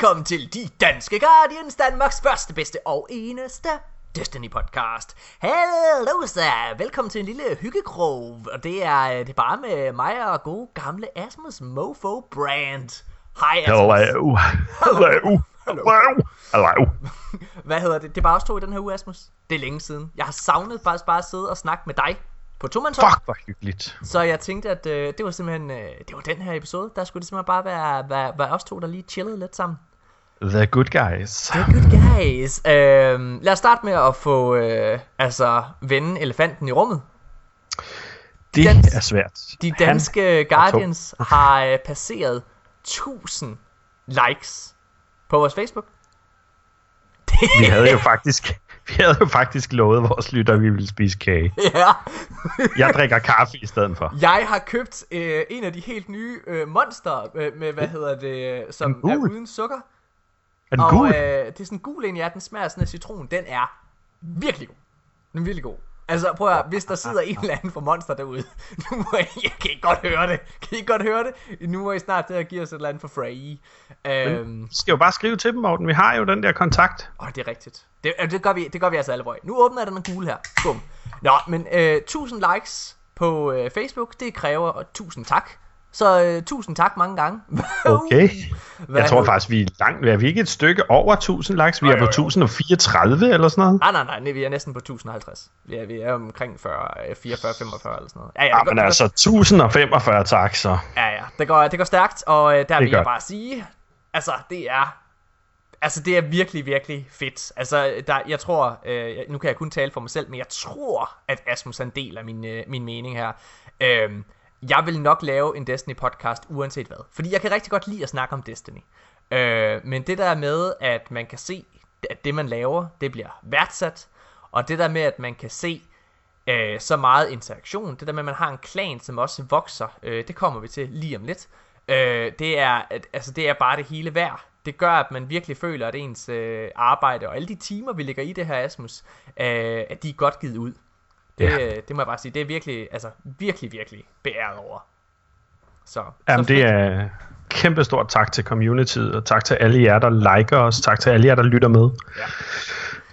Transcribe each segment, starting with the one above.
Velkommen til De Danske Guardians, Danmarks første, bedste og eneste Destiny podcast. Hallo så, velkommen til en lille hyggekrog, og det er, det er bare med mig og gode gamle Asmus Mofo Brand. Hej Asmus. Hello. Hello. Hello. Hello. Hvad hedder det? Det er bare os to i den her uge, Asmus. Det er længe siden. Jeg har savnet faktisk bare at sidde og snakke med dig på tomandshånd. Fuck, hvor hyggeligt. Så jeg tænkte, at øh, det var simpelthen, øh, det var den her episode. Der skulle det simpelthen bare være, være, være os to, der lige chillede lidt sammen. The good guys. The good guys. Øhm, lad os starte med at få, øh, altså, vende elefanten i rummet. Det dans- er svært. De Han danske Guardians har øh, passeret 1000 likes på vores Facebook. Vi havde jo faktisk, vi havde jo faktisk lovet vores lytter, at vi ville spise kage. ja. Jeg drikker kaffe i stedet for. Jeg har købt øh, en af de helt nye øh, monster øh, med, hvad hedder det, øh, som er uden sukker. Er den og gul? øh, det er sådan en gul en, ja, den smager sådan af citron. Den er virkelig god. Den er virkelig god. Altså prøv at høre, hvis der sidder en eller anden for monster derude, nu må I, jeg kan ikke godt høre det. Kan I godt høre det? Nu må I snart til at give os et eller andet for Frey. Øhm, skal jo bare skrive til dem, Morten. Vi har jo den der kontakt. Åh, det er rigtigt. Det, øh, det, gør vi, det gør vi altså alle Nu åbner jeg den gule her. Bum. Nå, men øh, 1000 likes på øh, Facebook, det kræver og tusind tak. Så øh, tusind tak mange gange. Okay. Hvad Jeg tror faktisk, vi er langt. Er vi ikke et stykke over 1000 likes? Vi er på 1034 eller sådan noget. Nej, nej, nej, nej, vi er næsten på 1050. Vi er, vi er omkring 40, øh, 44, 45 eller sådan noget. Ja, ja, Ja, det går, men det altså 1045 tak, så. går, ja, ja, det går, det går stærkt, og øh, der vil jeg gør. bare sige, altså, det er, altså, det er virkelig, virkelig fedt. Altså, der, jeg tror, øh, jeg- nu kan jeg kun tale for mig selv, men jeg tror, at Asmus er en del af min, øh, min mening her. Øhm, jeg vil nok lave en Destiny podcast, uanset hvad. Fordi jeg kan rigtig godt lide at snakke om Destiny. Øh, men det der med, at man kan se, at det man laver, det bliver værdsat, og det der med, at man kan se øh, så meget interaktion, det der med, at man har en klan, som også vokser, øh, det kommer vi til lige om lidt. Øh, det, er, at, altså, det er bare det hele værd. Det gør, at man virkelig føler, at ens øh, arbejde og alle de timer, vi lægger i det her, Asmus, øh, at de er godt givet ud. Det, Ja. øh, det må jeg bare sige, det er virkelig, altså virkelig, virkelig beæret over. Så, Jamen, så det er kæmpe stort tak til communityet, og tak til alle jer, der liker os, tak til alle jer, der lytter med. Ja.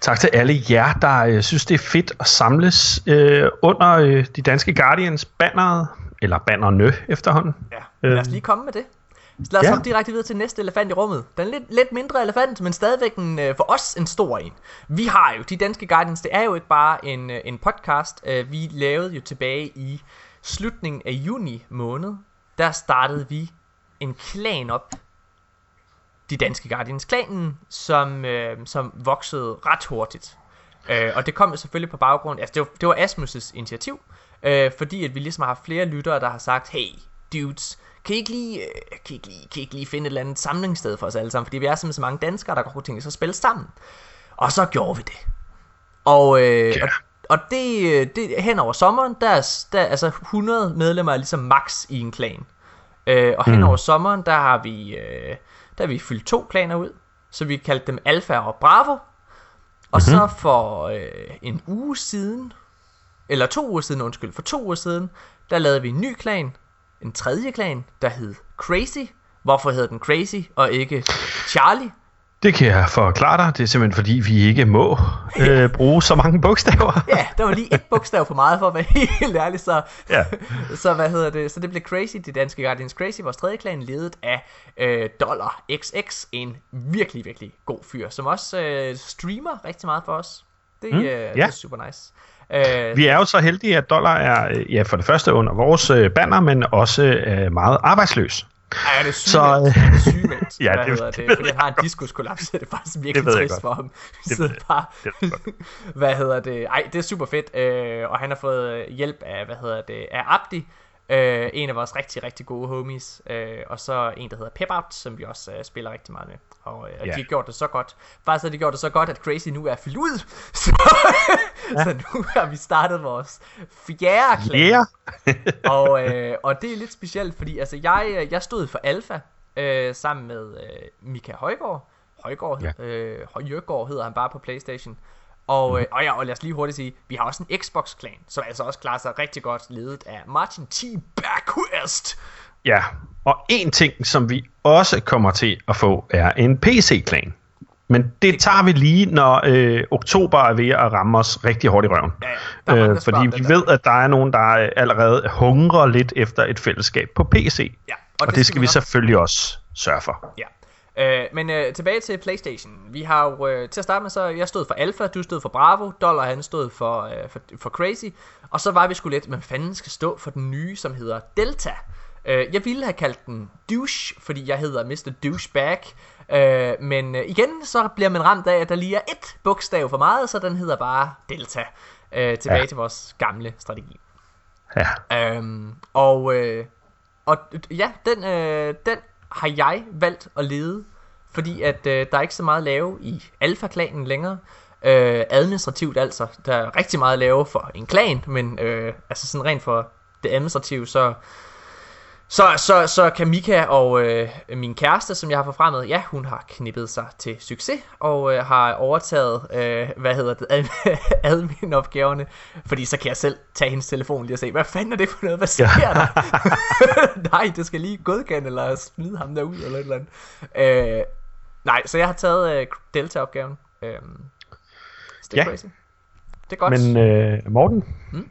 Tak til alle jer, der øh, synes, det er fedt at samles øh, under øh, de danske Guardians banneret, eller bannerne efterhånden. Ja, lad os lige komme med det. Så lad os Ja. hoppe direkte videre til næste elefant i rummet. Den er lidt, lidt mindre elefant, men stadigvæk en, øh, for os en stor en. Vi har jo, de danske Guardians, det er jo ikke bare en, øh, en podcast. Øh, vi lavede jo tilbage i slutningen af juni måned, der startede vi en klan op. De danske Guardians klanen, som, øh, som voksede ret hurtigt. Øh, og det kom jo selvfølgelig på baggrund, altså det var, det var Asmus' initiativ, øh, fordi at vi ligesom har flere lyttere, der har sagt, hey dudes, kan I ikke lige, øh, kan I ikke lige, kan I ikke lige finde et eller andet samlingssted for os alle sammen, fordi vi er simpelthen så mange danskere, der godt kunne tænke sig at spille sammen. Og så gjorde vi det. Og, øh, Ja. og, og det, øh, det hen over sommeren, der er, der er altså 100 medlemmer er ligesom max i en klan. Øh, og hen Mm. over sommeren, der har vi, øh, der har vi fyldt to klaner ud, så vi kaldte dem Alpha og Bravo. Og Mhm. så for øh, en uge siden, eller to uger siden, undskyld, for to uger siden, der lavede vi en ny klan, en tredje klan, der hed Crazy. Hvorfor hedder den Crazy og ikke Charlie? Det kan jeg forklare dig. Det er simpelthen fordi, vi ikke må øh, bruge så mange bogstaver. Ja, der var lige et bogstav for meget for at være helt ærlig, så, Ja. så hvad hedder det? Så det blev Crazy, de danske Guardians Crazy, vores tredje klan, ledet af øh, Dollar XX, en virkelig, virkelig god fyr, som også øh, streamer rigtig meget for os. Det, Mm, øh, ja. det er super nice. Øh, Vi er jo så heldige, at dollar er øh, ja, for det første under vores øh, banner, men også øh, meget arbejdsløs. Ej, det er Så, sygemeldt. øh, Han er sygemeldt. ja, det- hedder det det, ved fordi han har en diskuskollaps, så det er faktisk virkelig jeg trist for ham. Det Så bare, Det hvad hedder det? Ej, det er super fedt, øh, og han har fået hjælp af, hvad hedder det, af Abdi, øh, en af vores rigtig, rigtig gode homies, øh, og så en, der hedder Pepout, som vi også øh, spiller rigtig meget med. Og, øh, og Ja. de har gjort det så godt. Faktisk har de gjort det så godt, at Crazy nu er fyldt ud. Så, ja. så nu har vi startet vores fjerde klan. Yeah. og, øh, og det er lidt specielt, fordi altså, jeg, øh, jeg stod for Alfa øh, sammen med øh, Mika Højgaard. Højgaard, ja. øh, Højgaard hedder han bare på Playstation. Og, øh, og, ja, og lad os lige hurtigt sige, vi har også en Xbox-klan, som altså også klarer sig rigtig godt, ledet af Martin T. Back Quest. Ja, og en ting, som vi også kommer til at få, er en PC-klan. Men det tager vi lige, når øh, oktober er ved at ramme os rigtig hårdt i røven. Ja, øh, fordi vi det der. ved, at der er nogen, der øh, allerede hungrer lidt efter et fællesskab på PC. Ja, Og, og det skal vi nok- selvfølgelig også sørge for. Ja. Øh, men øh, tilbage til Playstation. Vi har jo, øh, til at starte med, så jeg stod for Alpha, du stod for Bravo, Dollar han stod for, øh, for, for Crazy, og så var vi sgu lidt, men fanden skal stå for den nye, som hedder Delta. Øh, jeg ville have kaldt den Douche, fordi jeg hedder Mr. Douchebag, øh, men øh, igen, så bliver man ramt af, at der lige er et bogstav for meget, så den hedder bare Delta. Øh, tilbage Ja. til vores gamle strategi. Ja. Øhm, og, øh, og ja, den, øh, den har jeg valgt at lede, fordi at øh, der er ikke så meget at lave i alfa-klanen længere. Øh, administrativt altså, der er rigtig meget at lave for en klan, men øh, altså sådan rent for det administrative, så, så, så, så kan Mika og øh, min kæreste, som jeg har forfremmet, ja, hun har knippet sig til succes, og øh, har overtaget, øh, hvad hedder det, ad- admin-opgaverne, fordi så kan jeg selv tage hendes telefon lige og se, hvad fanden er det for noget, hvad sker der? nej, det skal lige godkende, eller smide ham derud, eller et eller andet. Øh, nej, så jeg har taget øh, Delta-opgaven. Øh, det er Ja. crazy. Det er godt. Men øh, Morten, Mm?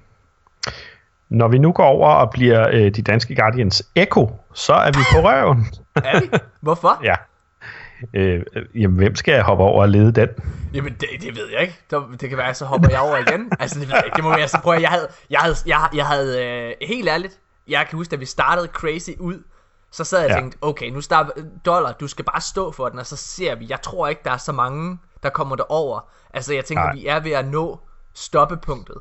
Når vi nu går over og bliver øh, de danske Guardians Echo, så er vi på røven. Er vi? Hvorfor? ja. Øh, jamen, hvem skal jeg hoppe over og lede den? Jamen, det, det ved jeg ikke. Så, det kan være, så hopper jeg over igen. Altså, det ved jeg ikke. Det må være så prøv at, jeg havde, jeg havde, jeg, jeg havde øh, helt ærligt, jeg kan huske, da vi startede Crazy ud, så sad jeg og Ja. tænkte, okay, nu starter Dollar, du skal bare stå for den, og så ser vi, jeg tror ikke, der er så mange, der kommer derover. Altså, jeg tænker, Nej. vi er ved at nå stoppepunktet.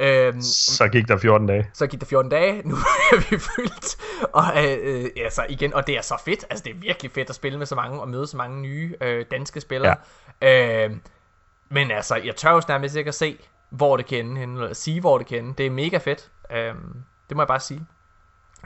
Øhm, Så gik der 14 dage. så gik der 14 dage, nu er vi fyldt. Og øh, øh, altså igen, og det er så fedt. Altså det er virkelig fedt at spille med så mange og møde så mange nye øh, danske spillere. Ja. Øh, men altså, jeg tør jo nærmest ikke at se, hvor det kan ende eller sige, hvor det kan ende. Det er mega fedt. Øh, det må jeg bare sige.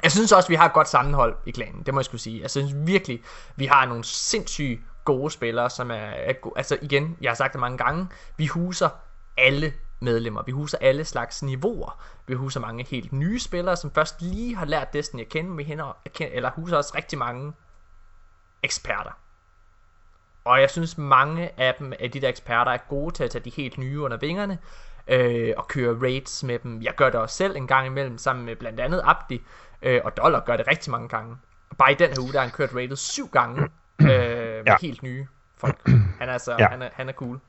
Jeg synes også, vi har et godt sammenhold i klanen, det må jeg skulle sige. Jeg synes virkelig, vi har nogle sindssygt gode spillere, som er, er go- altså igen, jeg har sagt det mange gange, vi huser alle medlemmer, vi huser alle slags niveauer, vi huser mange helt nye spillere, som først lige har lært Destiny at kende, vi hænder, eller huser også rigtig mange eksperter. Og jeg synes, mange af dem, af de der eksperter, er gode til at tage de helt nye under vingerne, øh, og køre raids med dem. Jeg gør det også selv en gang imellem, sammen med blandt andet Abdi, øh, og Dollar gør det rigtig mange gange. Bare i den her uge, der har han kørt raidet syv gange, øh, med Ja. helt nye folk. Han er, altså, Ja. han er, han er cool.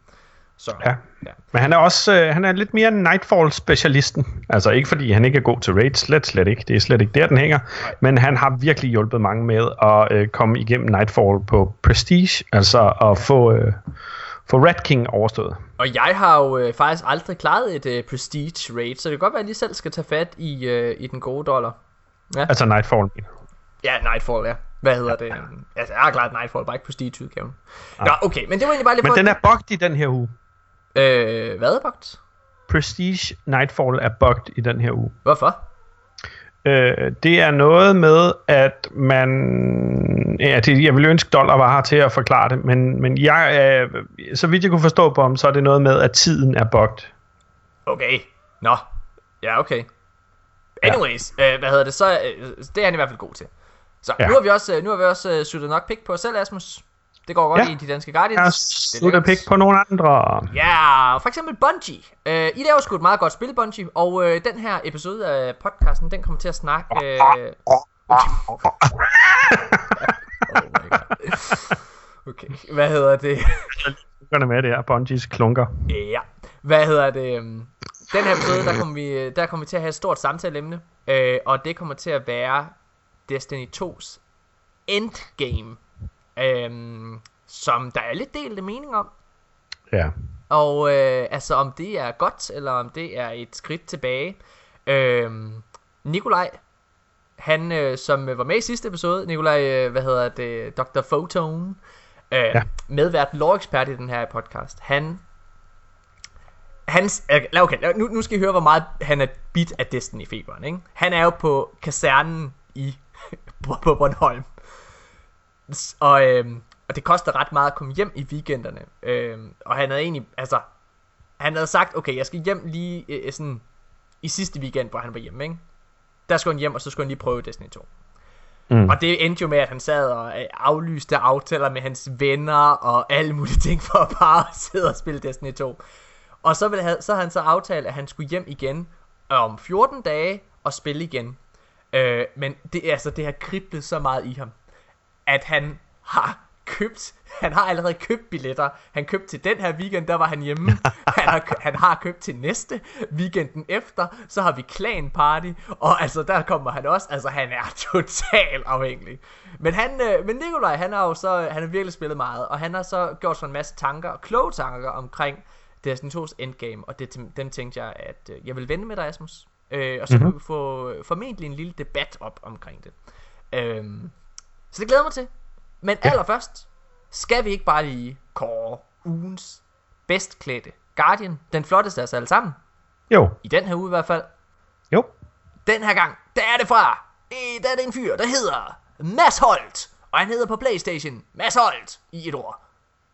Så, Ja. ja. Men han er også øh, han er lidt mere Nightfall-specialisten. Altså ikke fordi han ikke er god til raid, slet, slet ikke. Det er slet ikke der, den hænger. Nej. Men han har virkelig hjulpet mange med at øh, komme igennem Nightfall på Prestige. Altså at ja. få, øh, få Rat King overstået. Og jeg har jo øh, faktisk aldrig klaret et øh, Prestige raid, så det kan godt være, at jeg lige selv skal tage fat i, øh, i den gode Dollar. Altså Nightfall. Ja, Nightfall, ja. Hvad hedder det? Altså, jeg har klaret Nightfall, bare ikke Prestige-udgaven. Nå, okay, men det var egentlig bare lige Men for... den er bugged i den her uge. Øh, hvad er bugt? Prestige Nightfall er bugged i den her uge. Hvorfor? Øh, det er noget med, at man... Ja, det, jeg vil ønske, Dollar var her til at forklare det, men, men jeg, øh, så vidt jeg kunne forstå på ham, så er det noget med, at tiden er bugged. Okay. Nå. Ja, okay. Anyways, øh, hvad hedder det, så øh, det er han i hvert fald god til. Så Ja. nu har vi også, øh, nu har vi også øh, suttet nok pik på os selv, Asmus. Det går godt Ja. i de danske Guardians. Er slutter pik på nogle andre. Ja, for eksempel Bungie. Øh, I laver sgu et meget godt spil, Bungie, og øh, den her episode af podcasten, den kommer til at snakke... Øh, oh my God. Okay, hvad hedder det? Klunkerne med det her, Bungies klunker. Ja. Hvad hedder det? øhm, Den her episode, der kommer vi, der kommer vi til at have et stort samtaleemne, øh, og det kommer til at være Destiny 2's endgame, øh, som der er lidt delte mening om. Ja. Og øh, altså om det er godt, eller om det er et skridt tilbage. Øh, Nikolaj, han øh, som var med i sidste episode, Nikolaj, øh, hvad hedder det, Dr. Photone, øh, ja. medvært lore-ekspert i den her podcast, han Hans, øh, okay, nu, nu skal I høre, hvor meget han er bit af Destiny-feberen, ikke? Han er jo på kasernen i, på, på Bornholm. Og, øhm, og det koster ret meget at komme hjem i weekenderne. Øhm, og han havde egentlig, altså, han havde sagt, okay, jeg skal hjem lige øh, sådan, i sidste weekend, hvor han var hjemme, ikke? der skulle han hjem, og så skulle han lige prøve Destiny 2. Mm. Og det endte jo med, at han sad og øh, aflyste aftaler med hans venner og alle mulige ting for at bare sidde og spille Destiny 2. Og så, ville så havde han så aftalt, at han skulle hjem igen om 14 dage og spille igen. Øh, men det, altså, det har kriblet så meget i ham, at han har købt, han har allerede købt billetter. Han købte til den her weekend, der var han hjemme. Han har, han har købt til næste weekenden efter, så har vi clan party, og altså der kommer han også, altså han er totalt afhængig. Men han, øh, men Nikolaj, han har jo så, han har virkelig spillet meget, og han har så gjort sig en masse tanker, kloge tanker omkring Destiny 2's endgame, og det, dem tænkte jeg, at øh, jeg vil vende med dig, Asmus. Øh, og så mm-hmm. kan vi få formentlig en lille debat op omkring det. Øh, så det glæder mig til. Men ja. allerførst, skal vi ikke bare lige kåre ugens bedst klædte Guardian, den flotteste af os alle sammen? Jo. I den her uge i hvert fald. Jo. Den her gang, der er det fra, der er det en fyr, der hedder Mads Holt. Og han hedder på Playstation Mads Holt i et ord.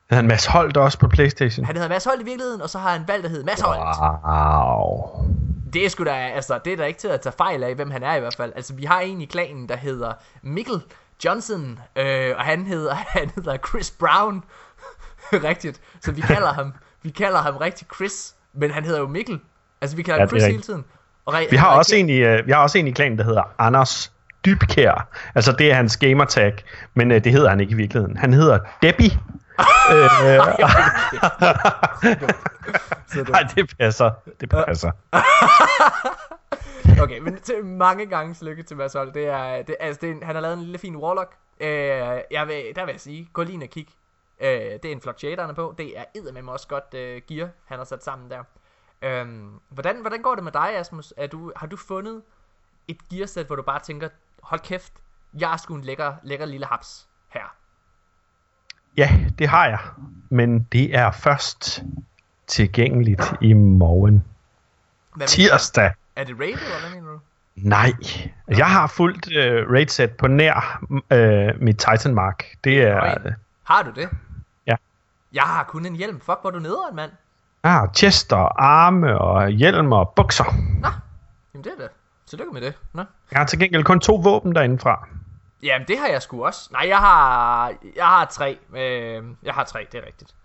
Han Mads Holt også på Playstation? Han hedder Mads Holt i virkeligheden, og så har han valgt at hedde Mads Holt. Wow. Det er sgu da, altså, det er da ikke til at tage fejl af, hvem han er i hvert fald. Altså, vi har en i klanen, der hedder Mikkel Johnson, øh, og han hedder, han hedder Chris Brown. Rigtigt. Så vi kalder ham, vi kalder ham rigtig Chris, men han hedder jo Mikkel. Altså, vi kalder ja, Chris hele tiden. Og vi, har også en i, uh, vi har også en i klanen, der hedder Anders Dybkær. Altså, det er hans gamertag, men uh, det hedder han ikke i virkeligheden. Han hedder Debbie. øh, Nej, det passer. Det passer. Okay, men til mange gange lykke til Mads Holt. Det er, det, altså, det er, han har lavet en lille fin Warlock. Øh, jeg vil, der vil jeg sige, gå lige ind og kig. Øh, det er en han er på. Det er eddermame også godt øh, gear, han har sat sammen der. Øh, hvordan, hvordan går det med dig, Asmus? Er du, har du fundet et gearsæt, hvor du bare tænker, hold kæft, jeg er sgu en lækker, lækker lille haps her? Ja, det har jeg. Men det er først tilgængeligt i morgen. Hvad Tirsdag. Er det raid, eller hvad mener du? Nej, jeg har fuldt uh, raid set på nær uh, mit Titan Mark. Det er... Uh, har du det? Ja. Jeg har kun en hjelm. Fuck, hvor du nederen, mand. Ja, ah, chester, arme og hjelm og bukser. Nå, jamen det er det. Tillykke med det. Nå. Jeg har til gengæld kun to våben derindefra. Jamen det har jeg sgu også. Nej, jeg har, jeg har tre. Øh, jeg har tre, det er rigtigt.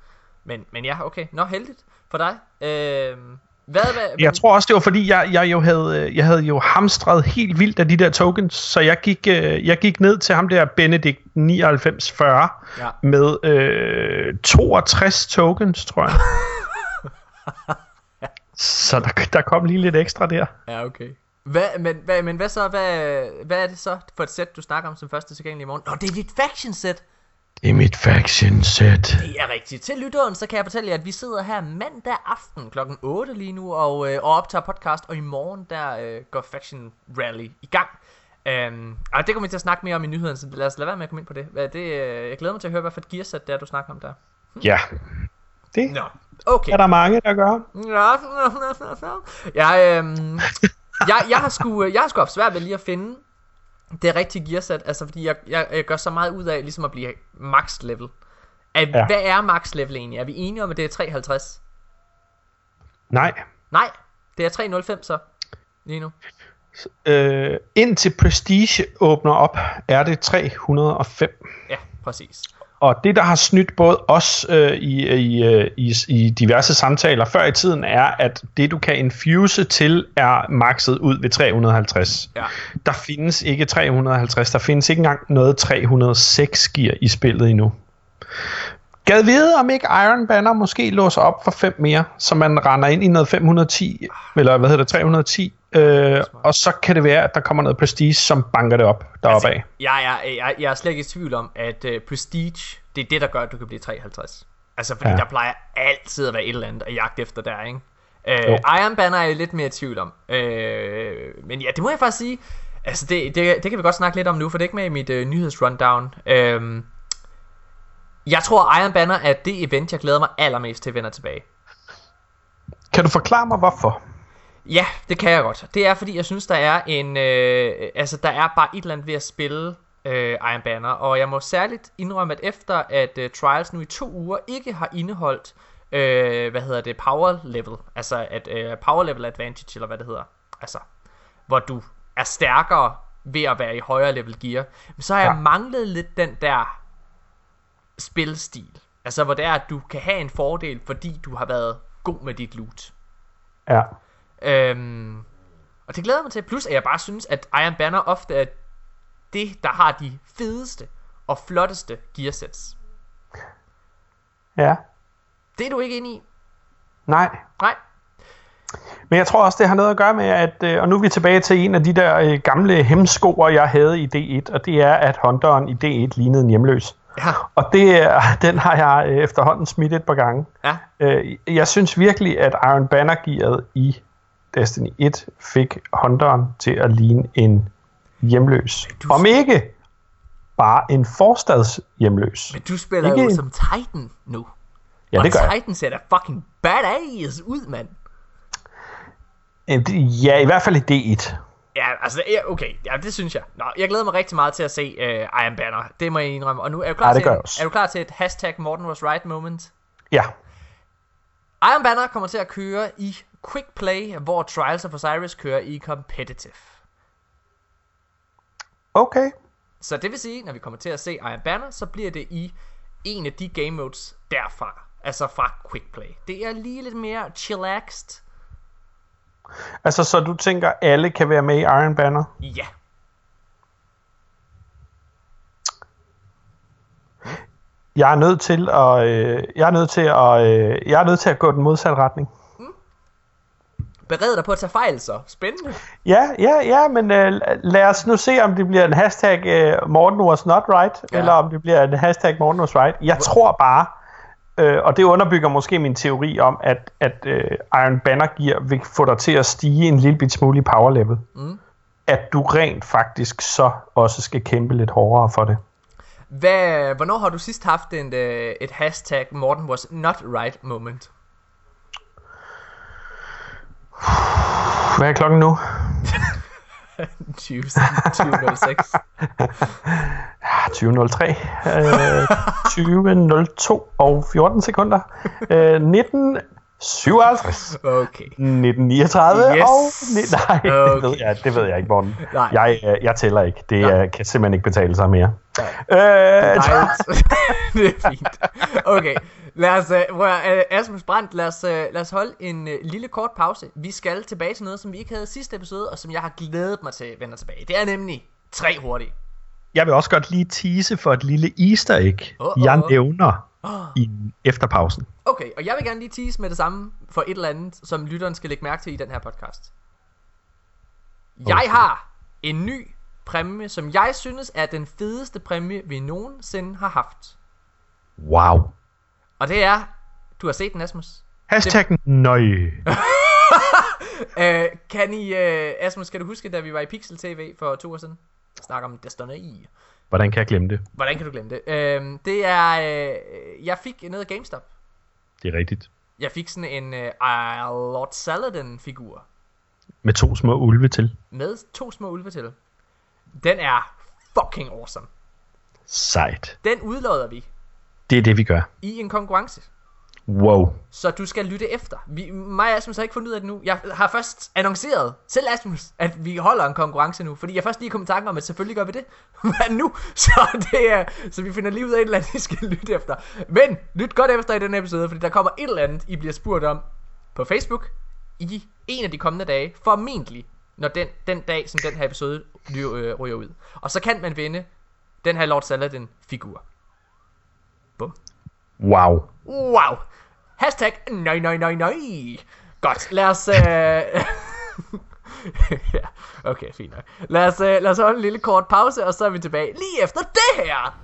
Men, men ja, okay. Nå, heldigt for dig. Øh, hvad, hvad, jeg men... tror også, det var fordi, jeg, jeg, jo havde, jeg havde jo hamstret helt vildt af de der tokens, så jeg gik, øh, jeg gik ned til ham der Benedict 9940 ja. med øh, 62 tokens, tror jeg. så der, der kom lige lidt ekstra der. Ja, okay. Hvad, men, hvad, men hvad så, hvad, hvad er det så for et sæt, du snakker om som første tilgængelig i morgen? Nå, det er dit faction er mit faction set. Det er rigtigt. Til lytteren, så kan jeg fortælle jer, at vi sidder her mandag aften kl. 8 lige nu og, øh, og optager podcast, og i morgen der øh, går Faction Rally i gang. Um, og det kommer vi til at snakke mere om i nyheden, så lad os lade være med at komme ind på det. Hvad det øh, jeg glæder mig til at høre, hvad for et gearsæt det er, du snakker om der. Hm? Ja, det Nå, okay. er der mange, der gør. Ja, jeg, øhm, jeg, jeg, har sgu, jeg har sgu haft svært ved lige at finde det er rigtig gearsæt, altså fordi jeg, jeg, jeg gør så meget ud af ligesom at blive max level. Er, ja. Hvad er max level egentlig? Er vi enige om, at det er 350? Nej. Nej, det er 305 så, lige nu. Øh, indtil Prestige åbner op, er det 305. Ja, præcis. Og det, der har snydt både os øh, i, i, øh, i, i diverse samtaler før i tiden, er, at det, du kan infuse til, er makset ud ved 350. Ja. Der findes ikke 350, der findes ikke engang noget 306 gear i spillet endnu. Gad vide, om ikke Iron Banner måske låser op for 5 mere, så man render ind i noget 510, eller hvad hedder det, 310, øh, og så kan det være, at der kommer noget Prestige, som banker det op deroppe altså, af. Ja, ja, jeg, jeg er slet ikke i tvivl om, at uh, Prestige, det er det, der gør, at du kan blive 53. Altså, fordi ja. der plejer altid at være et eller andet at jagte efter der, ikke? Uh, Iron Banner er jeg lidt mere i tvivl om. Uh, men ja, det må jeg faktisk sige. Altså, det, det, det kan vi godt snakke lidt om nu, for det er ikke med i mit uh, nyhedsrundown. Uh, jeg tror, Iron Banner er det event, jeg glæder mig allermest til at vende tilbage. Kan du forklare mig, hvorfor? Ja, det kan jeg godt. Det er, fordi jeg synes, der er en... Øh, altså, der er bare et eller andet ved at spille øh, Iron Banner. Og jeg må særligt indrømme, at efter at øh, Trials nu i to uger ikke har indeholdt... Øh, hvad hedder det? Power level. Altså, at øh, power level advantage, eller hvad det hedder. Altså, hvor du er stærkere ved at være i højere level gear. Men så har ja. jeg manglet lidt den der spilstil. Altså hvor det er, at du kan have en fordel, fordi du har været god med dit loot. Ja. Øhm, og det glæder mig til. Plus at jeg bare synes, at Iron Banner ofte er det, der har de fedeste og flotteste gearsets. Ja. Det er du ikke inde i? Nej. Nej. Men jeg tror også, det har noget at gøre med, at, øh, og nu er vi tilbage til en af de der øh, gamle hemskoer, jeg havde i D1, og det er, at Hunteren i D1 lignede en hjemløs. Ja. Og det, den har jeg øh, efterhånden smidt et par gange. Ja. Jeg synes virkelig, at Iron Banner-gearet i Destiny 1 fik Hunteren til at ligne en hjemløs. Du... Om ikke bare en forstads hjemløs. Men du spiller ikke jo som Titan nu. Ja, og det gør Titan jeg. ser da fucking badass ud, mand. Ja, i hvert fald i D1. Ja, altså, okay, ja, det synes jeg. Nå, jeg glæder mig rigtig meget til at se uh, Iron Banner. Det må jeg indrømme. Og nu er du klar, ja, til, en, er du klar til et hashtag Morten was right moment? Ja. Iron Banner kommer til at køre i Quick Play, hvor Trials of Osiris kører i Competitive. Okay. Så det vil sige, når vi kommer til at se Iron Banner, så bliver det i en af de game modes derfra. Altså fra Quick Play. Det er lige lidt mere chillaxed. Altså, så du tænker, alle kan være med i Iron Banner? Ja. Jeg er nødt til at, øh, jeg er nødt til at, øh, jeg er nødt til at gå den modsatte retning. Mm. Bered dig på at tage fejl så. Spændende. Ja, ja, ja, men øh, lad os nu se, om det bliver en hashtag øh, Morten was not right, ja. eller om det bliver en hashtag Morten was right. Jeg tror bare, Øh, og det underbygger måske min teori om, at, at øh, Iron Banner Gear vil få dig til at stige en lille bit smule i power level. Mm. At du rent faktisk så også skal kæmpe lidt hårdere for det. Hvad, hvornår har du sidst haft en, øh, et hashtag Morten was not right moment? Hvad er klokken nu? 20, 2006. 2003, øh, 2002 og 14 sekunder. Øh, 1957. Okay. 1939 yes. og... Nej, okay. det, ved jeg, det ved jeg ikke, Morten. Nej. Jeg, øh, jeg tæller ikke. Det Nej. kan simpelthen ikke betale sig mere. Nej. Øh, Nej. det er fint. Okay. Lad os, uh, uh, Asmus Brandt, lad os, uh, lad os holde en uh, lille kort pause. Vi skal tilbage til noget, som vi ikke havde sidste episode, og som jeg har glædet mig til at vende tilbage. Det er nemlig tre hurtige jeg vil også godt lige tease for et lille easter egg, oh, oh, jeg nævner oh. i efterpausen. Okay, og jeg vil gerne lige tease med det samme for et eller andet, som lytteren skal lægge mærke til i den her podcast. Jeg okay. har en ny præmie, som jeg synes er den fedeste præmie, vi nogensinde har haft. Wow. Og det er, du har set den, Asmus. Hashtag det... nøj. uh, kan I, uh, Asmus, kan du huske, da vi var i Pixel TV for to år siden? snakker om Destiny. Hvordan kan jeg glemme det? Hvordan kan du glemme det? Øhm, det er, øh, jeg fik noget af GameStop. Det er rigtigt. Jeg fik sådan en øh, Lord Saladin figur. Med to små ulve til. Med to små ulve til. Den er fucking awesome. Sejt. Den udlodder vi. Det er det, vi gør. I en konkurrence. Wow. Så du skal lytte efter. Vi, mig og Asmus har ikke fundet ud af det nu. Jeg har først annonceret, selv Asmus, at vi holder en konkurrence nu. Fordi jeg først lige kom i tanke om, at selvfølgelig gør vi det. Men nu, så, det er, så vi finder lige ud af et eller andet, I skal lytte efter. Men lyt godt efter i den episode, fordi der kommer et eller andet, I bliver spurgt om på Facebook i en af de kommende dage. Formentlig, når den, den dag, som den her episode øh, ryger ud. Og så kan man vinde den her Lord Saladin Bum. Wow. Wow. Hashtag nej, nej, nej, nej. Godt, lad os... Uh... ja, okay, fint nok. Lad os, uh, lad os holde en lille kort pause, og så er vi tilbage lige efter det her.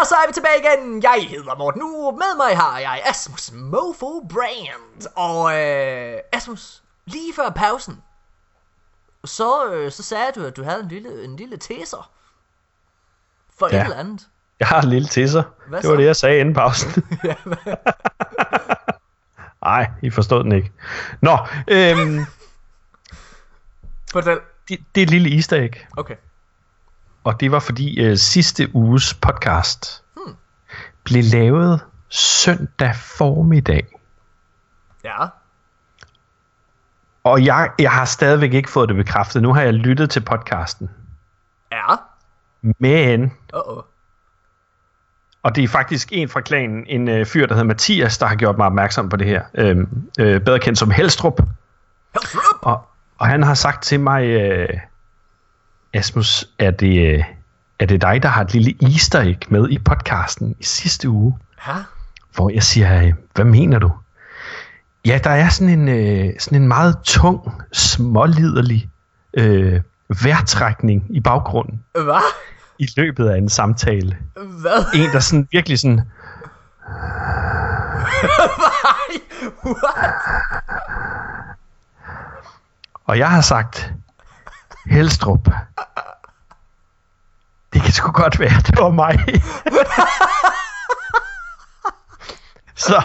Og så er vi tilbage igen. Jeg hedder Morten Nu. Med mig har jeg Asmus Mofo Brand. Og øh, Asmus, lige før pausen, så, øh, så sagde du, at du havde en lille, en lille teaser. For ja. Et eller andet. Jeg har en lille tisser. Hvad det var det, jeg sagde inden pausen. Nej, I forstod den ikke. Nå, øhm, Fortæl. det, det er et lille easter egg. Okay. Og det var fordi øh, sidste uges podcast hmm. blev lavet søndag formiddag. Ja. Og jeg, jeg har stadigvæk ikke fået det bekræftet. Nu har jeg lyttet til podcasten. Ja. Men, Uh-oh. og det er faktisk en fra klanen, en øh, fyr, der hedder Mathias, der har gjort mig opmærksom på det her. Øhm, øh, bedre kendt som Helstrup. Helstrup! Og, og han har sagt til mig, øh, Asmus, er det, øh, er det dig, der har et lille easter egg med i podcasten i sidste uge? Ja. Hvor jeg siger, øh, hvad mener du? Ja, der er sådan en, øh, sådan en meget tung, småliderlig øh, vejrtrækning i baggrunden Hvad? i løbet af en samtale. Hvad? En, der sådan virkelig sådan, Nej! What? og jeg har sagt, Helstrup, det kan sgu godt være, det var mig. så,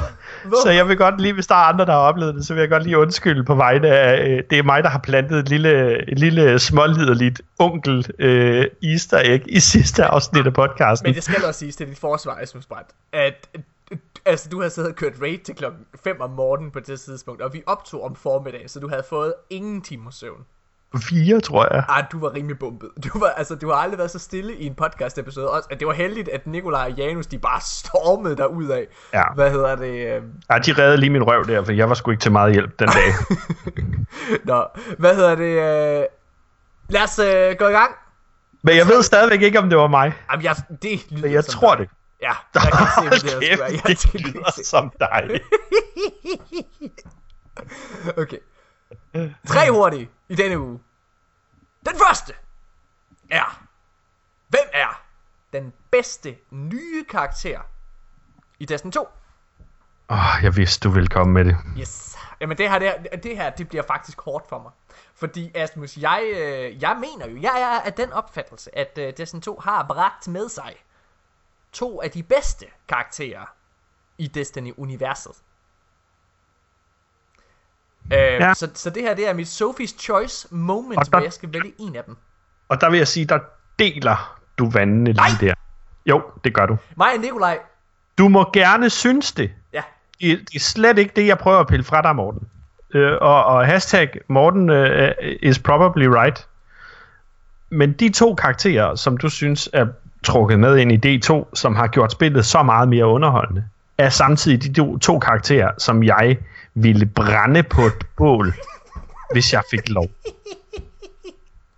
så jeg vil godt lige, hvis der er andre, der har oplevet det, så vil jeg godt lige undskylde på vegne af, øh, det er mig, der har plantet et lille, et lille småliderligt onkel øh, easter egg i sidste afsnit af podcasten. Men det skal også siges til dit forsvar, Asmus Brandt, at øh, altså, du havde siddet og kørt raid til klokken 5 om morgenen på det tidspunkt, og vi optog om formiddagen, så du havde fået ingen timer søvn. Fire, tror jeg. Ah, du var rimelig bumpet. Du, var, altså, du har aldrig været så stille i en podcast episode. Også, at det var heldigt, at Nikolaj og Janus, de bare stormede der ud af. Ja. Hvad hedder det? Øh... Ja, de reddede lige min røv der, for jeg var sgu ikke til meget hjælp den dag. Nå, hvad hedder det? Øh... Lad os øh, gå i gang. Men jeg ved stadigvæk ikke, om det var mig. Jamen, jeg, det lyder Men jeg tror dig. det. Ja, jeg kan ikke se, hvad det er, Jeg det lyder se. som dig. Okay. Tre hurtige i denne uge. Den første er, hvem er den bedste nye karakter i Destiny 2? Åh, oh, jeg vidste, du ville komme med det. Yes. Jamen det her, det her, det her, det bliver faktisk hårdt for mig. Fordi Asmus, jeg, øh, jeg mener jo, jeg er af den opfattelse, at øh, Destiny 2 har bragt med sig to af de bedste karakterer i Destiny-universet. Øh, Ja. så, så det her, det er mit Sophie's Choice moment, Og der- hvor jeg skal vælge en af dem. Og der vil jeg sige, der deler du vandene Nej! lige der. Jo, det gør du. Mig og Nikolaj, Du må gerne synes det. ja, Det, det er slet ikke det, jeg prøver at pille fra dig, Morten. Øh, og, og hashtag Morten uh, is probably right. Men de to karakterer, som du synes er trukket med ind i D2, som har gjort spillet så meget mere underholdende, er samtidig de to, to karakterer, som jeg ville brænde på et bål, hvis jeg fik lov.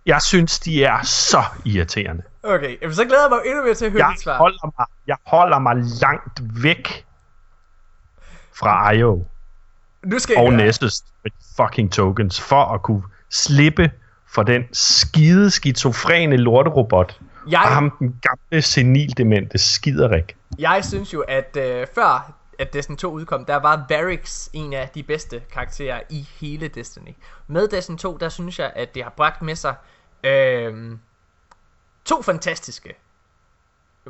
Jeg synes, de er så irriterende. okay. Jamen, så glæder jeg mig endnu mere til at høre Jeg dit svar. holder mig, jeg holder mig langt væk fra IO Nu skal og. Nessus med fucking tokens, for at kunne slippe for den skide skizofrene lorterobot, Jeg- og ham den gamle senildemente skiderik. Jeg synes jo, at øh, før at Destiny 2 udkom, der var Varix en af de bedste karakterer i hele Destiny. Med Destiny 2, der synes jeg, at det har bragt med sig øh, to fantastiske,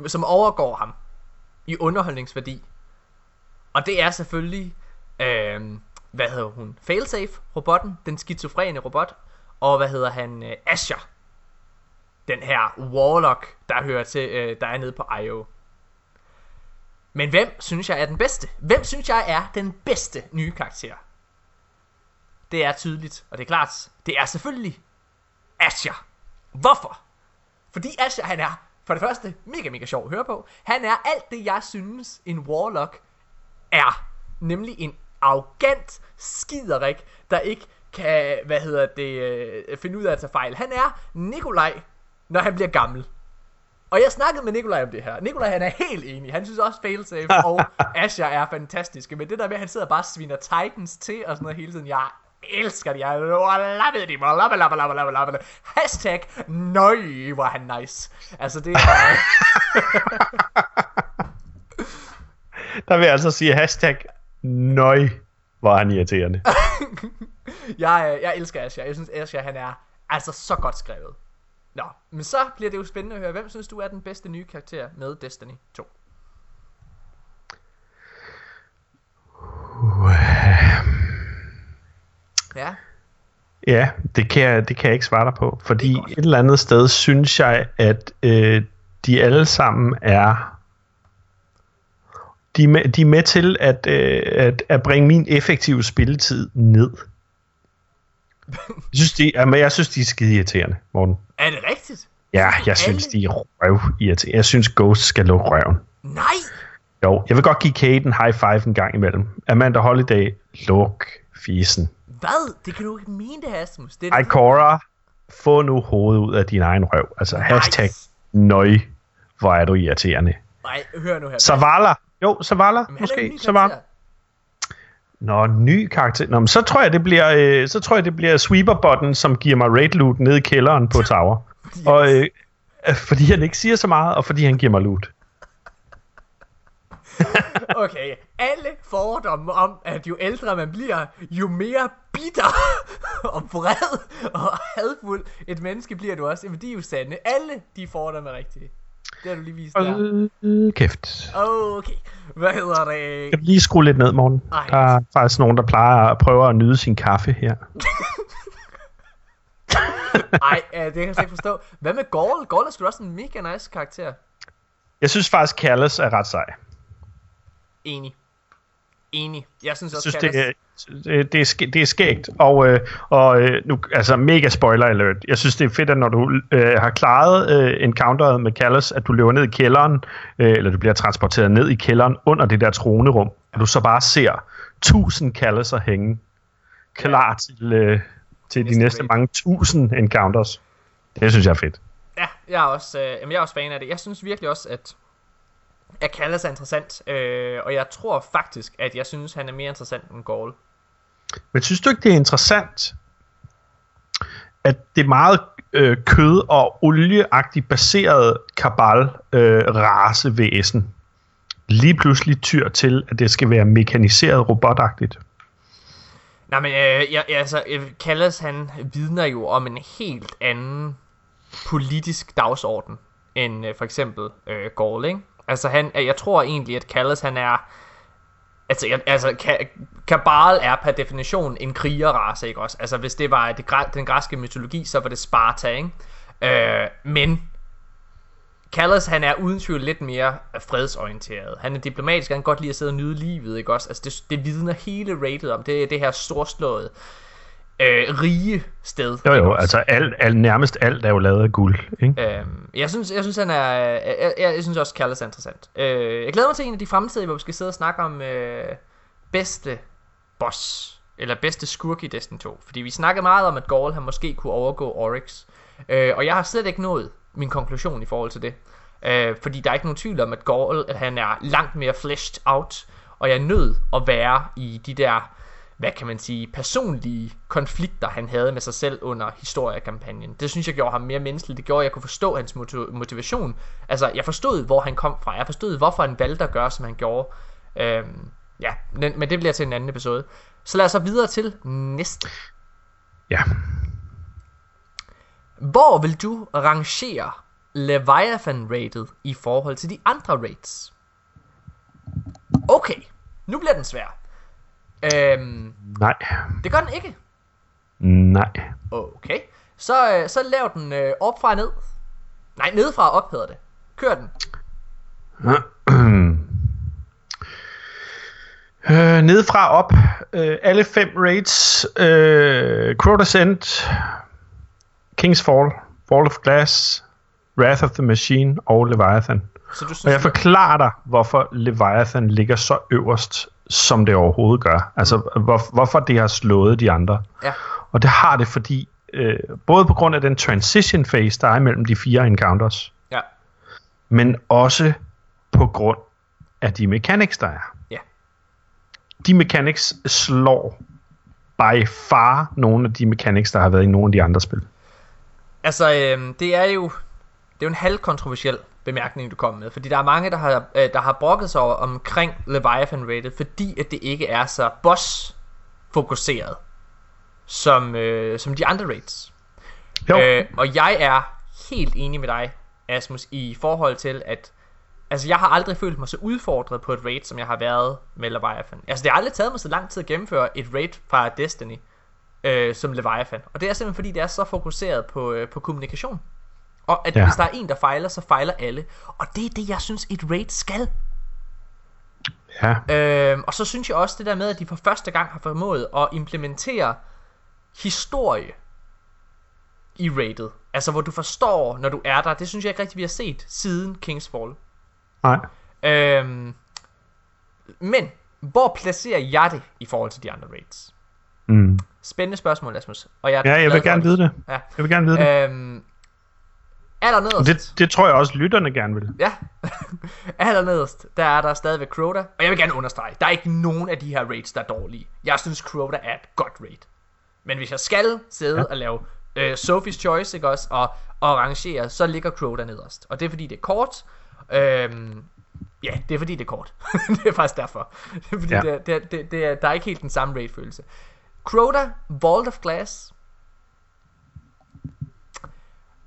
som overgår ham i underholdningsværdi. Og det er selvfølgelig, øh, hvad hedder hun? Failsafe, robotten, den skizofrene robot. Og hvad hedder han? Øh, Asher. Den her Warlock, der hører til, øh, der er nede på IO. Men hvem synes jeg er den bedste? Hvem synes jeg er den bedste nye karakter? Det er tydeligt, og det er klart. Det er selvfølgelig Asher. Hvorfor? Fordi Asher, han er for det første mega, mega sjov at høre på. Han er alt det, jeg synes, en Warlock er. Nemlig en arrogant skiderik, der ikke kan, hvad hedder det, øh, finde ud af at tage fejl. Han er Nikolaj, når han bliver gammel. Og jeg snakkede med Nikolaj om det her. Nikolaj han er helt enig. Han synes også Failsafe og Asher er fantastiske. Men det der med, at han sidder bare og sviner Titans til og sådan noget hele tiden. Jeg elsker det. Jeg lappede dem. Lappa, lappa, lappa, lappa, lappa. Hashtag nøj, hvor han nice. Altså det er... der vil jeg altså sige hashtag nøj, hvor han irriterende. jeg, øh, jeg elsker Asher. Jeg synes, Asher han er altså så godt skrevet. Nå, men så bliver det jo spændende at høre, hvem synes du er den bedste nye karakter med Destiny 2? Ja, Ja, det kan, jeg, det kan jeg ikke svare dig på, fordi et eller andet sted synes jeg, at øh, de alle sammen er de er med, de er med til at, øh, at, at bringe min effektive spilletid ned. Jeg synes, de, jamen, jeg synes, de er skide irriterende, Morten. Er det rigtigt? Ja, jeg synes, de er røv irriterende. Jeg synes, Ghost skal lukke røven. Nej! Jo, jeg vil godt give Kate en high five en gang imellem. Amanda Holiday, luk fisen. Hvad? Det kan du ikke mene det, Asmus. Det Ej, Cora, få nu hovedet ud af din egen røv. Altså, hashtag nøj, hvor er du irriterende. Nej, hør nu her. Savala. Jo, Savala, måske. Savala. Nå, ny karakter. Nå, men så tror jeg, det bliver, øh, så tror jeg, det bliver sweeper som giver mig raid loot nede i kælderen på tower. Yes. Og øh, fordi han ikke siger så meget, og fordi han giver mig loot. Okay, alle fordomme om, at jo ældre man bliver, jo mere bitter og vred og hadfuld et menneske bliver du også. Jamen, de er jo sande. Alle de fordomme er rigtige. Det har du lige vist der. Hold kæft. Okay, hvad hedder det? Kan du lige skrue lidt ned, morgen? Ej. Der er faktisk nogen, der plejer at prøve at nyde sin kaffe her. Ej, øh, det kan jeg slet ikke forstå. Hvad med Gaul? Gaul er sgu også en mega nice karakter. Jeg synes faktisk, Callis er ret sej. Enig. Enig. Jeg synes Jeg også, synes, det er, det, er, sk- det er skægt. Og, øh, og øh, nu, altså mega spoiler alert. Jeg synes, det er fedt, at når du øh, har klaret øh, encounteret med Callis, at du løber ned i kælderen, øh, eller du bliver transporteret ned i kælderen under det der tronerum, og du så bare ser tusind Calliser hænge, klar til, øh, til de Næste mange tusind encounters. Det synes jeg er fedt. Ja, jeg er også, øh, jeg er også fan af det. Jeg synes virkelig også, at at Callas er interessant, øh, og jeg tror faktisk, at jeg synes, han er mere interessant end Gaul. Men synes du ikke, det er interessant, at det er meget øh, kød- og olieagtigt baseret kabal øh, racevæsen lige pludselig tyr til, at det skal være mekaniseret robotagtigt? Nej, men øh, jeg, altså, øh, Callas, han vidner jo om en helt anden politisk dagsorden, end øh, for eksempel øh, Gaul, ikke? Altså, han, jeg tror egentlig, at Callas, han er... Altså, jeg, altså Ka- Kabal er per definition en krigerrace, ikke også? Altså, hvis det var det, den græske mytologi, så var det Sparta, ikke? Øh, men Callas, han er uden tvivl lidt mere fredsorienteret. Han er diplomatisk, han kan godt lide at sidde og nyde livet, ikke også? Altså, det, det vidner hele rated om. Det er det her storslåede, øh, rige sted. Jo jo, altså alt, alt, nærmest alt er jo lavet af guld. Ikke? Øhm, jeg synes, jeg synes han er, jeg, jeg, jeg synes også Callas er interessant. Øh, jeg glæder mig til en af de fremtidige, hvor vi skal sidde og snakke om øh, bedste boss eller bedste skurk i Destiny 2, fordi vi snakkede meget om at Gaul han måske kunne overgå Oryx. Øh, og jeg har slet ikke nået min konklusion i forhold til det. Øh, fordi der er ikke nogen tvivl om at Gaul at han er langt mere fleshed out, og jeg er nødt at være i de der hvad kan man sige, personlige konflikter, han havde med sig selv under historiekampagnen. Det synes jeg gjorde ham mere menneskelig. Det gjorde, at jeg kunne forstå hans motiv- motivation. Altså, jeg forstod, hvor han kom fra. Jeg forstod, hvorfor han valgte at gøre, som han gjorde. Øhm, ja, men, men det bliver til en anden episode. Så lad os så videre til næste. Ja. Hvor vil du rangere Leviathan-rated i forhold til de andre rates? Okay, nu bliver den svær. Øhm, Nej. det gør den ikke. Nej. Okay. Så, øh, så lav den øh, op fra ned. Nej, nedefra og op hedder det. Kør den. Øh, nedefra op. Øh, alle fem raids. Øh, Crow Descent. King's Fall. Fall of Glass. Wrath of the Machine og Leviathan. Så du synes, Og jeg forklarer dig, hvorfor Leviathan ligger så øverst, som det overhovedet gør. Altså, hvor, hvorfor det har slået de andre. Ja. Og det har det, fordi øh, både på grund af den transition phase, der er imellem de fire encounters, Ja. men også på grund af de mechanics, der er. Ja. De mechanics slår by far nogle af de mechanics, der har været i nogle af de andre spil. Altså, øh, det er jo det er jo en halv kontroversiel bemærkning, du kom med. Fordi der er mange, der har, øh, der har brokket sig over omkring Leviathan rated, fordi at det ikke er så boss-fokuseret som, øh, som de andre raids. Jo. Øh, og jeg er helt enig med dig, Asmus, i forhold til, at altså, jeg har aldrig følt mig så udfordret på et raid, som jeg har været med Leviathan. Altså, det har aldrig taget mig så lang tid at gennemføre et raid fra Destiny, øh, som Leviathan. Og det er simpelthen fordi, det er så fokuseret på, øh, på kommunikation. Og at Ja. hvis der er en, der fejler, så fejler alle. Og det er det, jeg synes, et raid skal. Ja. Øhm, og så synes jeg også det der med, at de for første gang har formået at implementere historie i rated. Altså hvor du forstår, når du er der. Det synes jeg ikke rigtig, vi har set siden Kingsfall. Nej. Øhm, men, hvor placerer jeg det i forhold til de andre raids? Mm. Spændende spørgsmål, Asmus. Og jeg Ja, jeg vil gerne vide det. Ja. Jeg vil gerne vide det. Øhm, allernederst. Det, det tror jeg også, lytterne gerne vil. Ja, allernederst, der er der stadigvæk Crota. Og jeg vil gerne understrege, der er ikke nogen af de her raids, der er dårlige. Jeg synes, Crota er et godt raid. Men hvis jeg skal sidde ja. og lave øh, Sophie's Choice, ikke også, og, og rangere, så ligger Crota nederst. Og det er fordi, det er kort. Øhm, ja, det er fordi, det er kort. det er faktisk derfor. Det er fordi, Ja. det, det, det, det er, der er ikke helt den samme raid-følelse. Crota, Vault of Glass,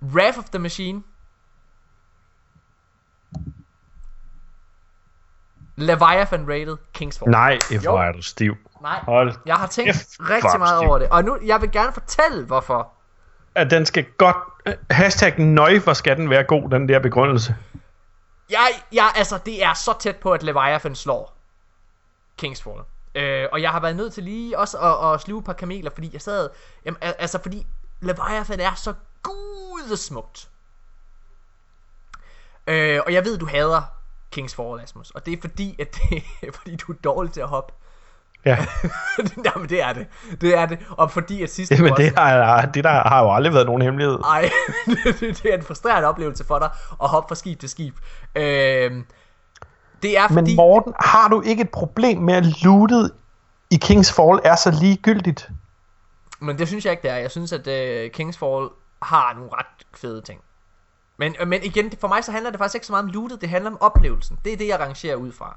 Wrath of the Machine, Leviathan rated Kingsfall. Nej, hvor Jo. er du stiv. Nej. Hold Jeg har tænkt rigtig meget stiv. over det. Og nu, jeg vil gerne fortælle, hvorfor. At den skal godt... Hashtag nøj, hvor skal den være god, den der begrundelse. Jeg, jeg, altså, det er så tæt på, at Leviathan slår Kingsfall. Øh, og jeg har været nødt til lige også at, at sluge et par kameler, fordi jeg sad... Jamen, al- altså, fordi Leviathan er så gudesmukt. Øh, og jeg ved, du hader Kingsfall, Asmus. Og det er fordi, at det, fordi du er dårlig til at hoppe. Ja, Jamen, det er det. Det er det. Og fordi at sidste men boss- det, har, det der har jo aldrig været nogen hemmelighed. Ej, det, det er en frustrerende oplevelse for dig at hoppe fra skib til skib. Øhm, det er Men fordi... Morten, har du ikke et problem med, at lootet i Kings Fall er så ligegyldigt? Men det synes jeg ikke, det er. Jeg synes, at uh, Kingsfall har nogle ret fede ting. Men, øh, men igen, for mig så handler det faktisk ikke så meget om lootet, det handler om oplevelsen. Det er det, jeg rangerer ud fra.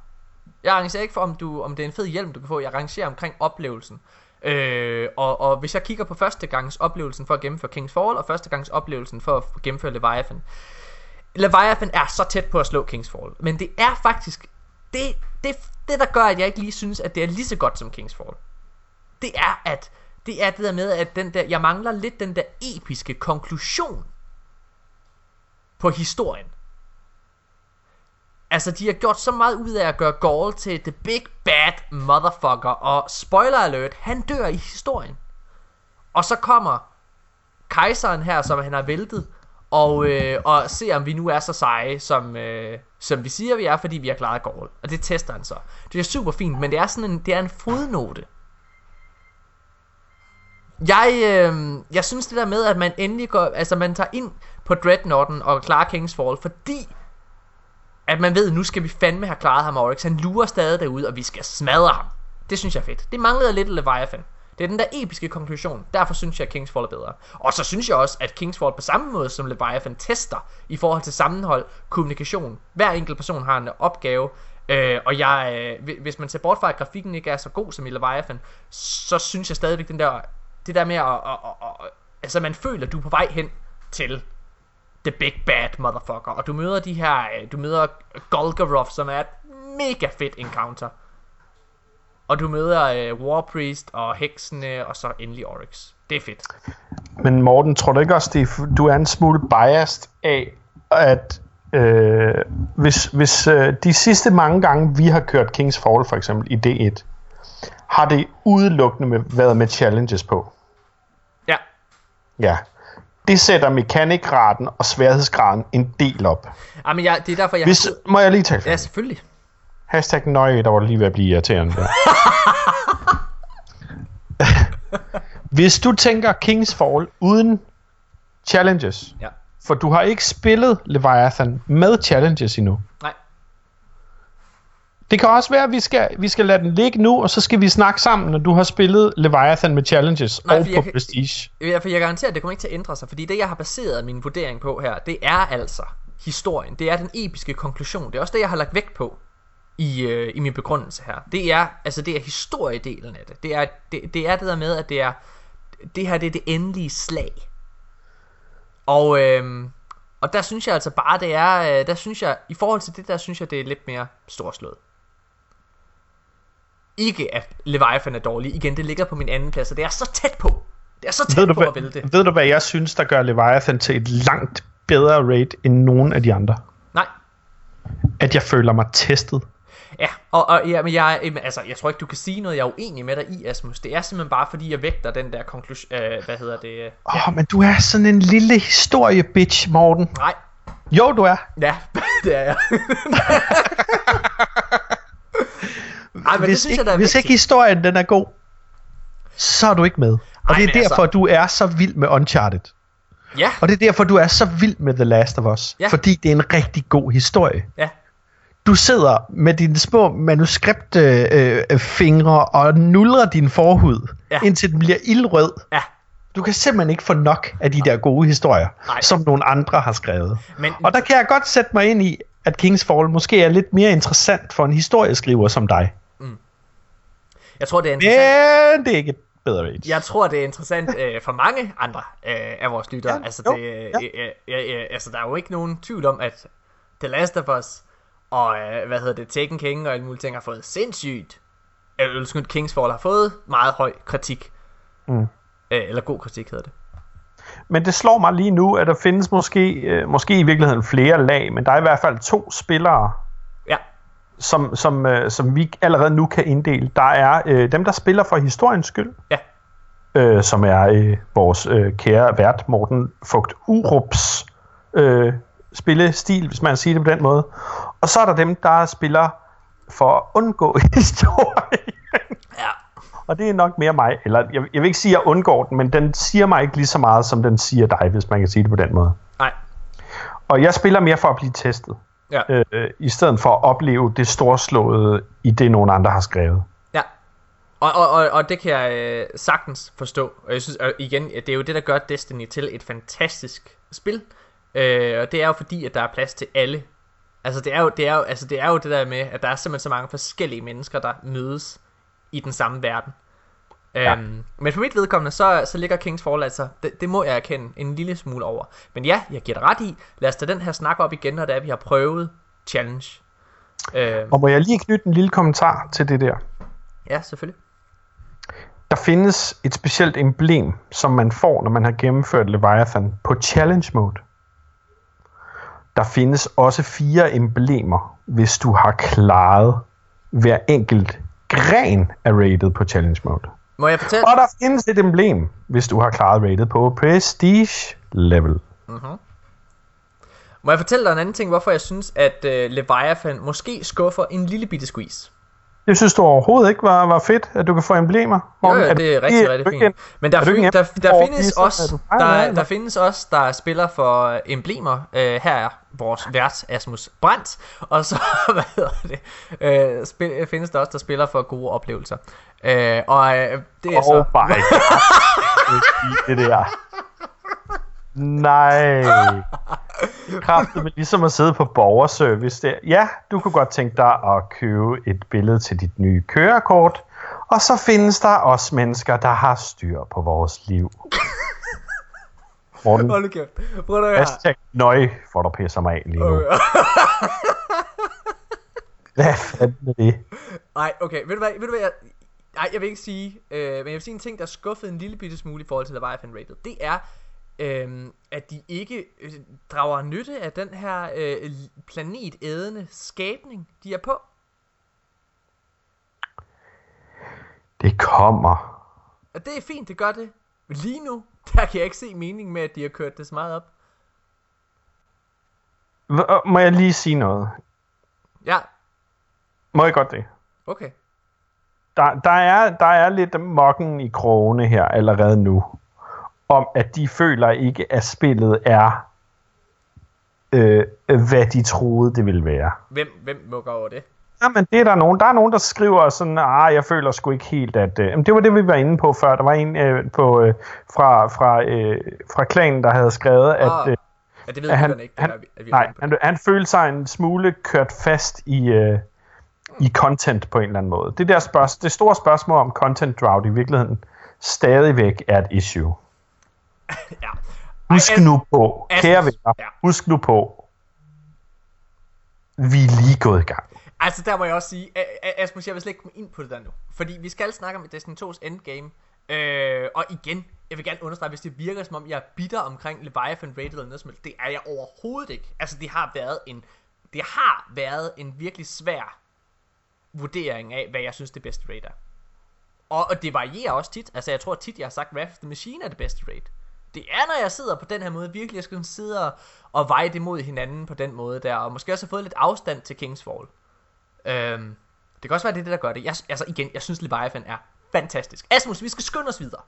Jeg arrangerer ikke for, om, du, om det er en fed hjelm, du kan få. Jeg arrangerer omkring oplevelsen. Øh, og, og hvis jeg kigger på første gangs oplevelsen for at gennemføre Kings Fall, og første gangs oplevelsen for at gennemføre Leviathan. Leviathan er så tæt på at slå Kings Fall. Men det er faktisk det, det, det, der gør, at jeg ikke lige synes, at det er lige så godt som Kings Fall. Det er, at det er det der med, at den der, jeg mangler lidt den der episke konklusion på historien. Altså, de har gjort så meget ud af at gøre Gaul til the big bad motherfucker, og spoiler alert, han dør i historien. Og så kommer kejseren her, som han har væltet, og, øh, og ser, om vi nu er så seje, som, øh, som vi siger, vi er, fordi vi har klaret Gaul. Og det tester han så. Det er super fint, men det er sådan en, det er en fodnote. Jeg, øh, jeg synes det der med, at man endelig går, altså man tager ind på Dreadnoughten og klarer Kingsfall, fordi at man ved, at nu skal vi fandme have klaret ham, Oryx. Han lurer stadig derude, og vi skal smadre ham. Det synes jeg er fedt. Det manglede lidt af Leviathan. Det er den der episke konklusion. Derfor synes jeg, at Kingsfall er bedre. Og så synes jeg også, at Kingsfall på samme måde som Leviathan tester i forhold til sammenhold, kommunikation. Hver enkelt person har en opgave. Øh, og jeg, øh, hvis man ser bort fra, at grafikken ikke er så god som i Leviathan, så synes jeg stadigvæk, den der, det der med at, at, at, at altså man føler, at du er på vej hen til the big bad motherfucker. Og du møder de her, øh, du møder Golgoroth, som er et mega fedt encounter. Og du møder øh, Warpriest og heksene, og så endelig Oryx. Det er fedt. Men Morten, tror du ikke også, det du er en smule biased af, at øh, hvis, hvis øh, de sidste mange gange, vi har kørt Kings Fall for eksempel i D1, har det udelukkende med, været med challenges på. Ja, Ja. Det sætter mekanikraten og sværhedsgraden en del op. ah, men jeg, det er derfor, jeg Hvis, har... må jeg lige tale Ja, selvfølgelig. Hashtag nøje, der var lige ved at blive irriterende der. Hvis du tænker Kings Fall uden challenges, Ja. for du har ikke spillet Leviathan med challenges endnu. Nej. Det kan også være, at vi skal, vi skal lade den ligge nu, og så skal vi snakke sammen, når du har spillet Leviathan med challenges Nej, og på jeg Prestige. Ja, for jeg garanterer, at det kommer ikke til at ændre sig, fordi det, jeg har baseret min vurdering på her, det er altså historien. Det er den episke konklusion. Det er også det, jeg har lagt vægt på i, øh, i min begrundelse her. Det er, altså det er historiedelen af det. Det er det, det er det der med, at det er, det her det er det endelige slag. Og, øh, og der synes jeg altså bare, det er, øh, der synes jeg, i forhold til det der, synes jeg, det er lidt mere storslået. Ikke at Leviathan er dårlig. Igen, det ligger på min anden plads, og det er så tæt på. Det er så tæt Ved du, på at hvad, vælge det. ved du, hvad jeg synes, der gør Leviathan til et langt bedre rate end nogen af de andre? Nej. At jeg føler mig testet. Ja, og, og ja, men jeg, altså, jeg tror ikke, du kan sige noget, jeg er uenig med dig i, Asmus. Det er simpelthen bare, fordi jeg vægter den der konklusion, øh, hvad hedder det? Øh, Åh, oh, men du er sådan en lille historie-bitch, Morten. nej, Jo, du er. ja, det er jeg. Ej, men hvis det synes ikke, jeg, der er hvis ikke historien den er god, så er du ikke med. Og Ej, det er men altså- derfor, du er så vild med Uncharted. Ja, Og det er derfor, du er så vild med The Last of Us. Ja. Fordi det er en rigtig god historie. ja, Du sidder med dine små manuskriptfingre øh, fingre og nulrer din forhud, Ja. indtil den bliver ildrød. ja. Du kan simpelthen ikke få nok af de der gode historier, Nej. som nogle andre har skrevet. Men, Og der kan jeg godt sætte mig ind i, at King's Fall måske er lidt mere interessant for en historieskriver som dig. Jeg tror, det er interessant. Men det er ikke bedre rate. Jeg tror, det er interessant øh, for mange andre øh, af vores lyttere. Ja, altså, jo, det, øh, ja. øh, øh, øh, altså, der er jo ikke nogen tvivl om, at The Last of Us og, øh, hvad hedder det, Taken King og alle mulige ting har fået sindssygt, eller undskyld, King's Fall har fået meget høj kritik. Mm. Øh, eller god kritik hedder det. Men det slår mig lige nu, at der findes måske, øh, måske i virkeligheden flere lag, men der er i hvert fald to spillere, som, som, øh, som vi allerede nu kan inddele. Der er øh, dem, der spiller for historiens skyld, ja, øh, som er øh, vores øh, kære vært Morten Fugt Urups øh, spillestil, hvis man siger det på den måde. Og så er der dem, der spiller for at undgå historien. ja. Og det er nok mere mig. Eller jeg, jeg vil ikke sige, at jeg undgår den, men den siger mig ikke lige så meget, som den siger dig, hvis man kan sige det på den måde. Nej, Og jeg spiller mere for at blive testet, ja, øh, i stedet for at opleve det storslåede i det, nogen andre har skrevet. ja. Og, og, og, og det kan jeg øh, sagtens forstå. Og jeg synes, og igen, det er jo det, der gør Destiny til et fantastisk spil. Øh, og det er jo fordi, at der er plads til alle. Altså det, er jo, det, er jo, altså det er jo det der med, at der er simpelthen så mange forskellige mennesker, der mødes i den samme verden. Ja. Øhm, men for mit vedkommende, så, så ligger Kings Fall altså, det, det må jeg erkende, en lille smule over. Men ja, jeg giver dig ret i, lad os tage den her snak op igen, når det er, vi har prøvet Challenge. Øh, Og må jeg lige knytte en lille kommentar til det der? ja, selvfølgelig. Der findes et specielt emblem, som man får, når man har gennemført Leviathan på Challenge Mode. Der findes også fire emblemer, hvis du har klaret hver enkelt gren af rated på Challenge Mode. Må jeg fortælle? Og der findes et emblem, hvis du har klaret rated på Prestige Level. Må jeg fortælle dig en anden ting, hvorfor jeg synes, at øh, Leviathan måske skuffer en lille bitte squeeze? Det synes du overhovedet ikke var, var fedt, at du kan få emblemer? Jo, Morten? jo, du det er rigtig, er rigtig ikke fint. Men der, er fin, der, der findes også, der, der findes også, der spiller for øh, emblemer. Øh, her er vores vært Asmus Brandt, og så, hvad hedder det, øh, spil, findes der også, der spiller for gode oplevelser. Øh, og øh, det er Oh så... my god. det der. Nej. Kraftet med ligesom at sidde på borgerservice der. Ja, du kunne godt tænke dig at købe et billede til dit nye kørekort. Og så findes der også mennesker, der har styr på vores liv. Morten, Hold kæft. Prøv at hashtag nøj, får du pisser mig af lige nu. Hvad fanden er det? Nej, okay, ved du hvad, ved du hvad jeg... Nej, jeg vil ikke sige, øh, men jeg vil sige en ting, der skuffede en lille bitte smule i forhold til Leviathan Rated. Det er, øh, at de ikke øh, drager nytte af den her øh, planetædende skabning, de er på. Det kommer. Og det er fint, det gør det. Men lige nu, der kan jeg ikke se mening med, at de har kørt det så meget op. H- må jeg lige sige noget? Ja, Må jeg godt det? okay. der, der, er, der er lidt mokken i krogene her allerede nu, om at de føler ikke, at spillet er, øh, hvad de troede, det ville være. Hvem, hvem mukker over det? Jamen, det er der nogen. Der er nogen, der skriver sådan, ah, jeg føler sgu ikke helt, at... Øh, det var det, vi var inde på før. Der var en øh, på, øh, fra, fra, øh, fra klanen, der havde skrevet, at, Ah. øh, Ja, det ved at han, ikke. Det han, er, vi- at vi nej, han, han følte sig en smule kørt fast i, øh, i content på en eller anden måde. Det, der spørg- det store spørgsmål om content drought i virkeligheden stadigvæk er et issue. Ja. Husk nu på, kære venner, ja. husk nu på, vi er lige gået i gang. Altså, der må jeg også sige, Asmus, jeg vil slet ikke komme ind på det der nu. Fordi vi skal snakke om Destiny 2's endgame. Øh, og igen, jeg vil gerne understrege, hvis det virker som om, jeg er bitter omkring Leviathan Raid eller noget. Det er jeg overhovedet ikke. Altså, det har været en, det har været en virkelig svær vurdering af, hvad jeg synes det bedste raid er. Og, og det varierer også tit. Altså, jeg tror tit, jeg har sagt, Wrath of the Machine er det bedste raid. Det er, når jeg sidder på den her måde, virkelig, jeg skal sidde og, og veje det mod hinanden på den måde der, og måske også have fået lidt afstand til Kingsfall. Øhm, det kan også være det, er det der gør det. Jeg, altså igen, jeg synes Leviathan er fantastisk. Asmus, vi skal skynde os videre.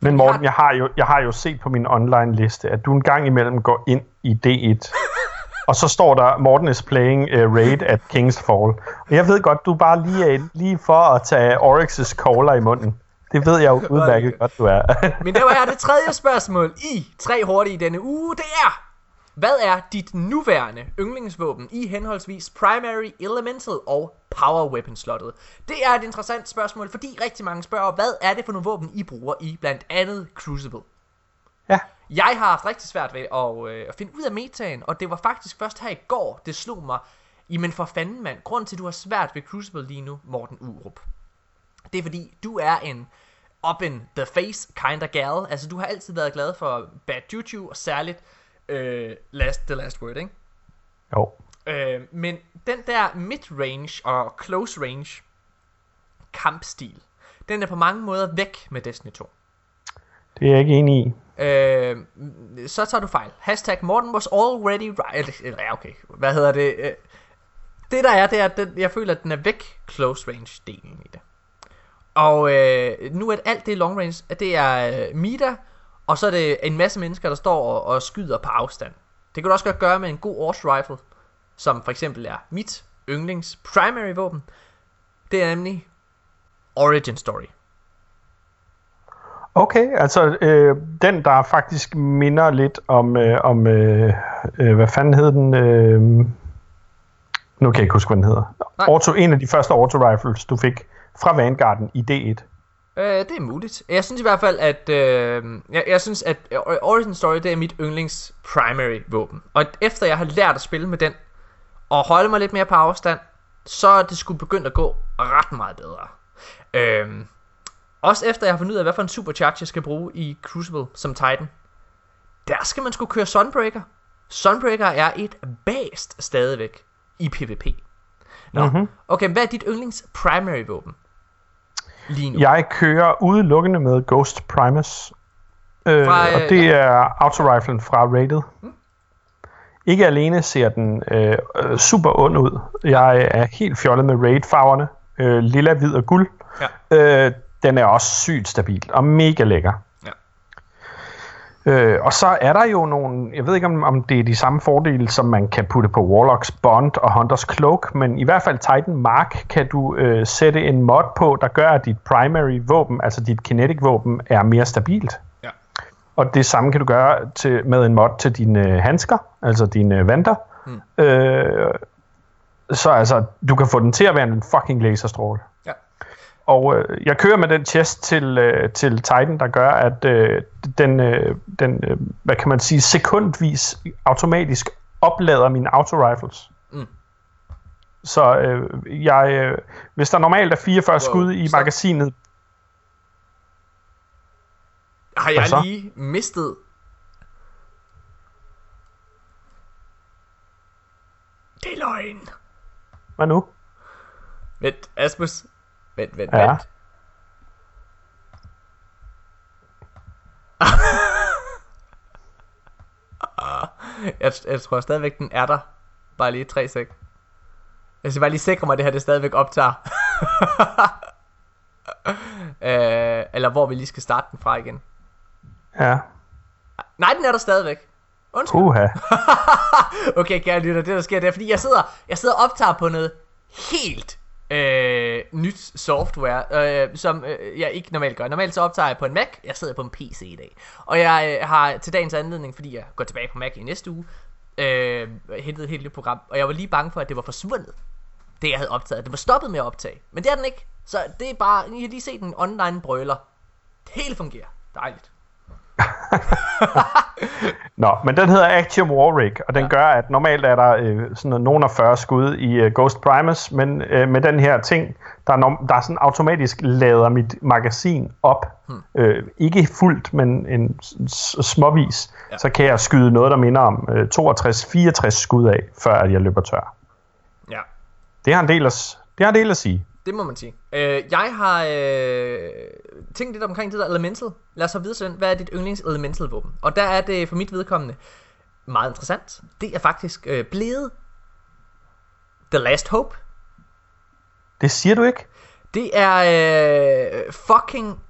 Men Morten, jeg har, jo, jeg har jo set på min online liste, at du en gang imellem går ind i D1, og så står der, Morten is playing uh, Raid at King's Fall. Og jeg ved godt, du bare lige er lige for at tage Oryx's caller i munden. Det ved jeg jo udmærket godt, du er. Men det var det tredje spørgsmål i tre hurtige i denne uge. Det er, hvad er dit nuværende yndlingsvåben i henholdsvis Primary, Elemental og Power Weapon slottet? Det er et interessant spørgsmål, fordi rigtig mange spørger, hvad er det for nogle våben, I bruger i blandt andet Crucible? ja, Jeg har haft rigtig svært ved at, øh, at finde ud af metaen, og det var faktisk først her i går, det slog mig. Jamen for fanden mand, grund til at du har svært ved Crucible lige nu, Morten Urup. Det er fordi, du er en up in the face kind of gal. Altså du har altid været glad for Bad Juju, og særligt øh, last, The Last Word, ikke? jo. Øh, men den der mid-range og close range kampstil, den er på mange måder væk med Destiny 2. Det er jeg ikke enig i. Øh, så tager du fejl. Hashtag Morten was already right. Eller, ja, okay. Hvad hedder det? Øh, Det der er, det er, at den, jeg føler, at den er væk close range delen i det. Og øh, nu er alt det long range, det er øh, Mida, og så er det en masse mennesker, der står og, og skyder på afstand. Det kan du også godt gøre med en god Orch Rifle, som for eksempel er mit yndlings primary våben. Det er nemlig Origin Story. Okay, altså øh, den, der faktisk minder lidt om, øh, om øh, øh, hvad fanden hed den? Øh, nu kan jeg ikke huske, hvad den hedder. Nej. Auto, en af de første auto-rifles, du fik fra Vanguarden i D1. Øh, det er muligt. Jeg synes i hvert fald, at øh, jeg, jeg synes, at øh, Origin Story det er mit yndlings primary våben. Og efter jeg har lært at spille med den og holde mig lidt mere på afstand, så er det skulle begyndt at gå ret meget bedre. Øh, også efter jeg har fundet ud af, hvad for en supercharge jeg skal bruge i Crucible som Titan. Der skal man skulle køre Sunbreaker. Sunbreaker er et bast stadigvæk i PvP. Nå, Mhm. mm-hmm. okay, hvad er dit yndlings primary våben? Lige nu. Jeg kører udelukkende med Ghost Primus. Øh, Fra, øh, og det er autoriflen fra Rated. Ikke alene ser den øh, øh, super ond ud. Jeg er helt fjollet med raid-farverne. Øh, lilla, hvid og guld. Ja. Øh, den er også sygt stabil og mega lækker. Øh, og så er der jo nogle, jeg ved ikke om, om det er de samme fordele, som man kan putte på Warlocks Bond og Hunters Cloak, men i hvert fald Titan Mark kan du øh, sætte en mod på, der gør, at dit primary våben, altså dit kinetic våben, er mere stabilt. Ja. Og det samme kan du gøre til, med en mod til dine øh, handsker, altså dine øh, vanter. Mm. Øh, så altså, du kan få den til at være en fucking laserstråle. Ja. Og øh, jeg kører med den chest til, øh, til Titan, der gør, at øh, den, øh, den øh, hvad kan man sige, sekundvis automatisk oplader mine autorifles. Mm. Så øh, jeg, øh, hvis der normalt er 44 wow, skud i magasinet, Har jeg lige mistet... Det er løgn. hvad nu? Vent, Asmus. Vent, vent, Ja. vent. jeg, jeg tror stadigvæk, den er der. Bare lige tre sek. Jeg skal bare lige sikre mig, at det her det stadigvæk optager. øh, eller hvor vi lige skal starte den fra igen. Ja. Nej, den er der stadigvæk. Undskyld. Uha. okay, kære lytter, det der sker, det er, fordi jeg sidder, jeg sidder og optager på noget helt, øh, nyt software, øh, som øh, jeg ikke normalt gør. Normalt så optager jeg på en Mac, jeg sidder på en PC i dag. Og jeg øh, har til dagens anledning, fordi jeg går tilbage på Mac i næste uge, øh, hentet et helt nyt program, og jeg var lige bange for, at det var forsvundet. Det jeg havde optaget. Det var stoppet med at optage. Men det er den ikke. Så det er bare, I har lige set en online brøler. Det hele fungerer. Dejligt. Nå, men den hedder Actium Warwick, og den ja. gør, at normalt er der øh, sådan nogen af 40 skud i uh, Ghost Primus, men øh, med den her ting, der, er der er sådan automatisk lader mit magasin op. Hmm. Øh, ikke fuldt, men en småvis. Ja. Så kan jeg skyde noget, der minder om øh, 62-64 skud af, før at jeg løber tør. Ja. Det har en del at, det har en del at sige. Det må man sige. Øh, jeg har øh, tænkt lidt omkring det der elemental. Lad os så videre til Hvad er dit yndlings elemental våben? Og der er det for mit vedkommende meget interessant. Det er faktisk øh, blevet The Last Hope. Det siger du ikke? Det er øh, fucking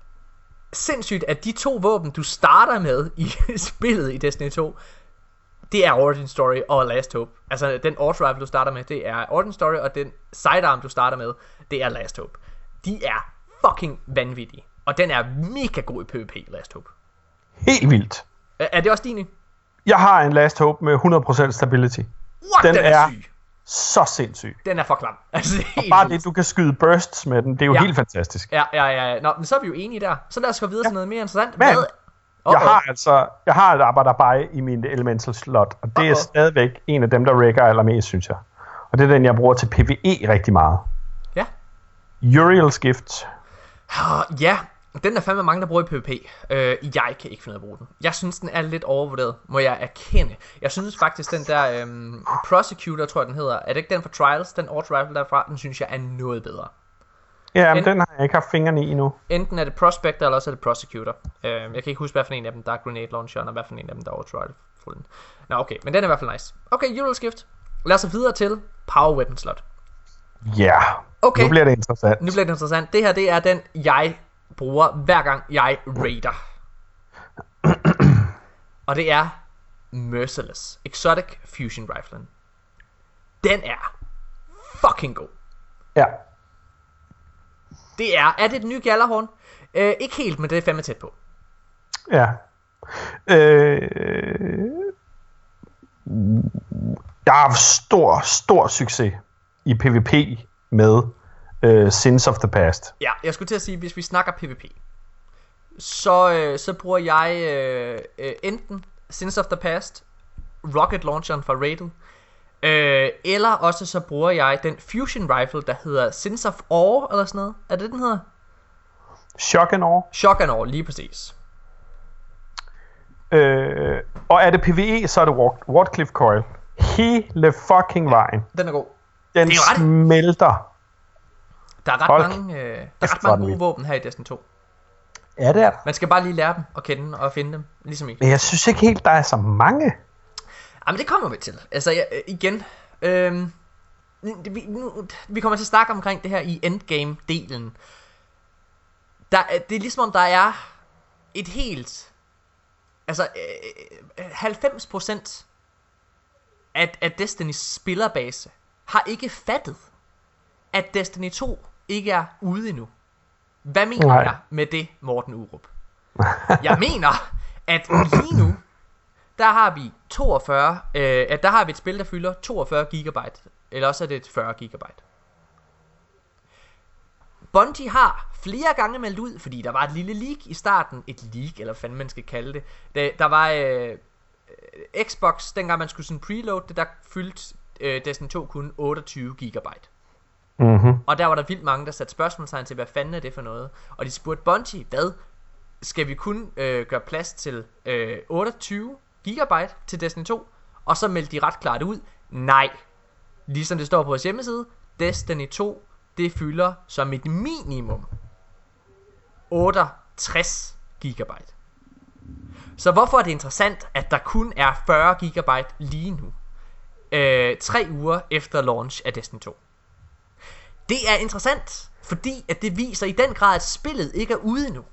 sindssygt, at de to våben, du starter med i spillet i Destiny 2, det er Origin Story og Last Hope. Altså, den auto rifle, du starter med, det er Origin Story, og den sidearm, du starter med, det er Last Hope. De er fucking vanvittige. Og den er mega god i PvP, Last Hope. Helt vildt. Er, er det også din? Jeg har en Last Hope med 100% stability. What, den, den er, er syg. så sindssyg. Den er for klam. Altså, og bare det, du kan skyde bursts med den, det er jo ja. helt fantastisk. Ja, ja, ja. Nå, men så er vi jo enige der. Så lad os gå videre ja. til noget mere interessant. Men, Hvad Uh-oh. Jeg har altså, jeg har et Abadabai i min elemental slot, og det Uh-oh. er stadigvæk en af dem, der rækker allermest, synes jeg. Og det er den, jeg bruger til PvE rigtig meget. Ja. Uriel's Gift. Uh, ja, den er fandme mange, der bruger i PvP. Uh, jeg kan ikke finde ud af at bruge den. Jeg synes, den er lidt overvurderet, må jeg erkende. Jeg synes faktisk, den der um, Prosecutor, tror jeg den hedder, er det ikke den for Trials, den auto rifle derfra, den synes jeg er noget bedre. Ja, men den har jeg ikke haft fingrene i endnu. Enten er det Prospector, eller også er det Prosecutor. Uh, jeg kan ikke huske, hvad for en af dem, der er Grenade Launcher, og hvad for en af dem, der er Auto Rifle. Nå, okay, men den er i hvert fald nice. Okay, Euro Skift. Lad os videre til Power Weapon Slot. Ja, yeah. okay. nu bliver det interessant. Nu bliver det interessant. Det her, det er den, jeg bruger hver gang jeg raider. og det er Merciless Exotic Fusion Rifle. Den er fucking god. Ja. Det er, er det den nye Gallerhorn? Øh, ikke helt, men det er fandme tæt på. Ja. Øh, har haft stor, stor succes i PvP med øh, Sins of the Past. Ja, jeg skulle til at sige, hvis vi snakker PvP, så, øh, så bruger jeg øh, øh, enten Sins of the Past, Rocket Launcheren fra Raidel, Øh, eller også så bruger jeg den fusion rifle, der hedder Sins of Awe, eller sådan noget. Er det den hedder? Shock and Awe. Shock and Awe, lige præcis. Øh, og er det PvE, så er det Wardcliff Coil. Hele fucking vejen. Den er god. Den det er smelter. Der er ret Folk. mange, øh, der er ret mange gode våben her i Destiny 2. Ja, det er Man skal bare lige lære dem at kende og finde dem, ligesom i. Men jeg synes ikke helt, der er så mange. Jamen det kommer vi til. Altså jeg, øh, igen, øhm, vi, nu, vi kommer til at snakke omkring det her i endgame-delen. Der, det er ligesom om der er et helt, altså øh, 90% øh, af, af Destinys spillerbase har ikke fattet, at Destiny 2 ikke er ude endnu. Hvad mener Nej. jeg med det, Morten Urup? jeg mener, at lige nu, der har vi 42, øh, at der har vi et spil, der fylder 42 gigabyte, eller også er det 40 gigabyte. Bungie har flere gange meldt ud, fordi der var et lille leak i starten, et leak, eller hvad fanden man skal kalde det. Der, der var øh, Xbox, dengang man skulle sådan preload det, der fyldte øh, Destiny 2 kun 28 gigabyte. Mm-hmm. Og der var der vildt mange, der satte spørgsmålstegn til, hvad fanden er det for noget? Og de spurgte Bungie, hvad? Skal vi kun øh, gøre plads til øh, 28 gigabyte til Destiny 2, og så meldte de ret klart ud, nej, ligesom det står på vores hjemmeside, Destiny 2, det fylder som et minimum 68 gigabyte. Så hvorfor er det interessant, at der kun er 40 gigabyte lige nu? Øh, tre uger efter launch af Destiny 2. Det er interessant, fordi at det viser i den grad, at spillet ikke er ude endnu.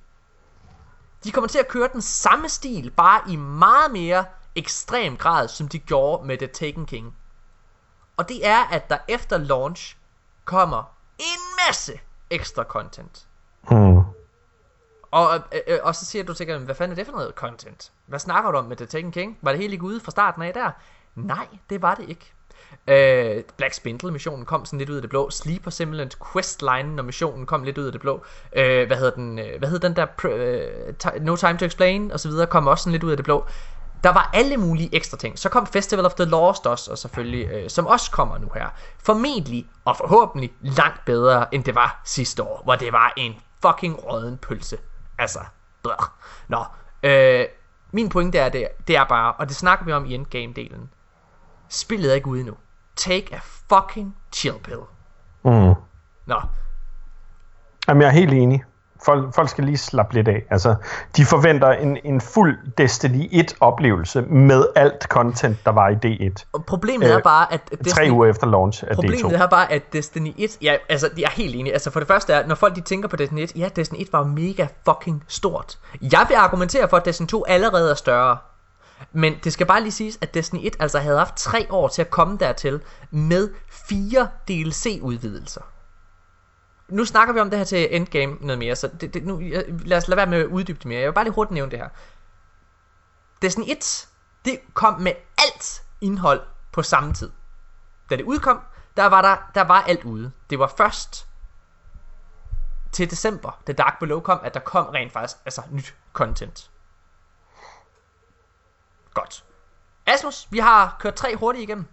De kommer til at køre den samme stil, bare i meget mere ekstrem grad, som de gjorde med The Taken King. Og det er, at der efter launch kommer en masse ekstra content. Hmm. Og, øh, øh, og så siger du sikkert, hvad fanden er det for noget content? Hvad snakker du om med The Taken King? Var det helt ikke ude fra starten af der? Nej, det var det ikke. Øh, Black Spindle missionen kom sådan lidt ud af det blå. Sleeper Simulant Questline, når missionen kom lidt ud af det blå. Øh, hvad hedder den? Øh, hvad hedder den der? Uh, no Time to Explain og så videre kom også sådan lidt ud af det blå. Der var alle mulige ekstra ting. Så kom Festival of the Lost også, og selvfølgelig, øh, som også kommer nu her. Formentlig og forhåbentlig langt bedre, end det var sidste år, hvor det var en fucking råden pølse. Altså, blah. Nå, øh, min pointe er, det, det er bare, og det snakker vi om i endgame-delen. Spillet er ikke ude endnu. Take a fucking chill pill. Mm. Nå, Jamen, jeg er helt enig. Folk, folk skal lige slappe lidt af. Altså, de forventer en, en fuld Destiny 1-oplevelse med alt content, der var i D1. og problemet øh, er bare, at... Tre Destiny- uger efter launch af Problemet D2. er bare, at Destiny 1, ja, altså, jeg er helt enig, altså for det første er, når folk de tænker på Destiny 1, ja, Destiny 1 var mega fucking stort. Jeg vil argumentere for, at Destiny 2 allerede er større. Men det skal bare lige siges, at Destiny 1 altså havde haft tre år til at komme dertil med fire DLC-udvidelser. Nu snakker vi om det her til Endgame noget mere, så det, det, nu, jeg- lad os lade være med at uddybe det mere. Jeg vil bare lige hurtigt nævne det her. Destiny 1, det kom med alt indhold på samme tid. Da det udkom, der var, der, der var alt ude. Det var først til december, da Dark Below kom, at der kom rent faktisk altså, nyt content. Godt. Asmus, vi har kørt tre hurtigt igennem.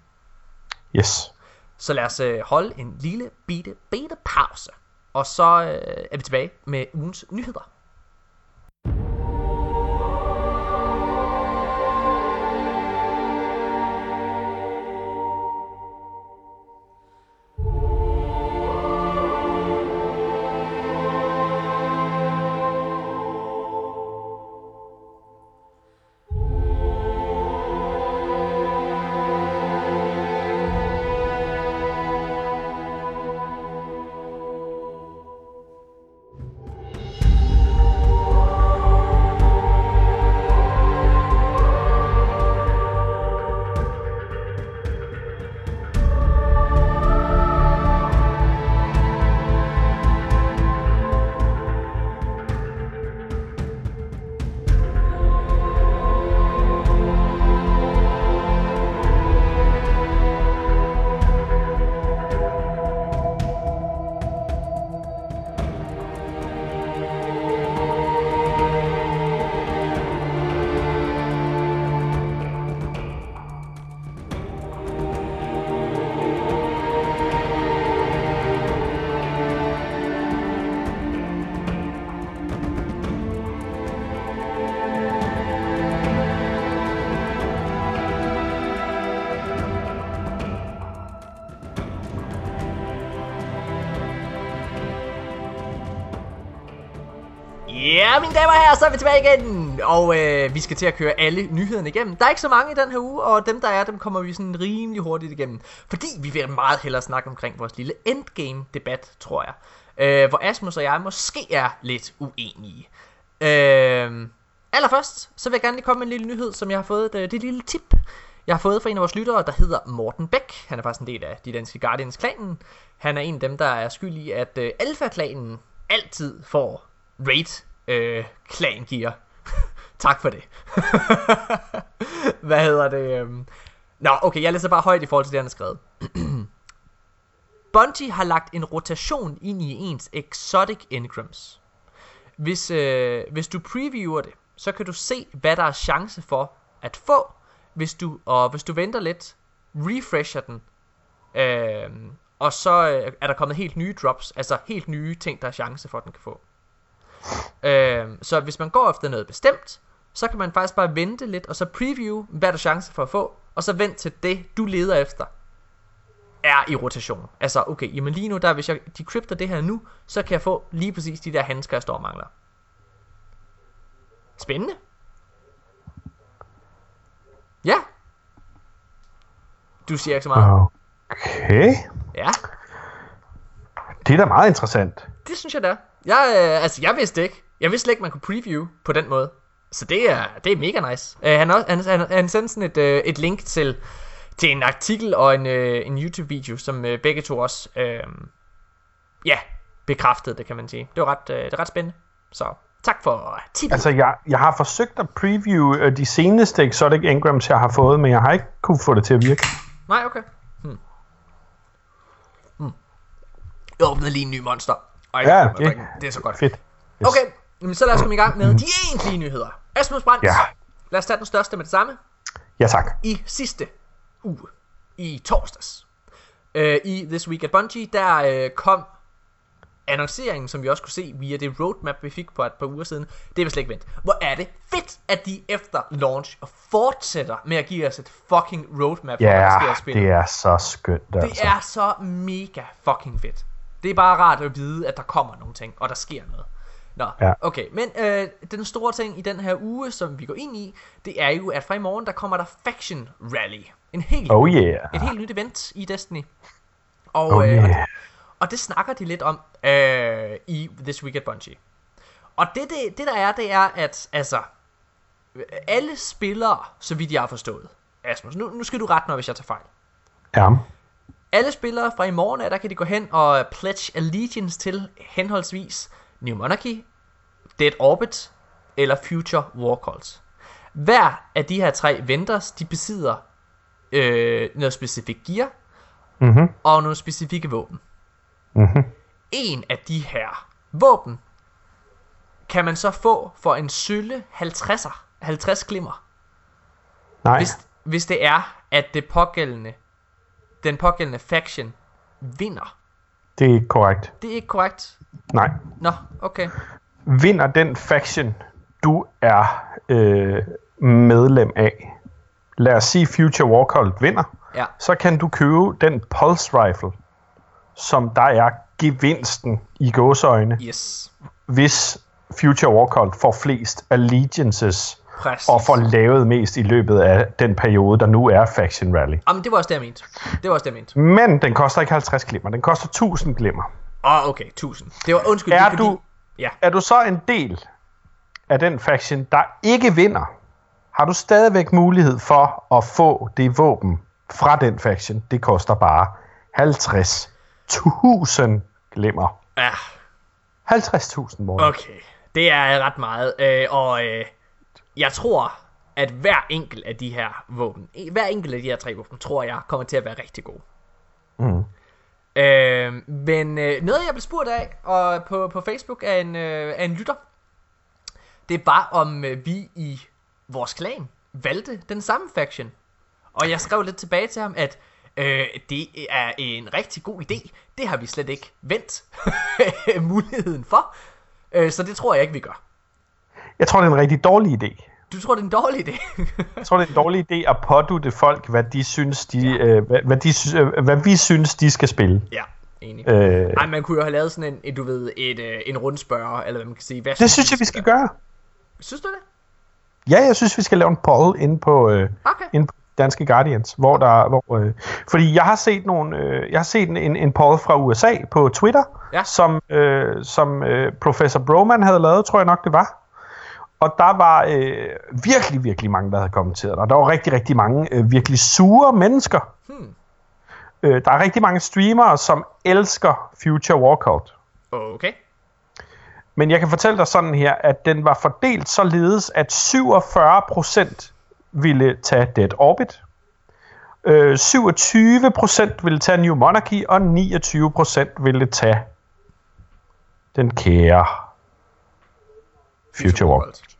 Yes. Så lad os øh, holde en lille bitte, bitte pause. Og så øh, er vi tilbage med ugens nyheder. Ja, mine damer og herrer, så er vi tilbage igen. Og øh, vi skal til at køre alle nyhederne igennem. Der er ikke så mange i den her uge, og dem der er, dem kommer vi sådan rimelig hurtigt igennem. Fordi vi vil meget hellere snakke omkring vores lille endgame-debat, tror jeg. Øh, hvor Asmus og jeg måske er lidt uenige. Øh, allerførst, så vil jeg gerne lige komme med en lille nyhed, som jeg har fået. Det, øh, det lille tip, jeg har fået fra en af vores lyttere, der hedder Morten Bæk. Han er faktisk en del af de danske Guardians-klanen. Han er en af dem, der er skyld i, at øh, Alpha-klanen altid får raid øh, klan gear. tak for det. Hvad hedder det? Øhm? Nå, okay, jeg læser bare højt i forhold til det, han har skrevet. Bungie har lagt en rotation ind i ens exotic engrams. Hvis, øh, hvis du previewer det, så kan du se, hvad der er chance for at få, hvis du, og hvis du venter lidt, refresher den, øh, og så øh, er der kommet helt nye drops, altså helt nye ting, der er chance for, at den kan få. Øh, så hvis man går efter noget bestemt, så kan man faktisk bare vente lidt, og så preview, hvad der er chance for at få, og så vent til det, du leder efter, er i rotation. Altså, okay, jamen lige nu, der, hvis jeg decrypter det her nu, så kan jeg få lige præcis de der handsker, jeg står og mangler. Spændende. Ja. Du siger ikke så meget. Okay. Ja, Det er da meget interessant. det synes jeg da. Jeg, øh, altså, jeg vidste ikke. Jeg vidste slet ikke, man kunne preview på den måde. Så det er, det er mega nice. Uh, han, også, han, han, han sendte sådan et, uh, et link til, til en artikel og en, uh, en YouTube-video, som uh, begge to også uh, ja, bekræftede det, kan man sige. Det var ret, øh, det er ret spændende. Så tak for tippet. Altså, jeg, jeg har forsøgt at preview øh, de seneste Exotic Engrams, jeg har fået, men jeg har ikke kunne få det til at virke. Nej, okay. Hmm. Hmm. Jeg åbnede lige en ny monster. Ej, Ja, det, det- det er så godt. Fedt. Yes. Okay, jamen, så lad os komme i gang med de egentlige nyheder. Asmus Brandt, Ja. lad os tage den største med det samme. Ja, tak. I sidste uge, i torsdags, øh, i This Week at Bungie, der øh, kom annonceringen, som vi også kunne se via det roadmap, vi fik for et par uger siden. Det er vi slet ikke vent. Hvor er det fedt, at de efter launch fortsætter med at give os et fucking roadmap for, hvad der sker Ja, i spillet. det er så skønt, Det altså. er så mega fucking fedt. Det er bare rart at vide, at der kommer nogle ting, og der sker noget. Nå, Ja. okay. Men øh, den store ting i den her uge, som vi går ind i, det er jo, at fra i morgen, der kommer der Faction Rally. En helt, Oh yeah. et helt nyt event i Destiny. Og, Oh øh, og, yeah. og det snakker de lidt om øh, i This Week at Bungie. Og det, det, det der er, det er, at altså, alle spillere, så vidt jeg har forstået, Asmus, nu, nu skal du rette mig, hvis jeg tager fejl. Ja. Alle spillere fra i morgen af, der kan de gå hen og pledge allegiance til henholdsvis New Monarchy, Dead Orbit eller Future War Cults. Hver af de her tre vendors, de besidder øh, noget specifikt gear Mhm. og nogle specifikke våben. Mhm. En af de her våben kan man så få for en sølle 50'er, 50 glimmer. Nej. Hvis, hvis det er, at det pågældende, den pågældende faction vinder. Det er ikke korrekt. Det er ikke korrekt. Nej. Nå, okay. Vinder den faction, du er øh, medlem af. Lad os sige, Future War Cult vinder. Ja. Så kan du købe den Pulse Rifle, som der er gevinsten i gåseøjne, Yes. hvis Future War Cult får flest allegiances Præcis. og får lavet mest i løbet af den periode, der nu er Faction Rally. Jamen, det var også det, jeg mente. Det var også det, jeg mente. Men den koster ikke 50 glimmer, den koster 1000 glimmer. Åh, oh, okay. 1000. Det var undskyld. Er det er fordi... du- Ja. Er du så en del af den faction, der ikke vinder, har du stadigvæk mulighed for at få det våben fra den faction. Det koster bare 50.000 glimmer. Ja, 50.000 måneder. okay. Det er ret meget. Øh, og øh, jeg tror, at hver enkelt af de her våben, hver enkelt af de her tre våben, tror jeg, kommer til at være rigtig god. Mm. Øh, men øh, noget, jeg blev spurgt af og på, på Facebook af en, øh, af en lytter, det var, om øh, vi i vores klan valgte den samme faction. Og jeg skrev lidt tilbage til ham, at øh, det er en rigtig god idé. Det har vi slet ikke vendt muligheden for. Øh, så det tror jeg ikke, vi gør. Jeg tror, det er en rigtig dårlig idé. Du tror, det er en dårlig idé? Jeg tror, det er en dårlig idé at pådute folk, hvad de synes, de, øh, hvad, hvad, de, øh, hvad vi synes, de skal spille. ja, enig. Øh, Ej, man kunne jo have lavet sådan en, en du ved, et, øh, en rundspørger, eller hvad man kan sige. Hvad det synes jeg, vi skal gøre. Synes du det? Ja, jeg synes, vi skal lave en poll inde på, øh, Okay. inde på Danske Guardians, hvor der, hvor, øh, fordi jeg har set nogle, øh, jeg har set en, en, en poll fra USA på Twitter, Ja. som, øh, som øh, Professor Broman havde lavet, tror jeg nok det var. Og der var øh, virkelig, virkelig mange, der havde kommenteret. Og der var rigtig, rigtig mange øh, virkelig sure mennesker. Hmm. Øh, der er rigtig mange streamere, som elsker Future Cult. Okay. Men jeg kan fortælle dig sådan her, at den var fordelt således, at 47% ville tage Dead Orbit, øh, 27% ville tage New Monarchy, og 29% ville tage den kære Future War.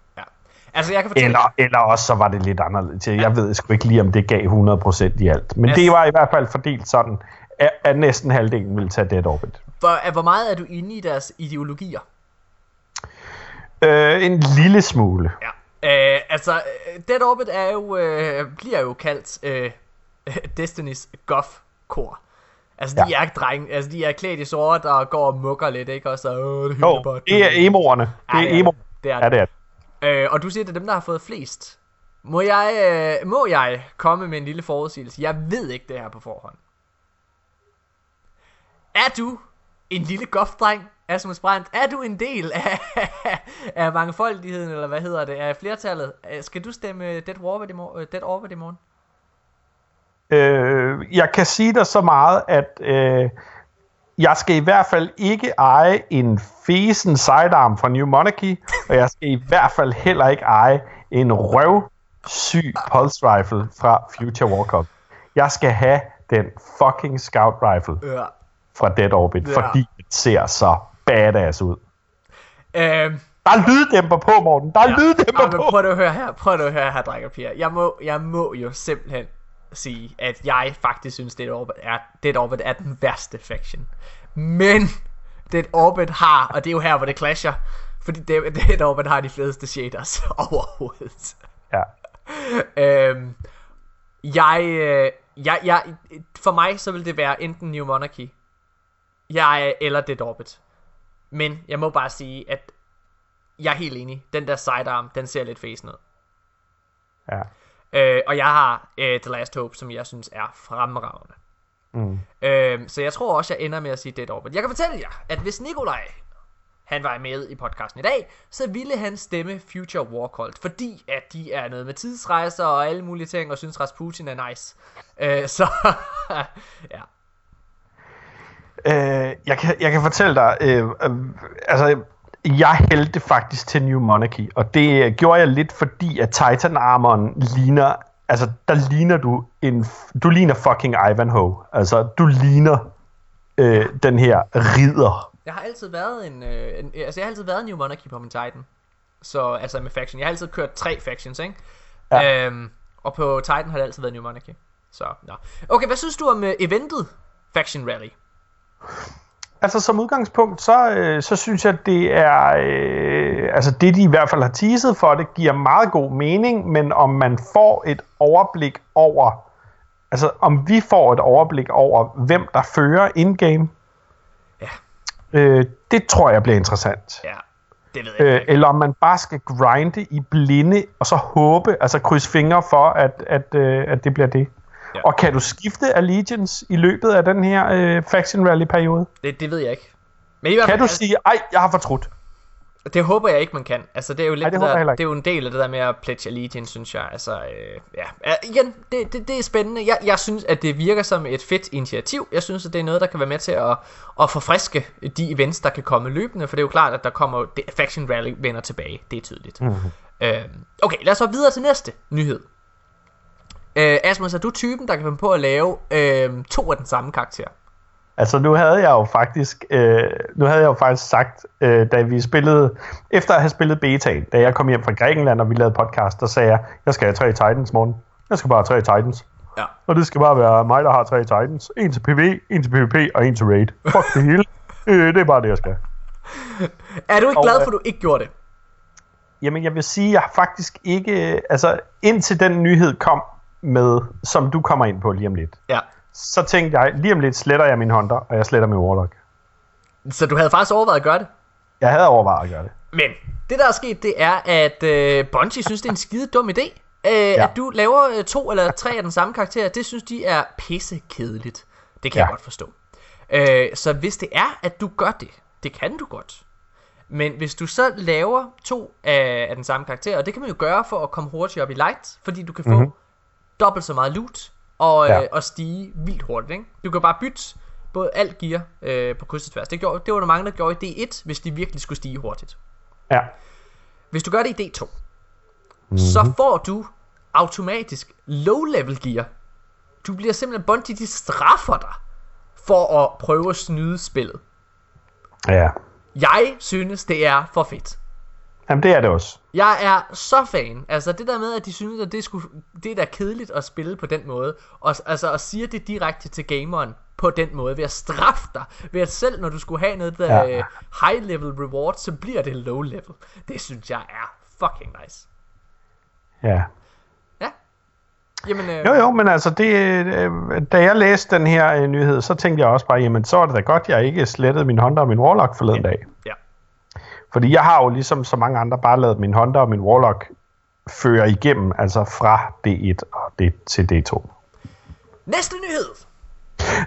Ja. Altså, jeg kan fortælle... Eller, eller også så var det lidt anderledes. Jeg ved sgu ikke lige, om det gav 100% i alt. Men Altså- det var i hvert fald fordelt sådan, at, at næsten halvdelen ville tage Dead Orbit. Hvor, hvor meget er du inde i deres ideologier? Øh, en lille smule. Ja. Øh, altså, Dead Orbit er jo, øh, bliver jo kaldt øh, Destiny's Goth Core. Altså, de er dreng, altså, de er klædt i sort og går og mukker lidt, ikke? Og så, åh, det hylder Jo, bare. det er emoerne. Det Ja, er det er emo. det. Det er Ja, det er det. Øh, og du siger, det er dem, der har fået flest. Må jeg, øh, må jeg komme med en lille forudsigelse? Jeg ved ikke det her på forhånd. Er du en lille goth-dreng, Asmus Brandt? Er du en del af, af mangfoldigheden, eller hvad hedder det, af flertallet? Øh, skal du stemme Dead Orbit i morgen? Dead Orbit i morgen? Øh, jeg kan sige dig så meget, at øh, jeg skal i hvert fald ikke eje en fesen sidearm fra New Monarchy, og jeg skal i hvert fald heller ikke eje en røvsyg pulse rifle fra Future Warcraft. Jeg skal have den fucking scout rifle Ja. fra Dead Orbit, Ja. fordi det ser så badass ud. Øhm, Der er lyddæmper på, Morten. Der er ja. lyddæmper men på. prøv at høre her, prøv at høre her, drenge og piger. Jeg må, jeg må jo simpelthen sige, at jeg faktisk synes, Dead Orbit er, Dead Orbit er den værste faction. Men Dead Orbit har, og det er jo her, hvor det clasher, fordi Dead Dead Orbit har de fedeste shaders overhovedet. Ja. Øhm, jeg, øh, jeg, jeg, for mig så vil det være enten New Monarchy, jeg eller Dead Orbit. Men jeg må bare sige, at jeg er helt enig. Den der sidearm, den ser lidt fesen ud. ja. Øh, og jeg har øh, The Last Hope, som jeg synes er fremragende. Mm. Øh, så jeg tror også, jeg ender med at sige Dead Orbit. Jeg kan fortælle jer, at hvis Nikolaj han var med i podcasten i dag, så ville han stemme Future War Cult, fordi at de er noget med tidsrejser og alle mulige ting, og synes Rasputin er nice. Øh, så ja. Øh, jeg, kan, jeg kan fortælle dig, øh, øh, altså, jeg hældte faktisk til New Monarchy, og det øh, gjorde jeg lidt fordi, at Titan Armoren ligner, altså, der ligner du en, du ligner fucking Ivanhoe. Altså, du ligner øh, den her ridder. Jeg har altid været en, øh, en altså jeg har altid været New Monarchy på min Titan. Så altså med faction. Jeg har altid kørt tre factions, ikke? Ja. Øhm, og på Titan har det altid været New Monarchy. Så, nå. Okay, hvad synes du om uh, eventet Faction Rally? Altså som udgangspunkt, så, øh, så synes jeg, det er, øh, altså det de i hvert fald har teaset for, det giver meget god mening, men om man får et overblik over, altså om vi får et overblik over, hvem der fører in-game, Ja. øh, det tror jeg bliver interessant. Ja, det ved jeg Øh, ikke. eller om man bare skal grinde i blinde, og så håbe, altså krydse fingre for, at, at, øh, at det bliver det. Ja. Og kan du skifte Allegiance i løbet af den her øh, Faction Rally-periode? Det, det ved jeg ikke. Men i hvert Kan fald, du sige, ej, jeg har fortrudt? Det håber jeg ikke, man kan. Altså, det er jo lidt Nej, det det, der, det er jo en del af det der med at pledge allegiance, synes jeg. Altså, øh, ja. Igen, det, det, det er spændende. Jeg, jeg synes, at det virker som et fedt initiativ. Jeg synes, at det er noget, der kan være med til at, at forfriske de events, der kan komme løbende. For det er jo klart, at der kommer Faction Rally vender tilbage. Det er tydeligt. Mhm. Mm-hmm. Øh, okay, lad os så videre til næste nyhed. Øh, Asmus, er du typen, der kan finde på at lave øh, to af den samme karakter? Altså nu havde jeg jo faktisk, øh, nu havde jeg jo faktisk sagt, øh, da vi spillede, efter at have spillet betaen, da jeg kom hjem fra Grækenland, og vi lavede podcast, der sagde jeg, jeg skal have tre Titans morgen. Jeg skal bare have tre Titans. Ja. Og det skal bare være mig, der har tre Titans. En til PV, en til PvP og en til Raid. Fuck det hele. Øh, det er bare det, jeg skal. Er du ikke Og, glad øh, for, at du ikke gjorde det? Jamen, jeg vil sige, jeg har faktisk ikke... Altså, indtil den nyhed kom med, som du kommer ind på lige om lidt, Ja. så tænkte jeg, lige om lidt sletter jeg min Hunter, og jeg sletter min Warlock. Så du havde faktisk overvejet at gøre det? Jeg havde overvejet at gøre det. Men det der er sket, det er, at øh, Bungie synes, det er en skide dum idé. Øh, ja. At du laver øh, to eller tre af den samme karakter, det synes de er pisse kedeligt. Det kan ja. Jeg godt forstå. Øh, så hvis det er, at du gør det, det kan du godt. Men hvis du så laver to af, af den samme karakter, og det kan man jo gøre for at komme hurtigt op i light, fordi du kan få mm-hmm. Dobbelt så meget loot og, ja. Øh, og stige vildt hurtigt. Ikke? Du kan bare bytte både alt gear øh, på kryds og tværs. Det, gjorde, det var der mange, der gjorde i D1, hvis de virkelig skulle stige hurtigt. Ja. Hvis du gør det i D2, mm-hmm. så får du automatisk low-level gear. Du bliver simpelthen Bungie, de straffer dig for at prøve at snyde spillet. Ja. Jeg synes, det er for fedt. Jamen, det er det også. Jeg er så fan. Altså det der med, at de synes, at det, skulle, det er da kedeligt at spille på den måde. Og altså at sige det direkte til gameren på den måde. Ved at straffe dig. Ved at selv når du skulle have noget der Ja. ja. high level reward, så bliver det low level. Det synes jeg er fucking nice. Ja. Ja. Jamen, øh, Jo, jo, men altså, det, øh, da jeg læste den her øh, nyhed, så tænkte jeg også bare, jamen, så var det da godt, jeg ikke slettede min Hunter og min Warlock forleden dag. Ja. Fordi jeg har jo ligesom så mange andre bare lavet min Hunter og min Warlock føre igennem, altså fra D1 og det til D2. Næste nyhed.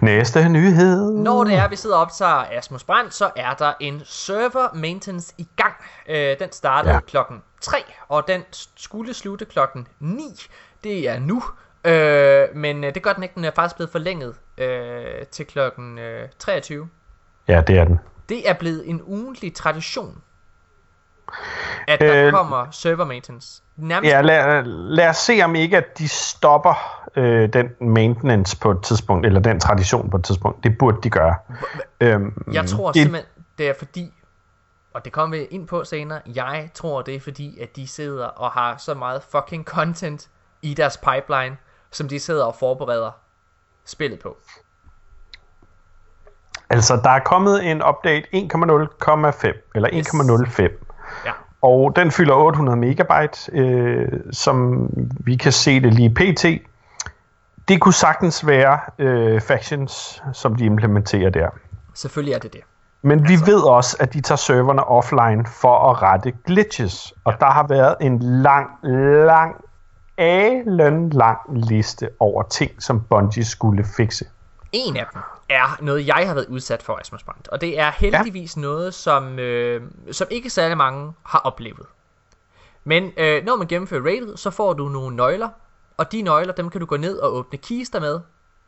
Næste nyhed. Når det er, vi sidder og optager Asmus Brand, så er der en server maintenance i gang. Øh, den startede ja. Ja. klokken 3, og den skulle slutte klokken 9. Det er nu. Øh, men øh, det gør den ikke. Den er faktisk blevet forlænget øh, til klokken øh, 23. Ja, det er den. Det er blevet en ugentlig tradition, at der øh, kommer server maintenance. Nærmest... Ja, lad, lad os se om ikke, at de stopper øh, den maintenance på et tidspunkt, eller den tradition på et tidspunkt. Det burde de gøre. Øhm, jeg tror det... simpelthen, det er fordi, og det kommer vi ind på senere, jeg tror det er fordi, at de sidder og har så meget fucking content i deres pipeline, som de sidder og forbereder spillet på. Altså, der er kommet en update 1.0,5, eller 1.05. Yes. Og den fylder 800 megabyte, øh, som vi kan se det lige pt. Det kunne sagtens være øh, factions, som de implementerer der. Selvfølgelig er det det. Men altså. vi ved også, at de tager serverne offline for at rette glitches. Og ja. der har været en lang, lang, alen lang liste over ting, som Bungie skulle fikse. En af dem er noget, jeg har været udsat for, Asmus Brandt. Og det er heldigvis ja. noget, som, øh, som ikke særlig mange har oplevet. Men øh, når man gennemfører rated, så får du nogle nøgler, og de nøgler, dem kan du gå ned og åbne kister med,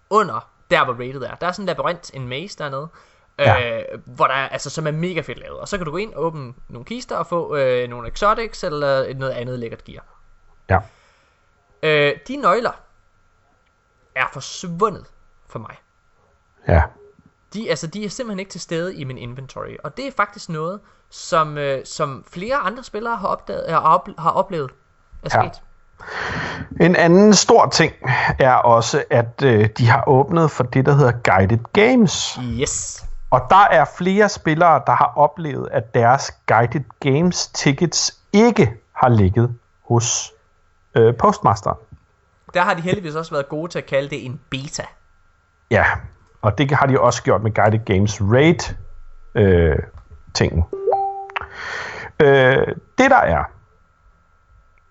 under der, hvor rated er. Der er sådan en labyrint, en maze dernede, ja. øh, hvor der er, altså, som er mega fedt lavet. Og så kan du gå ind og åbne nogle kister og få øh, nogle exotics eller noget andet lækkert gear. Ja. Øh, de nøgler er forsvundet for mig. Ja. De, altså, de er simpelthen ikke til stede i min inventory. Og det er faktisk noget, som, øh, som flere andre spillere har, opdaget, har, op, har oplevet er ja. sket. En anden stor ting er også, at øh, de har åbnet for det, der hedder Guided Games. Yes. Og der er flere spillere, der har oplevet, at deres Guided Games tickets ikke har ligget hos øh, Postmaster. Der har de heldigvis også været gode til at kalde det en beta. Ja, og det har de også gjort med Guided Games Raid øh, tingen. Øh, det der er,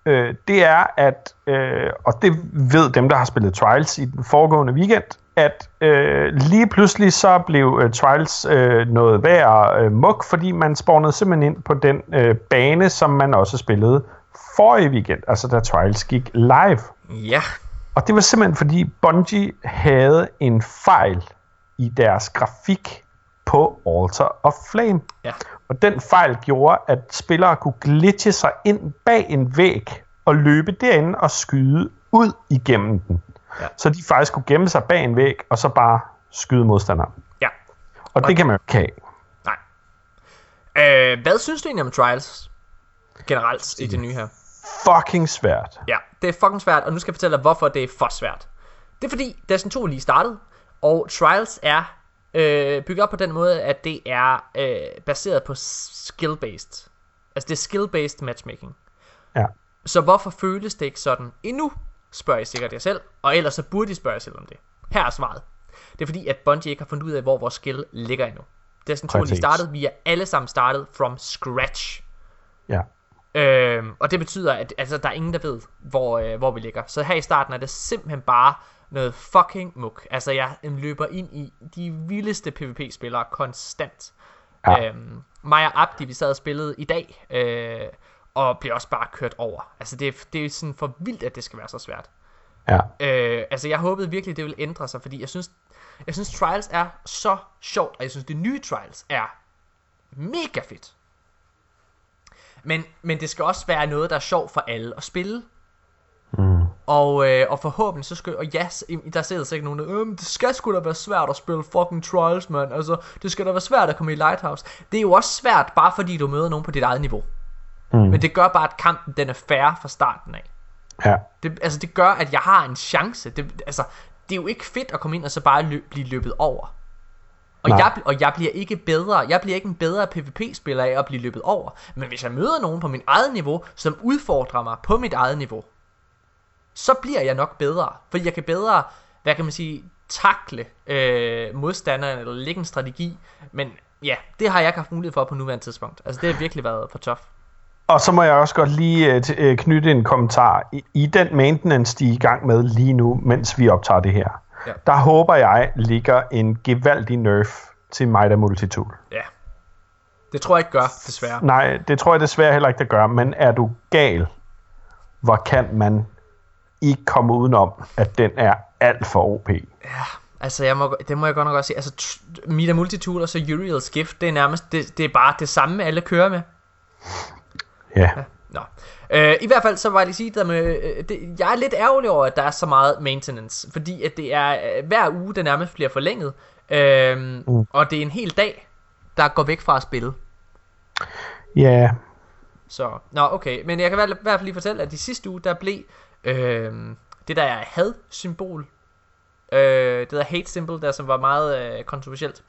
øh, det er, at, øh, og det ved dem, der har spillet Trials i den foregående weekend, at øh, lige pludselig så blev øh, Trials øh, noget værd øh, muk, fordi man spawnede simpelthen ind på den øh, bane, som man også spillede forrige weekend, altså da Trials gik live. Ja. Og det var simpelthen fordi Bungie havde en fejl i deres grafik på Altar of Flame. Ja. Og den fejl gjorde, at spillere kunne glitche sig ind bag en væg og løbe derinde og skyde ud igennem den. Ja. Så de faktisk kunne gemme sig bag en væg og så bare skyde modstanderen. Ja. Og, og det kan man jo ikke have. Nej. Øh, hvad synes du egentlig om Trials generelt i det nye her? Fucking svært. Ja, det er fucking svært, og nu skal jeg fortælle dig, hvorfor det er for svært. Det er fordi, Destiny 2 lige startede, og Trials er øh, bygget op på den måde, at det er øh, baseret på skill-based. Altså det er skill-based matchmaking. Ja. Så hvorfor føles det ikke sådan endnu, spørger I sikkert jer selv, og ellers så burde I spørge jer selv om det. Her er svaret. Det er fordi, at Bungie ikke har fundet ud af, hvor vores skill ligger endnu. Destiny 2 lige startet, vi er alle sammen startet from scratch. Ja. Øhm, og det betyder, at altså, der er ingen, der ved, hvor, øh, hvor vi ligger. Så her i starten er det simpelthen bare noget fucking muk. Altså, jeg løber ind i de vildeste PvP-spillere konstant. Ja. Øhm, mig og Abdi, vi sad og spillede i dag, øh, og blev også bare kørt over. Altså, det, det er sådan for vildt, at det skal være så svært. Ja. Øh, altså, jeg håbede virkelig, det ville ændre sig, fordi jeg synes, jeg synes Trials er så sjovt, og jeg synes, det nye Trials er mega fedt. Men, men det skal også være noget, der er sjovt for alle at spille. Mm. Og, øh, og forhåbentlig så skal, og ja, der sidder sikkert nogen, der, øhm, det skal sgu da være svært at spille fucking Trials, man. Altså, det skal da være svært at komme i Lighthouse. Det er jo også svært, bare fordi du møder nogen på dit eget niveau. Mm. Men det gør bare, at kampen den er færre fra starten af. Ja. Det, altså, det gør, at jeg har en chance. Det, altså, det er jo ikke fedt at komme ind og så bare løb, blive løbet over. Og jeg, og jeg bliver ikke bedre, jeg bliver ikke en bedre PvP-spiller af at blive løbet over. Men hvis jeg møder nogen på mit eget niveau, som udfordrer mig på mit eget niveau, så bliver jeg nok bedre. For jeg kan bedre, hvad kan man sige, takle øh, modstanderen eller lægge en strategi. Men ja, det har jeg ikke haft mulighed for på nuværende tidspunkt. Altså det har virkelig været for tough. Og så må jeg også godt lige øh, øh, knytte en kommentar. I, I den maintenance, de er i gang med lige nu, mens vi optager det her, ja. der håber jeg ligger en gevaldig nerf til Mida Multitool. Ja. Det tror jeg ikke gør, desværre. Nej, det tror jeg desværre heller ikke, det gør. Men er du gal, hvor kan man ikke komme udenom, at den er alt for OP. Ja, Altså, jeg må, det må jeg godt nok også sige. Altså, Mita Multitool og så Uriel's Gift, det er nærmest, det, det er bare det samme, alle kører med. Ja. Nå. Øh, I hvert fald så var jeg lige sige, med, øh, det, jeg er lidt ærgerlig over, at der er så meget maintenance, fordi at det er øh, hver uge, der nærmest bliver forlænget, øh, mm. og det er en hel dag, der går væk fra at spille. Ja. Så, nå okay, men jeg kan i hvert fald lige fortælle, at de sidste uge, der blev øh, det der er had-symbol, øh, det der hate symbol, der som var meget øh, kontroversielt,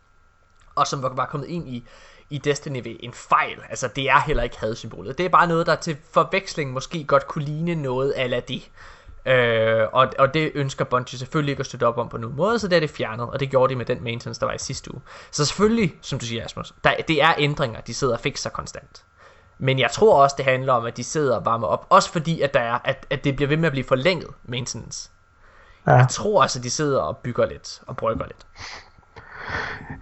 og som var, var kommet ind i, i Destiny ved en fejl. Altså, det er heller ikke had-symbolet. Det er bare noget, der til forveksling måske godt kunne ligne noget af det. Øh, og, og det ønsker Bungie selvfølgelig ikke at støtte op om på nogen måde, så det er det fjernet, og det gjorde de med den maintenance, der var i sidste uge. Så selvfølgelig, som du siger, Asmus, der, det er ændringer, de sidder og fikser konstant. Men jeg tror også, det handler om, at de sidder og varmer op. Også fordi, at, der er, at, at det bliver ved med at blive forlænget, maintenance. Ja. Jeg tror også, at de sidder og bygger lidt og brygger lidt.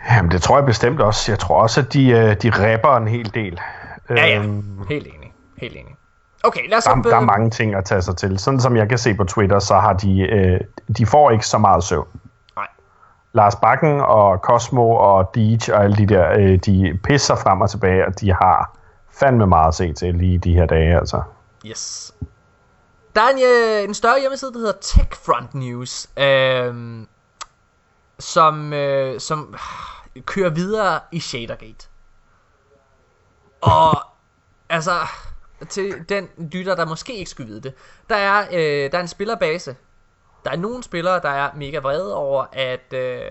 Jamen, det tror jeg bestemt også. Jeg tror også, at de, øh, de rapper en hel del. Ja, ja. Øhm, helt enig. Helt enig. Okay, lad os der, op, der er mange ting at tage sig til. Sådan som jeg kan se på Twitter, så har de, øh, de får ikke så meget søvn. Nej. Lars Bakken og Cosmo og Deej og alle de der, øh, de pisser frem og tilbage, og de har fandme meget at se til lige de her dage, altså. Yes. Der er en, øh, en større hjemmeside, der hedder TechFront News, øhm, øh, som, øh, som kører videre i Shadergate. Og altså, til den lytter, der måske ikke skulle vide det, der er, øh, der er en spillerbase. Der er nogle spillere, der er mega vrede over, at... Øh,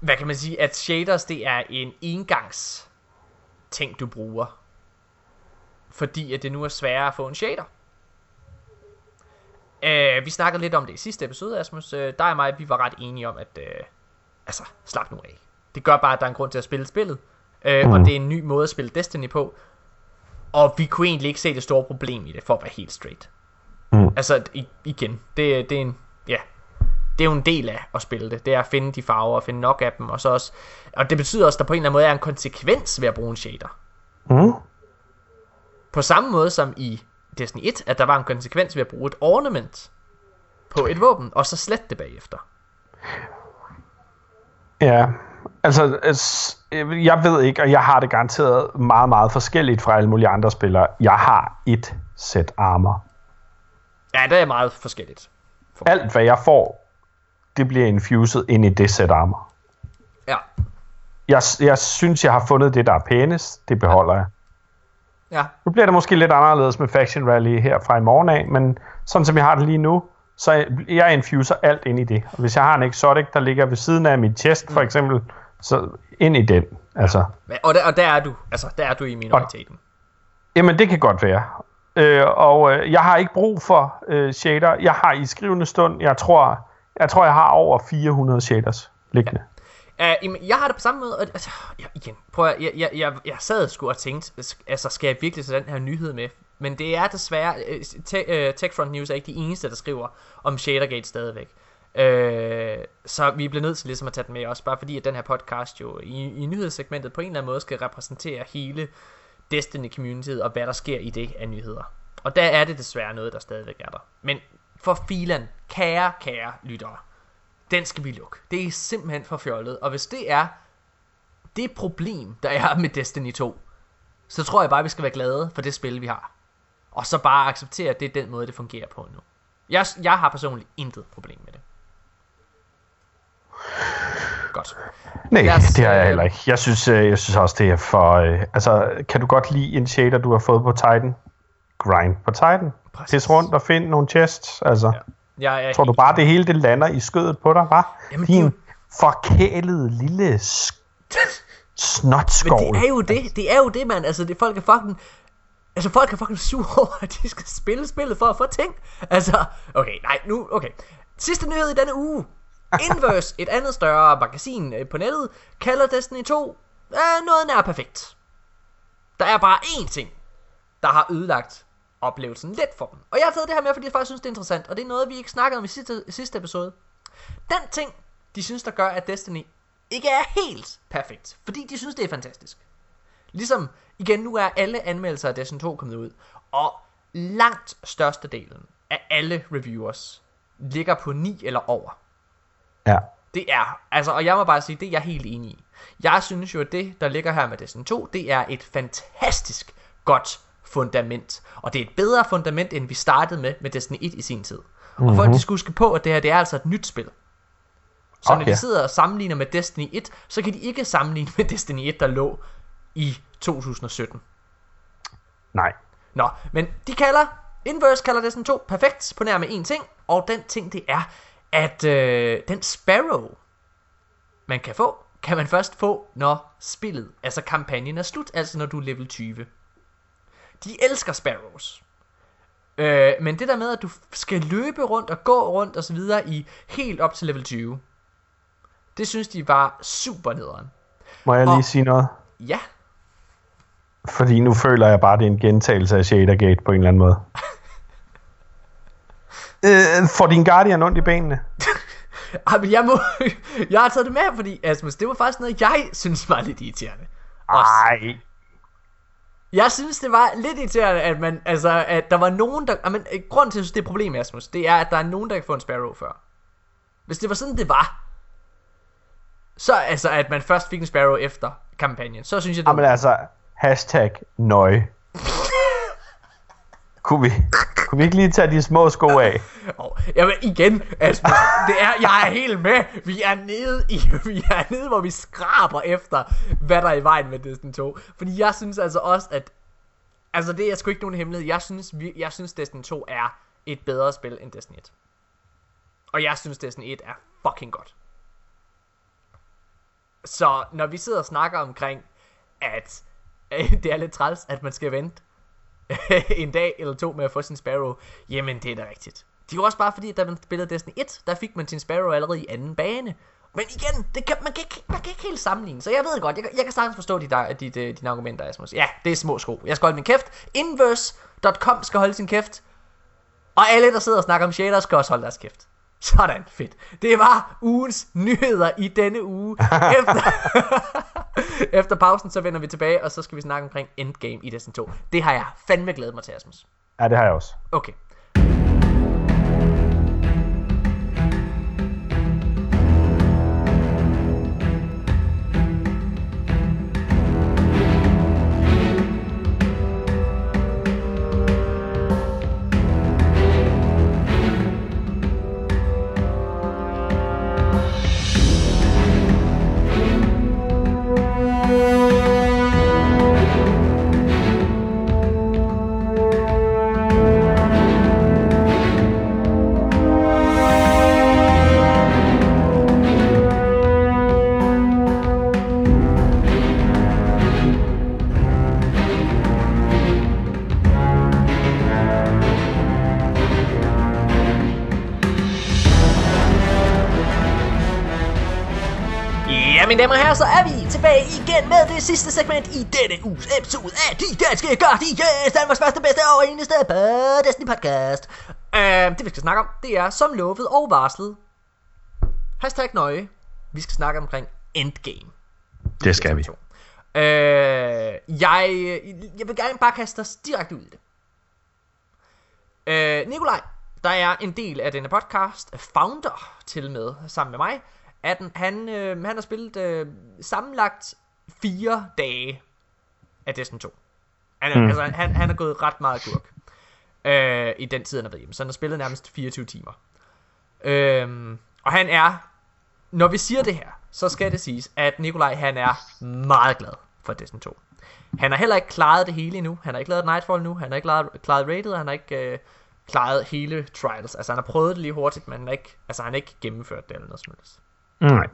hvad kan man sige, at shaders det er en engangs ting, du bruger. Fordi at det nu er sværere at få en shader. Uh, vi snakkede lidt om det i sidste episode, Asmus. Uh, dig og mig, vi var ret enige om, at... Uh, altså, slap nu af. Det gør bare, at der er en grund til at spille spillet. Uh, mm. Og det er en ny måde at spille Destiny på. Og vi kunne egentlig ikke se det store problem i det, for at være helt straight. Mm. Altså, igen, det, det er en... Ja, det er jo en del af at spille det. Det er at finde de farver og finde nok af dem. Og, så også, og det betyder også, at der på en eller anden måde er en konsekvens ved at bruge en shader. Mm. På samme måde som i Destiny 1, at der var en konsekvens ved at bruge et ornament på et våben, og så slet det bagefter. Ja, altså, jeg ved ikke, og jeg har det garanteret meget, meget forskelligt fra alle mulige andre spillere. Jeg har et sæt armor. Ja, det er meget forskelligt. For Alt, hvad jeg får, det bliver infused ind i det sæt armor. Ja. Jeg, jeg synes, jeg har fundet det, der er pænest. Det beholder jeg. Ja. Nu bliver det måske lidt anderledes med Faction Rally her fra i morgen af, men sådan som jeg har det lige nu, så jeg infuser alt ind i det. Og hvis jeg har en exotic, der ligger ved siden af mit chest, for mm. eksempel, så ind i den. Altså. Ja. Og, der, og der er du, altså der er du i minoriteten. Og, jamen det kan godt være. Øh, og øh, jeg har ikke brug for øh, shader. Jeg har i skrivende stund, jeg tror, jeg tror, jeg har over 400 shaders liggende. Ja. Uh, jeg har det på samme måde, og, altså, jeg, igen, prøv at, jeg, jeg, jeg, jeg sad sgu og tænkte, altså skal jeg virkelig tage den her nyhed med? Men det er desværre, uh, te, uh, TechFront News er ikke de eneste, der skriver om Shadergate stadigvæk. Uh, så vi bliver nødt til ligesom at tage den med også, bare fordi at den her podcast jo i, i nyhedssegmentet på en eller anden måde skal repræsentere hele Destiny-communityet og hvad der sker i det af nyheder. Og der er det desværre noget, der stadigvæk er der. Men for filen, kære, kære lyttere, den skal vi lukke. Det er simpelthen for fjollet. Og hvis det er det problem, der er med Destiny 2, så tror jeg bare, vi skal være glade for det spil, vi har. Og så bare acceptere, at det er den måde, det fungerer på nu. Jeg, jeg har personligt intet problem med det. Godt. Nej, os, det har jeg heller ikke. Jeg synes, øh, jeg synes også, det er for... Øh, altså, kan du godt lide en shader, du har fået på Titan? Grind på Titan. Præcis. rundt og find nogle chests. Altså. Ja. Jeg er Tror du bare, det hele det lander i skødet på dig, var? Jamen, Din forkælede lille snotskål. Men det er jo det. Det er jo det, mand. Altså, det, folk er fucking... Altså, folk er fucking sur over, at de skal spille spillet for at få ting. Altså, okay, nej, nu, okay. Sidste nyhed i denne uge. Inverse, et andet større magasin øh, på nettet, kalder Destiny 2 øh, noget nær perfekt. Der er bare én ting, der har ødelagt oplevelsen lidt for dem. Og jeg har taget det her med, fordi jeg faktisk synes, det er interessant, og det er noget, vi ikke snakkede om i sidste, sidste episode. Den ting, de synes, der gør, at Destiny ikke er helt perfekt, fordi de synes, det er fantastisk. Ligesom, igen, nu er alle anmeldelser af Destiny 2 kommet ud, og langt størstedelen af alle reviewers ligger på 9 eller over. Ja. Det er, altså, og jeg må bare sige, det er jeg helt enig i. Jeg synes jo, at det, der ligger her med Destiny 2, det er et fantastisk godt fundament. Og det er et bedre fundament, end vi startede med med Destiny 1 i sin tid. Mm-hmm. Og folk de skulle huske på, at det her det er altså et nyt spil. Så okay. når de sidder og sammenligner med Destiny 1, så kan de ikke sammenligne med Destiny 1, der lå i 2017. Nej. Nå, men de kalder, Inverse kalder Destiny 2 perfekt på nær med én ting, og den ting det er, at øh, den Sparrow, man kan få, kan man først få, når spillet, altså kampagnen er slut, altså når du er level 20. De elsker Sparrows. Øh, men det der med, at du skal løbe rundt og gå rundt og så videre i helt op til level 20, det synes de var super nederen. Må jeg lige og, sige noget? Ja. Fordi nu føler jeg bare, det er en gentagelse af Shadergate på en eller anden måde. øh, får din Guardian ondt i benene? Ej, men jeg, må, jeg har taget det med, fordi Asmus, det var faktisk noget, jeg synes var lidt irriterende. Nej. Jeg synes, det var lidt irriterende, at, man, altså, at der var nogen, der... Men, grunden til, at jeg synes, det er et problem, Asmus, det er, at der er nogen, der kan få en Sparrow før. Hvis det var sådan, det var, så altså, at man først fik en Sparrow efter kampagnen, så synes jeg, det var... Jamen altså, hashtag nøj. kunne, vi, kunne vi ikke lige tage de små sko af? Oh, jamen igen, altså, det er, jeg er helt med. Vi er nede i, vi er nede, hvor vi skraber efter, hvad der er i vejen med Destiny 2. Fordi jeg synes altså også, at, altså det er sgu ikke nogen hemmelighed. Jeg synes, vi, jeg synes Destiny 2 er et bedre spil end Destiny 1. Og jeg synes Destiny 1 er fucking godt. Så når vi sidder og snakker omkring, at øh, det er lidt træls, at man skal vente en dag eller to med at få sin Sparrow, jamen det er da rigtigt. Det er jo også bare fordi, at da man spillede Destiny 1, der fik man sin Sparrow allerede i anden bane. Men igen, det kan, man, kan ikke, man kan ikke helt sammenligne. Så jeg ved godt, jeg, jeg kan sagtens forstå dit, øh, dit, øh, dine argumenter, Asmus. Ja, det er små sko. Jeg skal holde min kæft. Inverse.com skal holde sin kæft. Og alle, der sidder og snakker om shaders, skal også holde deres kæft. Sådan, fedt. Det var ugens nyheder i denne uge. Efter, efter pausen, så vender vi tilbage, og så skal vi snakke omkring Endgame i Destiny 2. Det har jeg fandme glædet mig til, Asmus. Ja, det har jeg også. Okay. Mine damer og herrer, så er vi tilbage igen med det sidste segment i denne uges episode af De Danske Guardians, Danmarks første, bedste og eneste på Destiny Podcast. Uh, det vi skal snakke om, det er som lovet og varslet. Hashtag nøje. Vi skal snakke omkring Endgame. Det skal vi. Uh, jeg, jeg vil gerne bare kaste os direkte ud i det. Uh, Nikolaj, der er en del af denne podcast, founder til med, sammen med mig, at han, øh, han har spillet øh, sammenlagt fire dage af Destiny 2. Han, mm. altså, han, han har gået ret meget kurk øh, i den tid, han har været hjemme. Så han har spillet nærmest 24 timer. Øh, og han er, når vi siger det her, så skal det siges, at Nikolaj han er meget glad for Destiny 2. Han har heller ikke klaret det hele endnu. Han har ikke lavet Nightfall nu. Han har ikke klaret, klaret Rated. Han har ikke øh, klaret hele Trials. Altså han har prøvet det lige hurtigt, men han har ikke, altså, han har ikke gennemført det eller noget som helst. Nej.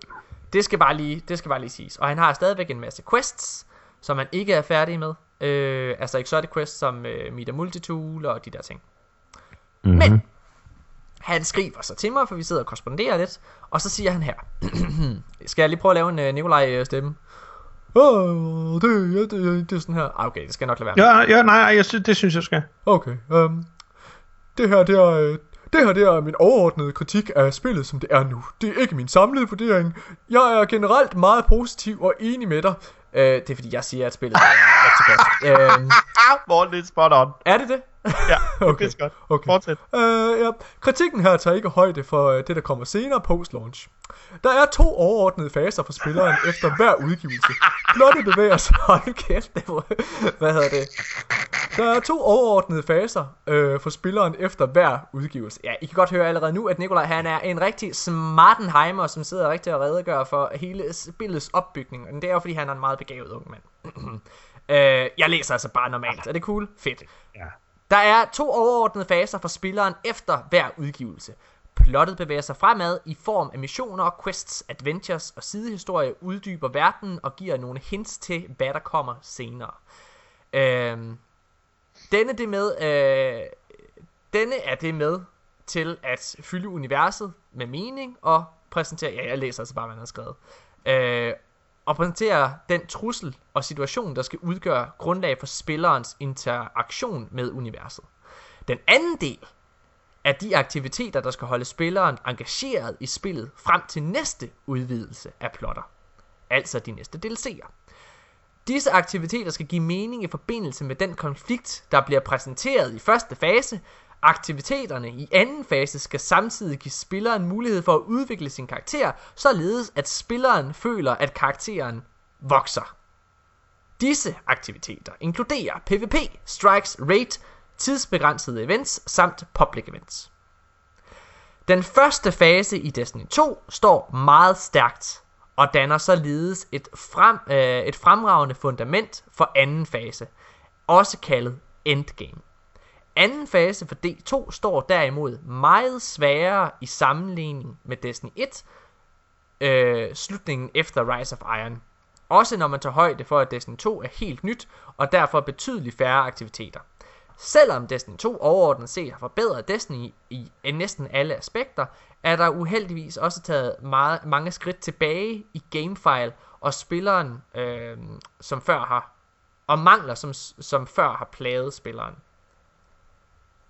Det skal bare lige, det skal bare lige siges. Og han har stadigvæk en masse quests, som han ikke er færdig med. Øh, altså exotic quests som øh, Meet a Multitool og de der ting. Mm-hmm. Men han skriver så til mig, for vi sidder og korresponderer lidt, og så siger han her. skal jeg lige prøve at lave en uh, Nikolaj stemme? Åh, det, ja, det, det er sådan her. Ah, okay, det skal nok lade være. Ja, ja nej, jeg synes, det synes jeg skal. Okay, um, det her, det er, øh, det her det er min overordnede kritik af spillet, som det er nu. Det er ikke min samlede vurdering. Jeg er generelt meget positiv og enig med dig. Uh, det er fordi, jeg siger, at spillet er rigtig godt. Uh, Morten, det er spot on. Er det det? Ja, okay. det er godt. Okay. Fortsæt. Uh, ja. Kritikken her tager ikke højde for uh, det, der kommer senere post-launch. Der er to overordnede faser for spilleren efter hver udgivelse. Plottet bevæger sig. Hold kæft, det var, hvad hedder det? Der er to overordnede faser øh, for spilleren efter hver udgivelse. Ja, I kan godt høre allerede nu, at Nikolaj han er en rigtig smartenheimer, som sidder rigtig og redegør for hele spillets opbygning. Og det er jo, fordi han er en meget begavet ung mand. øh, jeg læser altså bare normalt. Er det cool? Fedt. Ja. Der er to overordnede faser for spilleren efter hver udgivelse. Plottet bevæger sig fremad i form af missioner, quests, adventures og sidehistorie, uddyber verdenen og giver nogle hints til, hvad der kommer senere. Øhm, denne, det med, øh, denne er det med til at fylde universet med mening og præsentere, ja jeg læser altså bare, hvad han har skrevet, øh, og præsenterer den trussel og situation, der skal udgøre grundlag for spillerens interaktion med universet. Den anden del er de aktiviteter, der skal holde spilleren engageret i spillet frem til næste udvidelse af plotter. Altså de næste DLC'er. Disse aktiviteter skal give mening i forbindelse med den konflikt, der bliver præsenteret i første fase. Aktiviteterne i anden fase skal samtidig give spilleren mulighed for at udvikle sin karakter, således at spilleren føler, at karakteren vokser. Disse aktiviteter inkluderer PvP, strikes, raid, tidsbegrænsede events samt public events. Den første fase i Destiny 2 står meget stærkt og danner således et, frem, øh, et fremragende fundament for anden fase, også kaldet Endgame. Anden fase for D2 står derimod meget sværere i sammenligning med Destiny 1, øh, slutningen efter Rise of Iron. Også når man tager højde for, at Destiny 2 er helt nyt, og derfor betydeligt færre aktiviteter. Selvom Destiny 2 overordnet set har forbedret Destiny i, i næsten alle aspekter, er der uheldigvis også taget meget, mange skridt tilbage i gamefile og spilleren, øh, som før har, og mangler, som, som før har plaget spilleren.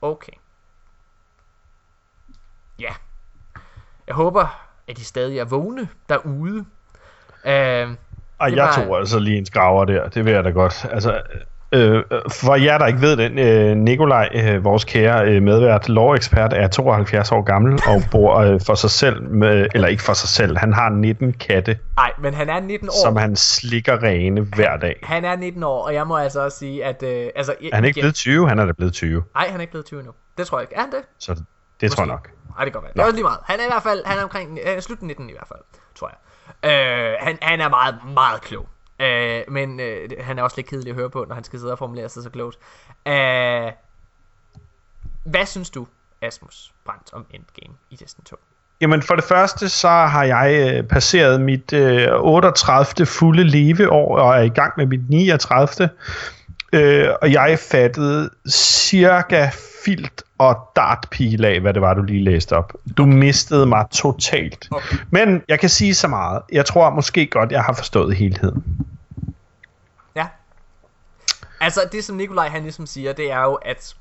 Okay. Ja. Jeg håber, at de stadig er vågne derude. Øh, ej, jeg tog altså lige en skraver der, det vil jeg da godt. Altså, Øh, for jer, der ikke ved det, øh, Nikolaj, øh, vores kære øh, medvært, lovekspert, er 72 år gammel og bor øh, for sig selv, med, eller ikke for sig selv, han har 19 katte. Nej, men han er 19 år. Som han slikker rene hver dag. Han er 19 år, og jeg må altså også sige, at... Øh, altså, jeg, han er ikke igen, blevet 20, han er da blevet 20. Nej, han er ikke blevet 20 nu. Det tror jeg ikke. Er han det? Så det, Måske. tror jeg nok. Nej, det går godt være. Det er lige meget. Han er i hvert fald, han er omkring øh, slut 19 i hvert fald, tror jeg. Øh, han, han er meget, meget klog. Øh, men øh, han er også lidt kedelig at høre på, når han skal sidde og formulere sig så klogt. Øh, hvad synes du, Asmus Brandt, om Endgame i Destiny 2? Jamen for det første, så har jeg øh, passeret mit øh, 38. fulde leveår og er i gang med mit 39. Øh, og jeg fattede cirka filt og dartpil af, hvad det var, du lige læste op. Du mistede mig totalt. Okay. Men jeg kan sige så meget. Jeg tror måske godt, jeg har forstået helheden. Ja. Altså, det som Nikolaj han ligesom siger, det er jo, at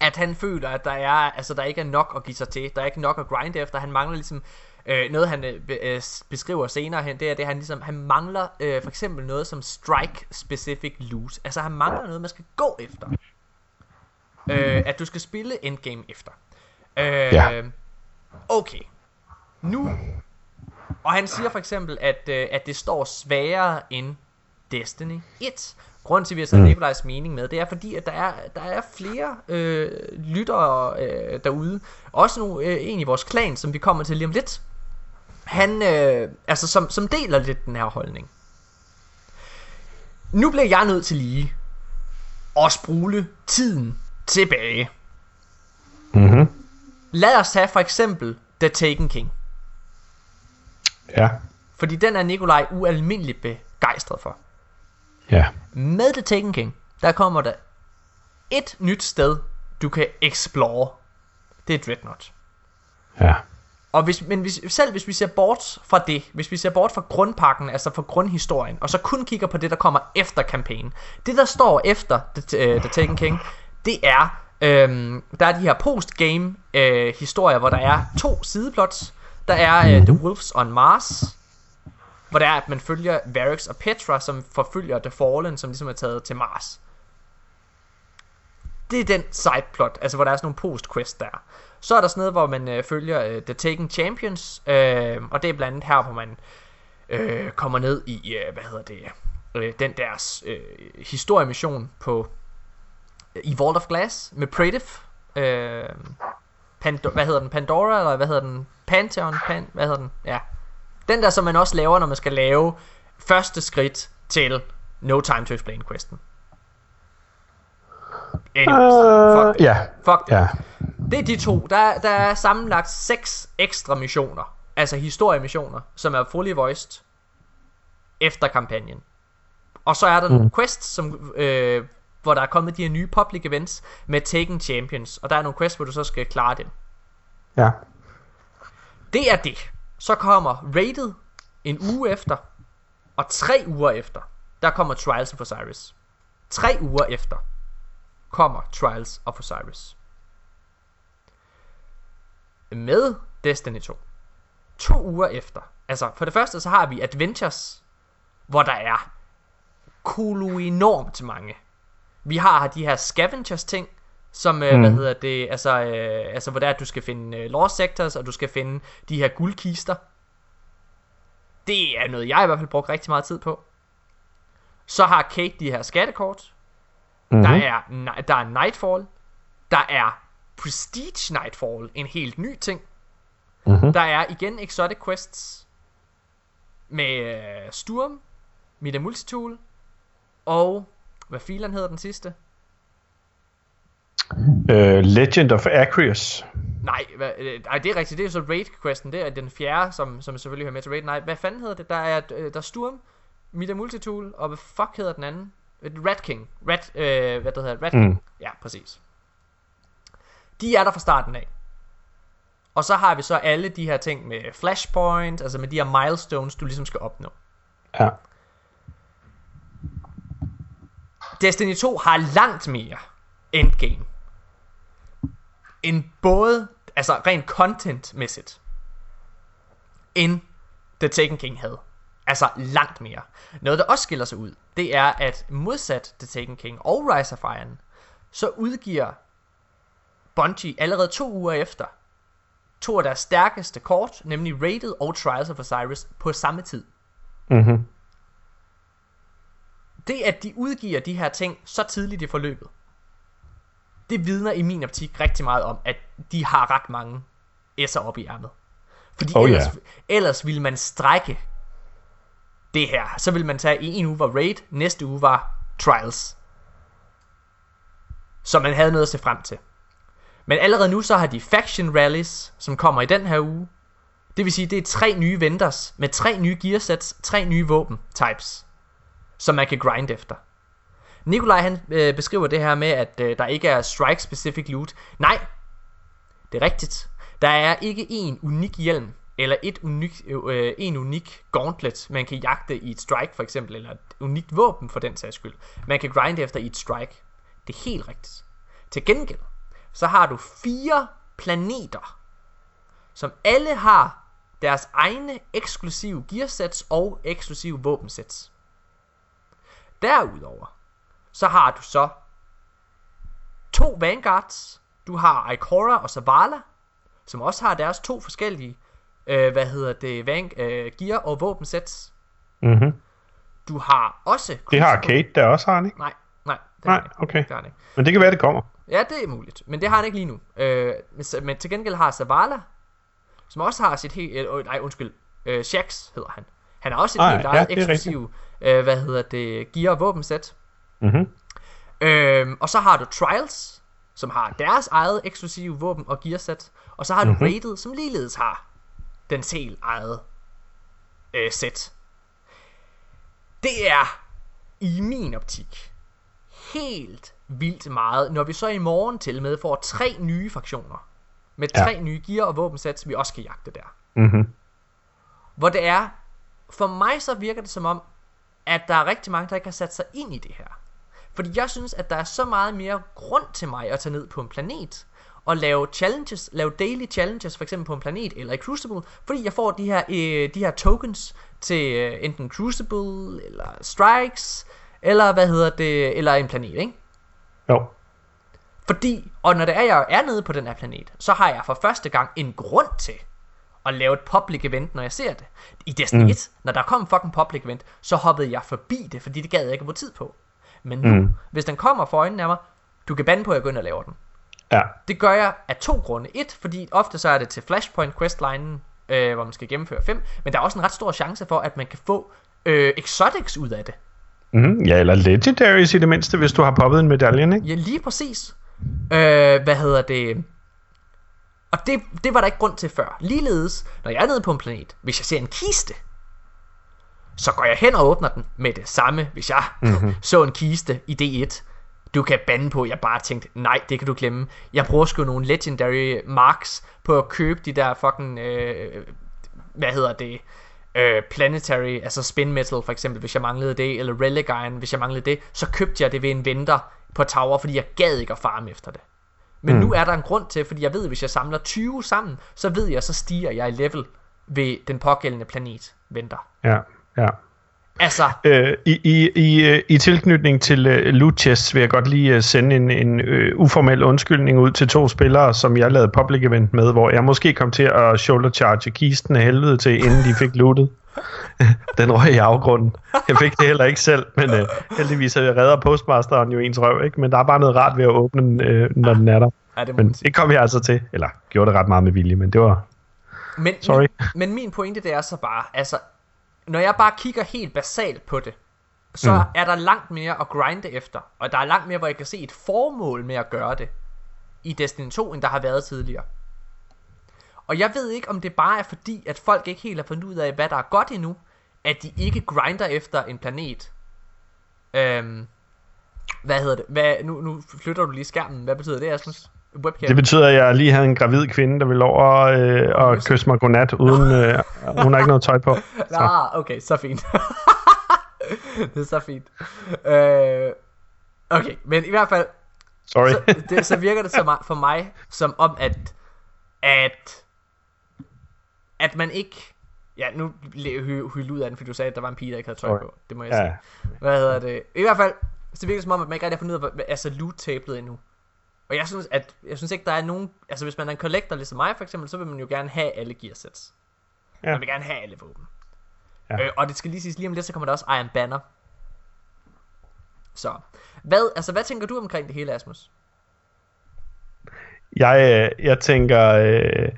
at han føler, at der er, altså, der ikke er nok at give sig til. Der er ikke nok at grinde efter. Han mangler ligesom øh, noget, han øh, øh beskriver senere hen. Det er det, han ligesom, han mangler øh, for eksempel noget som strike specific loot. Altså, han mangler noget, man skal gå efter øh, at du skal spille endgame efter. Øh, ja. Okay. Nu. Og han siger for eksempel, at, øh, at det står sværere end Destiny 1. Grunden til, at vi har taget mm. Nikolajs mening med, det er fordi, at der er, der er flere øh, lyttere øh, derude. Også nu, øh, en i vores klan, som vi kommer til lige om lidt. Han, øh, altså som, som deler lidt den her holdning. Nu bliver jeg nødt til lige at sprule tiden tilbage. Mm-hmm. Lad os tage for eksempel The Taken King. Ja. Fordi den er Nikolaj ualmindeligt begejstret for. Ja. Med The Taken King, der kommer der et nyt sted, du kan explore. Det er Dreadnought. Ja. Og hvis, men hvis, selv hvis vi ser bort fra det, hvis vi ser bort fra grundpakken, altså fra grundhistorien, og så kun kigger på det, der kommer efter kampagnen. Det, der står efter The, uh, The Taken King, det er, øhm, der er de her postgame øh, historier, hvor der er to sideplots. Der er øh, The Wolves on Mars, hvor der er, at man følger Varix og Petra, som forfølger The Fallen, som ligesom er taget til Mars. Det er den sideplot, altså hvor der er sådan nogle post-quest der. Så er der sådan noget, hvor man øh, følger øh, The Taken Champions, øh, og det er blandt andet her, hvor man øh, kommer ned i, øh, hvad hedder det, øh, den deres øh, historiemission på i Vault of Glass med Pratif. Øh, Pando- hvad hedder den? Pandora, eller hvad hedder den? Pantheon? Pan- hvad hedder den? Ja. Den der, som man også laver, når man skal lave første skridt til No Time to Explain questen. Anyways, Uh, fuck det. ja. Fuck det. Ja. Det er de to. Der, der er sammenlagt seks ekstra missioner. Altså historiemissioner, som er fully voiced efter kampagnen. Og så er der mm. nogle quests, som, øh, hvor der er kommet de her nye public events med Taken Champions. Og der er nogle quests, hvor du så skal klare dem. Ja. Det er det. Så kommer Rated en uge efter. Og tre uger efter, der kommer Trials of Osiris. Tre uger efter kommer Trials of Osiris. Med Destiny 2. To uger efter. Altså, for det første så har vi Adventures, hvor der er kolo enormt mange. Vi har de her scavengers ting, som, øh, Mm. hvad hedder det, altså, øh, altså hvor det er, at du skal finde øh, lost sectors, og du skal finde de her guldkister. Det er noget, jeg i hvert fald brugt rigtig meget tid på. Så har Kate de her skattekort. Mm-hmm. Der er, der er Nightfall. Der er Prestige Nightfall, en helt ny ting. Mm-hmm. Der er igen Exotic Quests med øh, Sturm, Mida Multitool og hvad filen hedder den sidste? Uh, Legend of Acreus. Nej, hvad, øh, det er rigtigt. Det er så Raid Questen. Det er den fjerde, som, som selvfølgelig hører med til Raid. Nej, hvad fanden hedder det? Der er, øh, der er Sturm, Mida Multitool, og hvad fuck hedder den anden? Rat King. Rat, øh, hvad det hedder? Rat King. Mm. Ja, præcis. De er der fra starten af. Og så har vi så alle de her ting med flashpoint, altså med de her milestones, du ligesom skal opnå. Ja. Destiny 2 har langt mere endgame. End både, altså rent contentmæssigt, end The Taken King havde. Altså langt mere. Noget, der også skiller sig ud, det er, at modsat The Taken King og Rise of Iron, så udgiver Bungie allerede to uger efter to af deres stærkeste kort, nemlig Rated og Trials of Osiris, på samme tid. Mm-hmm. Det, at de udgiver de her ting så tidligt i forløbet, det vidner i min optik rigtig meget om, at de har ret mange S'er op i ærmet. Fordi Oh, ellers, ja. ellers ville man strække det her. Så vil man tage i en uge var Raid, næste uge var Trials. Så man havde noget at se frem til. Men allerede nu så har de Faction Rallies, som kommer i den her uge. Det vil sige, det er tre nye vendors med tre nye gearsets, tre nye våben types, som man kan grind efter. Nikolaj han øh, beskriver det her med, at øh, der ikke er strike specific loot. Nej, det er rigtigt. Der er ikke en unik hjelm, eller et unik, øh, en unik gauntlet, man kan jagte i et strike for eksempel, eller et unikt våben for den sags skyld. Man kan grinde efter i et strike. Det er helt rigtigt. Til gengæld, så har du fire planeter, som alle har deres egne eksklusive gearsets og eksklusive våbensets. Derudover, så har du så to Vanguards. Du har Ikora og Zavala, som også har deres to forskellige, øh, hvad hedder det, van, øh, gear og våbensets. Mm-hmm. Du har også... Det har Kate der også, har han ikke? Nej, nej. Det Nej, ikke. okay. Det har han ikke. Men det kan være, det kommer. Ja, det er muligt. Men det har han ikke lige nu. Øh, men, til gengæld har Zavala, som også har sit helt... Øh, nej, undskyld. Øh, Shax hedder han. Han har også et Ah, helt ja, eget er eksklusiv, øh, hvad hedder det, gear og våbensæt. Mm-hmm. Øhm, og så har du Trials, som har deres eget eksklusive våben og gearsæt. Og så har du Mhm. Rated, som ligeledes har dens helt eget øh, sæt. Det er i min optik helt vildt meget, når vi så i morgen til med får tre nye fraktioner. Med Ja. tre nye gear og våbensæt, som vi også kan jagte der. Mm-hmm. Hvor det er, for mig så virker det som om, at der er rigtig mange, der ikke har sat sig ind i det her. Fordi jeg synes, at der er så meget mere grund til mig at tage ned på en planet og lave challenges, lave daily challenges for eksempel på en planet eller i Crucible, fordi jeg får de her, øh, de her tokens til øh, enten Crucible eller Strikes eller hvad hedder det, eller en planet, ikke? Jo. Fordi, og når det er, jeg er nede på den her planet, så har jeg for første gang en grund til at lave et public event, når jeg ser det. I Destiny mm. 1, når der kom fucking public event, så hoppede jeg forbi det, fordi det gad jeg ikke at tid på. Men nu, mm. hvis den kommer for øjnene af mig, du kan bande på, at jeg går ind og laver den. Ja. Det gør jeg af to grunde. Et, fordi ofte så er det til Flashpoint questlinen, øh, hvor man skal gennemføre fem, men der er også en ret stor chance for, at man kan få øh, exotics ud af det. Mm, ja, eller legendaries i det mindste, hvis du har poppet en medalje, ikke? Ja, lige præcis. Øh, hvad hedder det? Og det, det var der ikke grund til før. Ligeledes, når jeg er nede på en planet, hvis jeg ser en kiste, så går jeg hen og åbner den med det samme, hvis jeg mm-hmm. så en kiste i D1. Du kan bande på, jeg bare tænkte, nej, det kan du glemme. Jeg bruger sgu nogle legendary marks på at købe de der fucking, øh, hvad hedder det, øh, planetary, altså spin metal for eksempel, hvis jeg manglede det, eller relic iron, hvis jeg manglede det, så købte jeg det ved en venter på tower, fordi jeg gad ikke at farme efter det. Men mm. nu er der en grund til, fordi jeg ved, at hvis jeg samler 20 sammen, så ved jeg, så stiger jeg i level ved den pågældende planet, venter. Ja, ja. Altså... Øh, i, i, i, I tilknytning til uh, loot chests vil jeg godt lige uh, sende en, en uh, uformel undskyldning ud til to spillere, som jeg lavede public event med, hvor jeg måske kom til at shoulder charge kisten af helvede til, inden de fik lootet. den røg i afgrunden. Jeg fik det heller ikke selv, men uh, heldigvis jeg redder postmasteren jo ens røv, ikke? Men der er bare noget rart ved at åbne den, uh, når den er der. Ja, det men det kom jeg altså til. Eller gjorde det ret meget med vilje, men det var... Men, Sorry. Men, men min pointe det er så bare, altså når jeg bare kigger helt basalt på det, så mm. er der langt mere at grinde efter. Og der er langt mere, hvor jeg kan se et formål med at gøre det i Destiny 2, end der har været tidligere. Og jeg ved ikke, om det bare er fordi, at folk ikke helt har fundet ud af, hvad der er godt endnu, at de ikke grinder efter en planet. Øhm, hvad hedder det? Hvad, nu, nu flytter du lige skærmen. Hvad betyder det, Asmus? Webcam. Det betyder, at jeg lige havde en gravid kvinde, der ville over øh, og kysse mig godnat, uden øh, hun har ikke noget tøj på. Så. Ah, okay, så fint. det er så fint. Øh, okay, men i hvert fald, Sorry. så, det, så virker det så meget for mig, som om at, at, at man ikke, ja, nu hylde ud af den, fordi du sagde, at der var en pige, der ikke havde tøj Sorry. på. Det må jeg ja. sige. Hvad hedder det? I hvert fald, så det virker som om, at man ikke rigtig har fundet ud af, hvad, altså loot-tablet endnu. Og jeg synes, at, jeg synes ikke, der er nogen... Altså, hvis man er en collector ligesom mig, for eksempel, så vil man jo gerne have alle gear sets. Ja. Man vil gerne have alle våben. Ja. Øh, og det skal lige siges, lige om lidt, så kommer der også Iron Banner. Så, hvad, altså, hvad tænker du omkring det hele, Asmus? Jeg, øh, jeg tænker... Øh,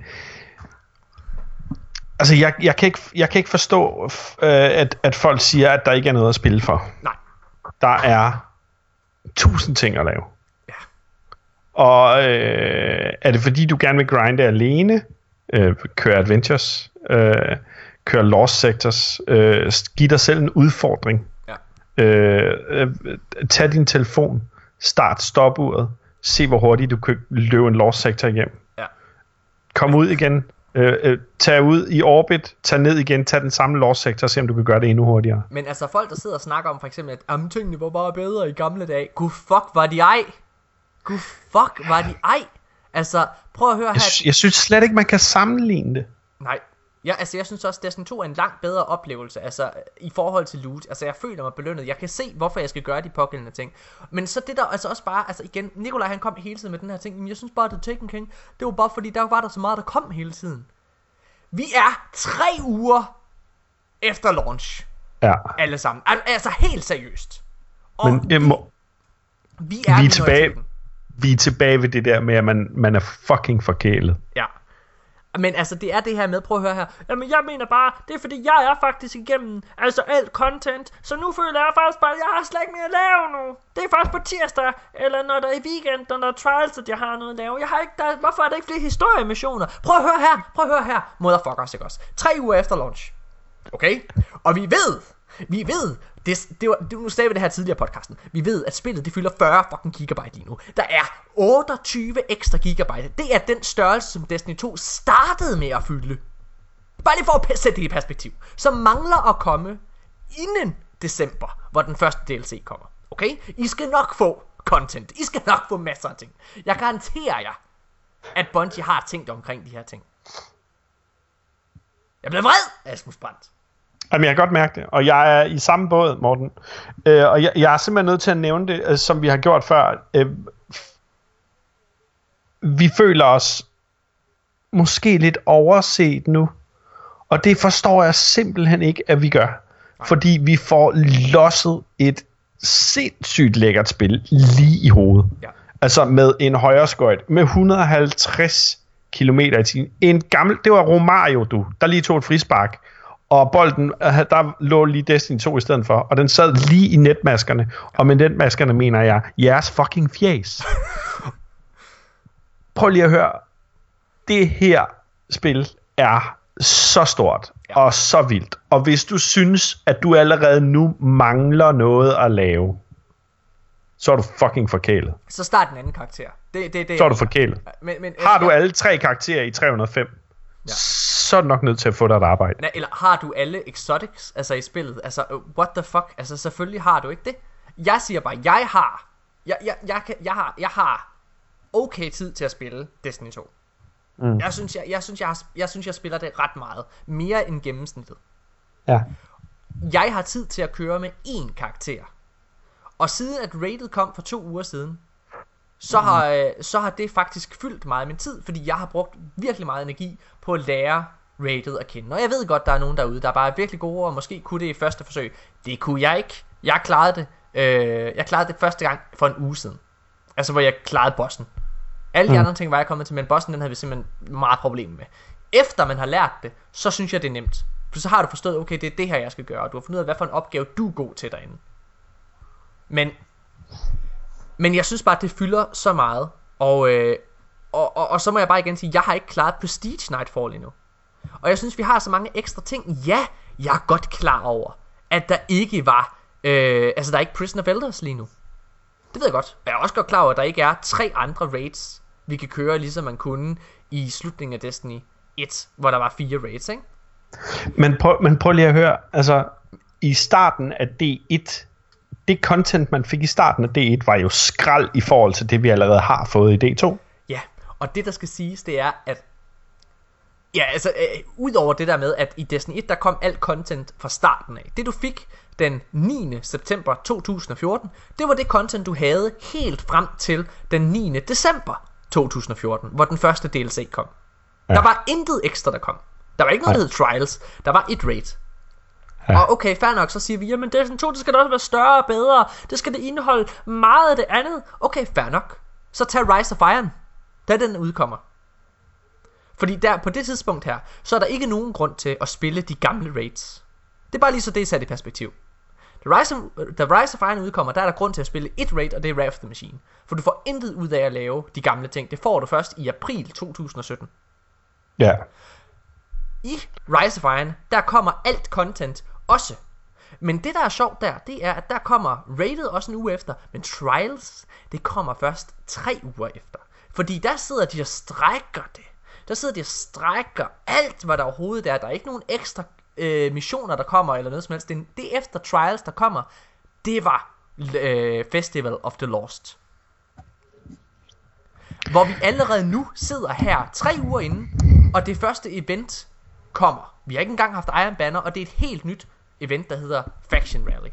altså, jeg, jeg, kan ikke, jeg kan ikke forstå, øh, at, at folk siger, at der ikke er noget at spille for. Nej. Der er tusind ting at lave. Og øh, er det fordi, du gerne vil grinde alene, øh, køre adventures, øh, køre lost sectors, øh, give dig selv en udfordring. Ja. Øh, øh, tag din telefon, start stopuret, se hvor hurtigt du kan løbe en lost sector hjem. Ja. Kom ud igen, øh, øh, tag ud i orbit, tag ned igen, tag den samme lost sector, se om du kan gøre det endnu hurtigere. Men altså folk, der sidder og snakker om for eksempel, at tingene var bare bedre i gamle dage. Gud fuck, var de ej? Gud fuck, var de ej? Altså, prøv at høre her. Jeg, jeg synes slet ikke, man kan sammenligne det. Nej. Ja, altså jeg synes også, Destiny 2 er en langt bedre oplevelse, altså i forhold til loot. Altså jeg føler mig belønnet. Jeg kan se, hvorfor jeg skal gøre de pågældende ting. Men så det der, altså også bare, altså igen, Nikolaj han kom hele tiden med den her ting. Men jeg synes bare, at The Taken King, det var bare fordi, der var der så meget, der kom hele tiden. Vi er tre uger efter launch. Ja. Alle sammen. Altså helt seriøst. Og Men jeg må... vi er, vi er tilbage vi er tilbage ved det der med, at man, man er fucking forkælet. Ja. Men altså, det er det her med, prøv at høre her. Jamen, jeg mener bare, det er fordi, jeg er faktisk igennem, altså alt content. Så nu føler jeg faktisk bare, at jeg har slet ikke mere at lave nu. Det er faktisk på tirsdag, eller når der er i weekend, når der er trials, at jeg har noget at lave. Jeg har ikke, der, hvorfor er der ikke flere historiemissioner? Prøv at høre her, prøv at høre her. Motherfuckers, ikke også? Tre uger efter launch. Okay? Og vi ved, vi ved, det, det var, det, nu sagde vi det her tidligere podcasten. Vi ved, at spillet det fylder 40 fucking gigabyte lige nu. Der er 28 ekstra gigabyte. Det er den størrelse, som Destiny 2 startede med at fylde. Bare lige for at sætte det i perspektiv. Så mangler at komme inden december, hvor den første DLC kommer. Okay? I skal nok få content. I skal nok få masser af ting. Jeg garanterer jer, at Bungie har tænkt omkring de her ting. Jeg bliver vred, Asmus Brandt. Jamen, jeg kan godt mærke det, og jeg er i samme båd, Morten. Øh, og jeg, jeg er simpelthen nødt til at nævne det, øh, som vi har gjort før. Øh, vi føler os måske lidt overset nu. Og det forstår jeg simpelthen ikke, at vi gør. Fordi vi får losset et sindssygt lækkert spil lige i hovedet. Ja. Altså med en højre skøjt med 150 km i timen. En gammel, det var Romario, du, der lige tog et frispark. Og bolden, øh, der lå lige Destiny 2 i stedet for, og den sad lige i netmaskerne. Og med netmaskerne mener jeg, jeres fucking fjes. Prøv lige at høre. Det her spil er så stort ja. og så vildt. Og hvis du synes, at du allerede nu mangler noget at lave, så er du fucking forkælet. Så start en anden karakter. Det, det, det, så er du forkælet. Men, men, har du alle tre karakterer i 305, ja. så er du nok nødt til at få dig et arbejde. Nej, eller har du alle exotics altså i spillet? Altså, uh, what the fuck? Altså, selvfølgelig har du ikke det. Jeg siger bare, jeg har, jeg, jeg, jeg, jeg, jeg har, jeg har okay tid til at spille Destiny 2. Mm. Jeg, synes, jeg, jeg, synes, jeg, har, jeg synes, jeg spiller det ret meget. Mere end gennemsnittet. Ja. Jeg har tid til at køre med én karakter. Og siden at rated kom for to uger siden, så har, mm. så har det faktisk fyldt meget af min tid, fordi jeg har brugt virkelig meget energi på at lære rated at kende. Og jeg ved godt, der er nogen derude, der bare er virkelig gode, og måske kunne det i første forsøg. Det kunne jeg ikke. Jeg klarede det. Øh, jeg klarede det første gang for en uge siden. Altså, hvor jeg klarede bossen. Alle de mm. andre ting var jeg kommet til, men bossen den havde vi simpelthen meget problemer med. Efter man har lært det, så synes jeg, det er nemt. For så har du forstået, okay, det er det her, jeg skal gøre, og du har fundet ud af, hvad for en opgave du er god til derinde. Men, men jeg synes bare, det fylder så meget, og, øh, og, og, og så må jeg bare igen sige, jeg har ikke klaret Prestige Nightfall endnu. Og jeg synes, vi har så mange ekstra ting. Ja, jeg er godt klar over, at der ikke var, øh, altså der er ikke Prison of Elders lige nu. Det ved jeg godt. Jeg er også godt klar over, at der ikke er tre andre raids, vi kan køre, ligesom man kunne i slutningen af Destiny 1, hvor der var fire raids, ikke? Men prøv, men prøv lige at høre, altså i starten af D1, det content, man fik i starten af D1, var jo skrald i forhold til det, vi allerede har fået i D2. Ja, og det der skal siges, det er, at Ja, altså, øh, udover det der med, at i Destiny 1, der kom alt content fra starten af. Det du fik den 9. september 2014, det var det content, du havde helt frem til den 9. december 2014, hvor den første DLC kom. Ja. Der var intet ekstra, der kom. Der var ikke noget, der hed Trials. Der var et raid. Ja. Og okay, fair nok, så siger vi, jamen Destiny 2, det skal da også være større og bedre. Det skal det indeholde meget af det andet. Okay, fair nok. Så tag Rise of Iron, da den udkommer. Fordi der, på det tidspunkt her, så er der ikke nogen grund til at spille de gamle raids. Det er bare lige så det er sat i perspektiv. Da Rise, of, da Rise of Iron udkommer, der er der grund til at spille et raid, og det er Wrath of the Machine. For du får intet ud af at lave de gamle ting. Det får du først i april 2017. Ja. I Rise of Iron, der kommer alt content også. Men det der er sjovt der, det er, at der kommer rated også en uge efter, men Trials, det kommer først tre uger efter. Fordi der sidder de og strækker det. Der sidder de og strækker alt, hvad der overhovedet er. Der er ikke nogen ekstra øh, missioner, der kommer, eller noget som helst. Det, det efter Trials, der kommer, det var øh, Festival of the Lost. Hvor vi allerede nu sidder her tre uger inden, og det første event kommer. Vi har ikke engang haft Iron Banner, og det er et helt nyt event, der hedder Faction Rally.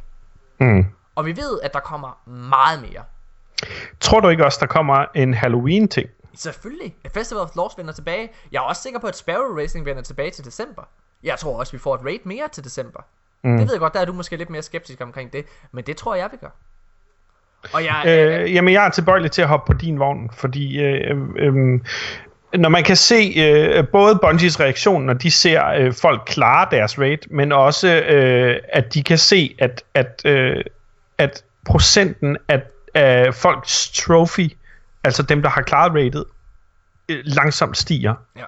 Mm. Og vi ved, at der kommer meget mere. Tror du ikke også, der kommer en Halloween-ting? Selvfølgelig. Festival of Lost vender tilbage. Jeg er også sikker på, at Sparrow Racing vender tilbage til december. Jeg tror også, vi får et raid mere til december. Mm. Det ved jeg godt, der er du måske lidt mere skeptisk omkring det. Men det tror jeg, vi gør. Og jeg, øh, øh, jamen, jeg er tilbøjelig til at hoppe på din vogn, fordi øh, øh, når man kan se øh, både Bungies reaktion, når de ser øh, folk klare deres raid, men også øh, at de kan se, at, at, øh, at procenten af, af folks trophy, altså dem, der har klaret raidet, øh, langsomt stiger. Ja.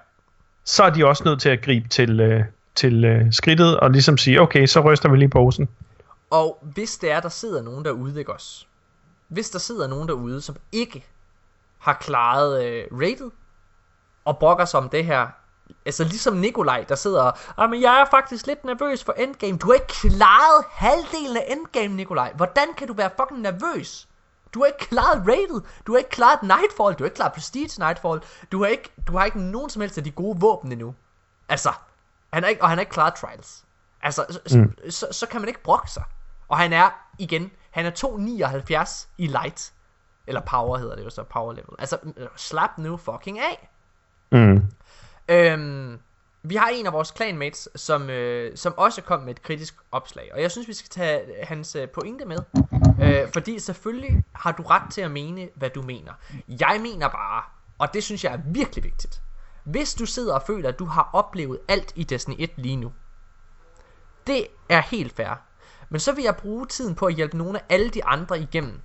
Så er de også nødt til at gribe til, øh, til øh, skridtet og ligesom sige, okay, så ryster vi lige posen. Og hvis det er, der sidder nogen derude, ikke også? Hvis der sidder nogen derude, som ikke har klaret øh, rated, og brokker sig om det her, altså ligesom Nikolaj, der sidder og, men jeg er faktisk lidt nervøs for endgame. Du har ikke klaret halvdelen af endgame, Nikolaj. Hvordan kan du være fucking nervøs? Du har ikke klaret rated. Du har ikke klaret Nightfall. Du har ikke klaret Prestige Nightfall. Du har ikke, du har ikke nogen som helst af de gode våben endnu. Altså, han er ikke, og han er ikke klaret Trials. Altså, så, mm. så, så, så kan man ikke brokke sig. Og han er, igen, han er 2,79 i light. Eller power hedder det jo så, power level. Altså, slap nu fucking af. Mm. Øhm, vi har en af vores clanmates, som, øh, som også kom med et kritisk opslag. Og jeg synes, vi skal tage hans øh, pointe med. Øh, fordi selvfølgelig har du ret til at mene, hvad du mener. Jeg mener bare, og det synes jeg er virkelig vigtigt. Hvis du sidder og føler, at du har oplevet alt i Destiny 1 lige nu. Det er helt fair. Men så vil jeg bruge tiden på at hjælpe nogle af alle de andre igennem.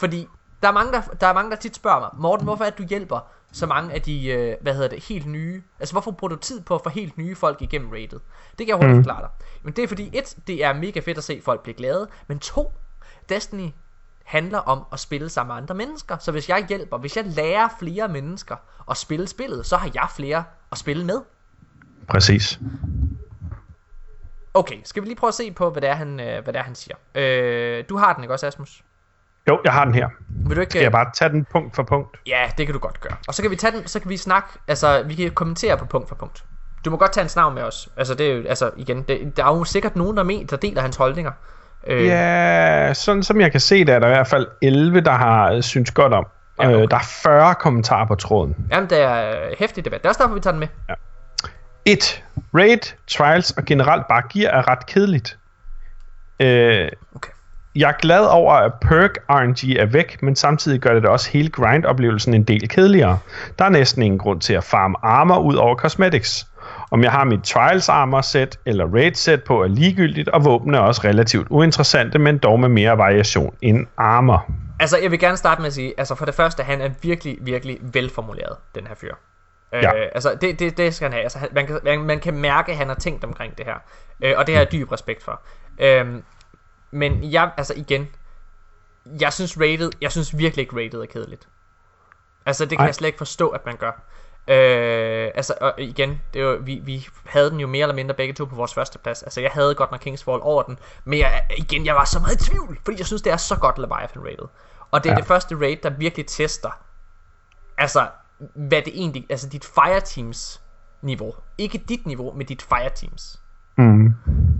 Fordi der er mange, der, der, er mange, der tit spørger mig, Morten, hvorfor er det, du hjælper så mange af de, øh, hvad hedder det, helt nye, altså hvorfor bruger du tid på at få helt nye folk igennem rated? Det kan jeg hurtigt mm. forklare dig. Men det er fordi, et, det er mega fedt at se folk blive glade, men to, Destiny handler om at spille sammen med andre mennesker. Så hvis jeg hjælper, hvis jeg lærer flere mennesker at spille spillet, så har jeg flere at spille med. Præcis. Okay, skal vi lige prøve at se på, hvad det er, han, øh, hvad det er, han siger. Øh, du har den, ikke også, Asmus? Jo, jeg har den her. Vil du ikke... Skal jeg bare tage den punkt for punkt? Ja, det kan du godt gøre. Og så kan vi tage den, så kan vi snakke, altså vi kan kommentere på punkt for punkt. Du må godt tage en snav med os. Altså det er jo, altså igen, det, der er jo sikkert nogen, der, med, der deler hans holdninger. Øh. Ja, sådan som jeg kan se det, er der i hvert fald 11, der har øh, synes godt om. Ja, okay. øh, der er 40 kommentarer på tråden. Jamen, det er hæftig debat. Det er også derfor, vi tager den med. Ja. 1. Raid, trials og generelt bare gear er ret kedeligt. Øh, okay. Jeg er glad over, at perk RNG er væk, men samtidig gør det da også hele grind-oplevelsen en del kedeligere. Der er næsten ingen grund til at farme armor ud over cosmetics. Om jeg har mit Trials armor set eller Raid set på er ligegyldigt, og våben er også relativt uinteressante, men dog med mere variation end armor. Altså, jeg vil gerne starte med at sige, altså for det første, han er virkelig, virkelig velformuleret, den her fyr. Øh, ja. Øh, altså, det, det, det skal han have. Altså, man, kan, man, man kan mærke, at han har tænkt omkring det her. Øh, og det har jeg dyb respekt for. Øh, men jeg, altså igen, jeg synes rated, jeg synes virkelig ikke rated er kedeligt. Altså det kan Ej. jeg slet ikke forstå, at man gør. Øh, altså og igen, det var, vi, vi havde den jo mere eller mindre begge to på vores første plads. Altså jeg havde godt nok Kingsfall over den, men jeg, igen, jeg var så meget i tvivl, fordi jeg synes, det er så godt Leviathan rated. Og det er ja. det første raid, der virkelig tester, altså hvad det egentlig, altså dit fireteams niveau. Ikke dit niveau, men dit fireteams. Mm.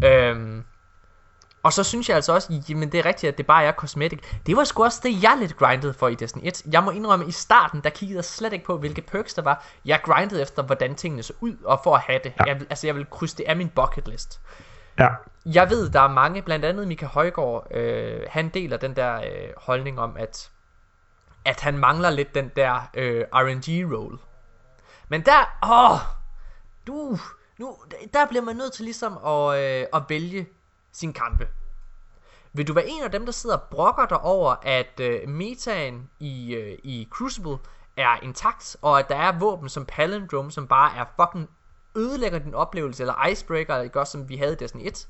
Øhm, og så synes jeg altså også, jamen det er rigtigt, at det bare er cosmetic. Det var sgu også det, jeg lidt grindede for i Destiny 1. Jeg må indrømme, at i starten, der kiggede jeg slet ikke på, hvilke perks der var. Jeg grindede efter, hvordan tingene så ud, og for at have det. Ja. Jeg, altså jeg vil krydse det af min bucket list. Ja. Jeg ved, der er mange, blandt andet Mika Højgaard, øh, han deler den der øh, holdning om, at, at han mangler lidt den der øh, RNG-roll. Men der, åh, du, nu, der bliver man nødt til ligesom at, øh, at vælge sin kampe. Vil du være en af dem, der sidder og brokker dig over, at øh, metaen i, øh, i Crucible er intakt, og at der er våben som Palindrome, som bare er fucking ødelægger din oplevelse, eller Icebreaker, ikke også, som vi havde i Destiny 1?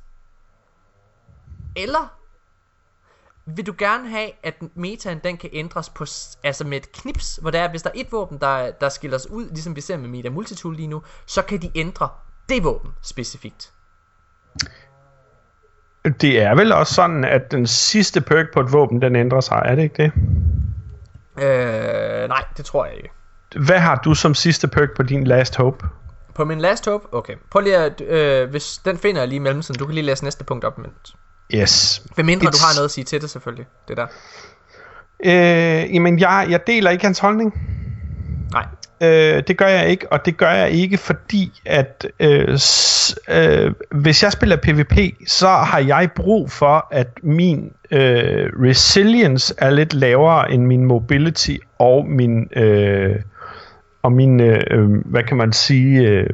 Eller vil du gerne have, at metaen den kan ændres på, altså med et knips, hvor der er, hvis der er et våben, der, der skiller sig ud, ligesom vi ser med Meta Multitool lige nu, så kan de ændre det våben specifikt. Det er vel også sådan, at den sidste perk på et våben, den ændrer sig, er det ikke det? Øh, nej, det tror jeg ikke. Hvad har du som sidste perk på din Last Hope? På min Last Hope? Okay. Prøv lige at, øh, hvis den finder jeg lige imellem, så du kan lige læse næste punkt op imens. Yes. For mindre It's... du har noget at sige til det selvfølgelig, det der. Øh, jamen, jeg, jeg deler ikke hans holdning. Nej. Øh, det gør jeg ikke, og det gør jeg ikke, fordi at øh, s, øh, hvis jeg spiller PvP, så har jeg brug for, at min øh, resilience er lidt lavere end min mobility og min øh, og min øh, hvad kan man sige øh,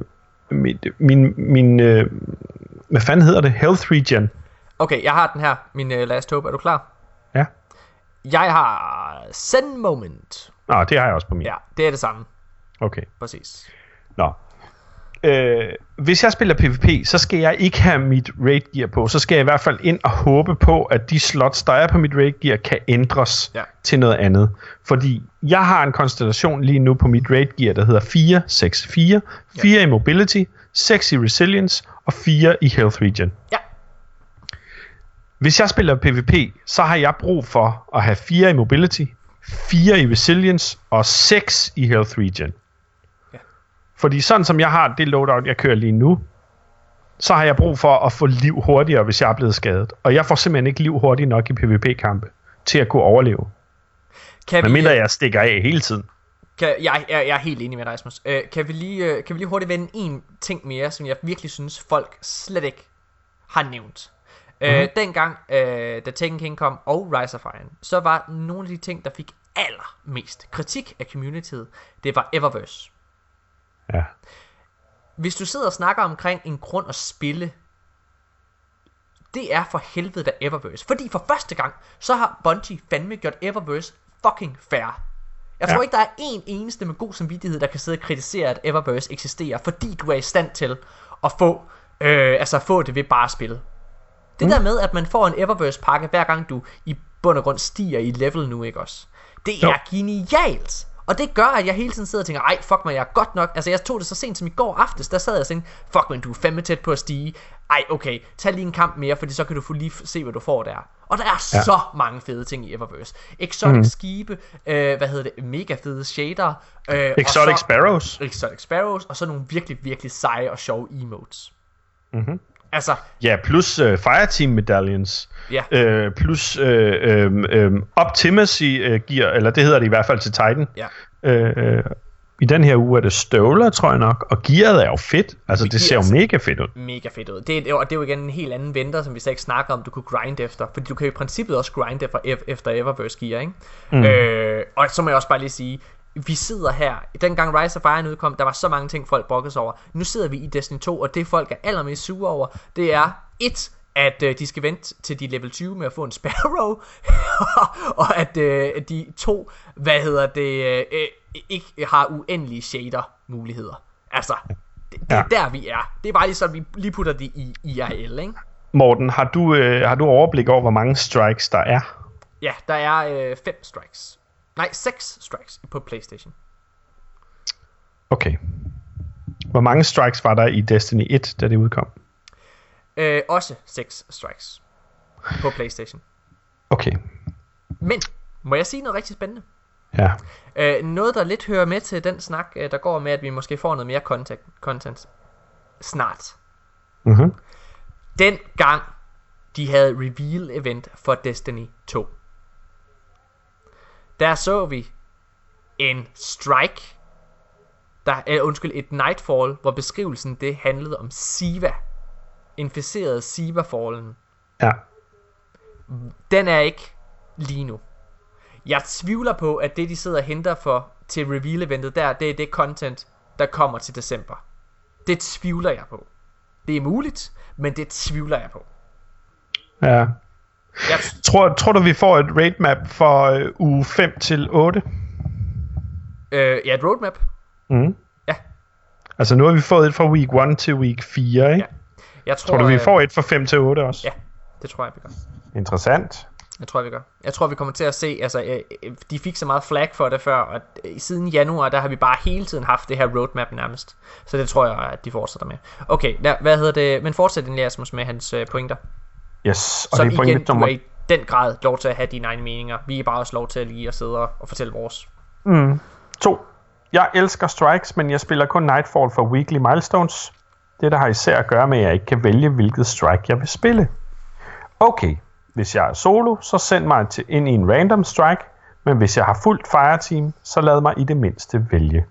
min min, min øh, hvad fanden hedder det health regen. Okay, jeg har den her, min øh, last hope. Er du klar? Ja. Jeg har send moment. Nå, det har jeg også på min. Ja, det er det samme. Okay. Præcis. Nå. Øh, hvis jeg spiller PvP, så skal jeg ikke have mit raid gear på. Så skal jeg i hvert fald ind og håbe på, at de slots, der er på mit raid gear, kan ændres ja. til noget andet. Fordi jeg har en konstellation lige nu på mit raid gear, der hedder 4, 6, 4. 4 ja. i mobility, 6 i resilience og 4 i health regen. Ja. Hvis jeg spiller PvP, så har jeg brug for at have 4 i mobility, 4 i resilience og 6 i health regen. Fordi sådan som jeg har det loadout, jeg kører lige nu, så har jeg brug for at få liv hurtigere, hvis jeg er blevet skadet. Og jeg får simpelthen ikke liv hurtigt nok i PvP-kampe til at kunne overleve. Kan Men vi, mindre jeg stikker af hele tiden. kan, jeg, jeg, jeg er helt enig med dig, Rasmus. Øh, kan, vi lige, øh, kan vi lige hurtigt vende en ting mere, som jeg virkelig synes, folk slet ikke har nævnt. Mm-hmm. Øh, dengang, øh, da Tekken King kom, og Rise of Iron, så var nogle af de ting, der fik allermest kritik af communityet, det var Eververse. Ja. Hvis du sidder og snakker omkring en grund at spille, det er for helvede da Eververse. Fordi for første gang, så har Bungie fandme gjort Eververse fucking fair. Jeg tror Ja. ikke, der er en eneste med god samvittighed, der kan sidde og kritisere, at Eververse eksisterer, fordi du er i stand til at få, øh, altså få det ved bare at spille. Det mm. der med, at man får en Eververse pakke, hver gang du i bund og grund stiger i level nu, ikke også? Det Jo. er genialt! Og det gør, at jeg hele tiden sidder og tænker, ej, fuck mig, jeg er godt nok... Altså, jeg tog det så sent som i går aftes, der sad jeg og tænkte, fuck, men du er fandme tæt på at stige. Ej, okay, tag lige en kamp mere, fordi så kan du få lige se, hvad du får der. Og der er ja. så mange fede ting i Eververse. Exotic mm. skibe, øh, hvad hedder det, mega fede shader. Øh, Exotic så- Sparrows. Exotic Sparrows, og så nogle virkelig, virkelig seje og sjove emotes. Mhm. Altså, Ja, plus uh, Fireteam Medallions. ja, Øh, plus øh, øh, øh, Optimacy øh, gear, eller det hedder det i hvert fald til Titan. ja. Øh, øh, I den her uge er det støvler, tror jeg nok, og gearet er jo fedt. Altså, det ser jo mega fedt ud. mega fedt ud. Det, er- og det er jo igen en helt anden venter, som vi slet ikke snakker om, du kunne grind efter. Fordi du kan jo i princippet også grind efter, efter Eververse gear, ikke? Mm. Øh, og så må jeg også bare lige sige, vi sidder her, dengang Rise of Iron udkom, der var så mange ting, folk brokkede sig over. Nu sidder vi i Destiny 2, og det folk er allermest sure over, det er et, at øh, de skal vente til de level 20 med at få en Sparrow, og at øh, de to, hvad hedder det, øh, øh, ikke har uendelige shader muligheder. Altså, det, det er der vi er. Det er bare lige så, vi lige putter det i IRL, ikke? Morten, har du, øh, har du overblik over, hvor mange strikes der er? Ja, der er øh, fem strikes. Nej, seks strikes på Playstation. Okay. Hvor mange strikes var der i Destiny 1, da det udkom? Øh, også seks strikes på Playstation. Okay. Men, må jeg sige noget rigtig spændende? Ja. Øh, noget, der lidt hører med til den snak, øh, der går med, at vi måske får noget mere content, content snart. Mm-hmm. Den gang, de havde reveal-event for Destiny 2. Der så vi en strike, der, øh, undskyld, et Nightfall, hvor beskrivelsen det handlede om Siva. Inficerede Siva-fallen. Ja. Den er ikke lige nu. Jeg tvivler på, at det de sidder og henter for til reveal-eventet der, det er det content, der kommer til december. Det tvivler jeg på. Det er muligt, men det tvivler jeg på. Ja. Jeg, Tror, tror du, vi får et rate map for øh, uge 5 til 8? øh, ja, et roadmap. Mm. Ja. Altså nu har vi fået et fra week 1 til week 4, ikke? Ja. Jeg tror, Tror du, vi øh, får et fra 5 til 8 også? Ja, det tror jeg, vi gør. Interessant. Jeg tror, vi gør. Jeg tror, vi kommer til at se, altså, øh, øh, de fik så meget flag for det før, og siden januar, der har vi bare hele tiden haft det her roadmap nærmest. Så det tror jeg, at de fortsætter med. Okay, der, hvad hedder det? Men fortsæt den Asmus med hans pointer. Yes, og Så det er igen, pointet du nummer... er i den grad lov til at have dine egne meninger. Vi er bare også lov til at lige at sidde og, fortælle vores. Mm. 2. Jeg elsker strikes, men jeg spiller kun Nightfall for weekly milestones. Det der har især at gøre med, at jeg ikke kan vælge, hvilket strike jeg vil spille. Okay, hvis jeg er solo, så send mig til ind i en random strike, men hvis jeg har fuldt fireteam, så lad mig i det mindste vælge.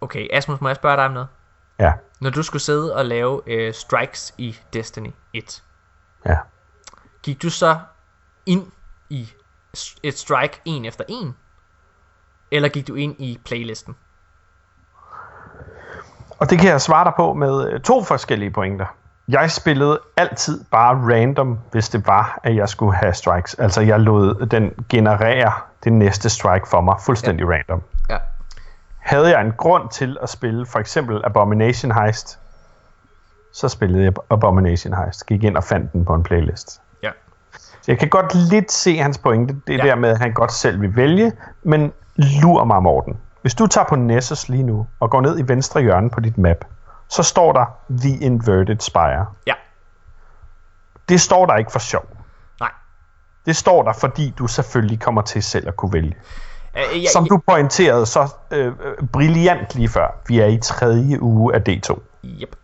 Okay, Asmus, må jeg spørge dig om noget? Ja, Når du skulle sidde og lave øh, strikes i Destiny 1, ja. gik du så ind i et strike en efter en? Eller gik du ind i playlisten? Og det kan jeg svare dig på med øh, to forskellige pointer. Jeg spillede altid bare random, hvis det var, at jeg skulle have strikes. Altså jeg lod den generere det næste strike for mig, fuldstændig ja. random. Ja. Havde jeg en grund til at spille for eksempel Abomination Heist, så spillede jeg Abomination Heist. Gik ind og fandt den på en playlist. Ja. Så jeg kan godt lidt se hans pointe, det Ja. der med, at han godt selv vil vælge, men lur mig, Morten. Hvis du tager på Nessus lige nu, og går ned i venstre hjørne på dit map, så står der The Inverted Spire. Ja. Det står der ikke for sjov. Nej. Det står der, fordi du selvfølgelig kommer til selv at kunne vælge. Øh, jeg, Som du pointerede så øh, øh, brilliant lige før, vi er i tredje uge af D2. Yep.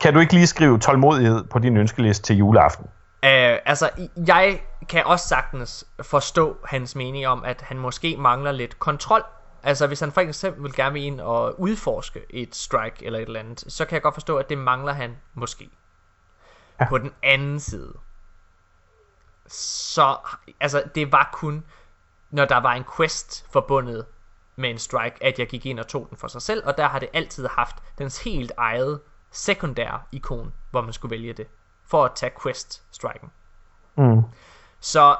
Kan du ikke lige skrive tålmodighed på din ønskeliste til juleaften? Uh, altså, jeg kan også sagtens forstå hans mening om, at han måske mangler lidt kontrol. Altså, hvis han for eksempel gerne vil ind og udforske et strike eller et eller andet, så kan jeg godt forstå, at det mangler han måske. Ja. På den anden side, så, altså, det var kun, når der var en quest forbundet med en strike, at jeg gik ind og tog den for sig selv, og der har det altid haft dens helt eget sekundære ikon, hvor man skulle vælge det, for at tage quest-striken. Mm. Så,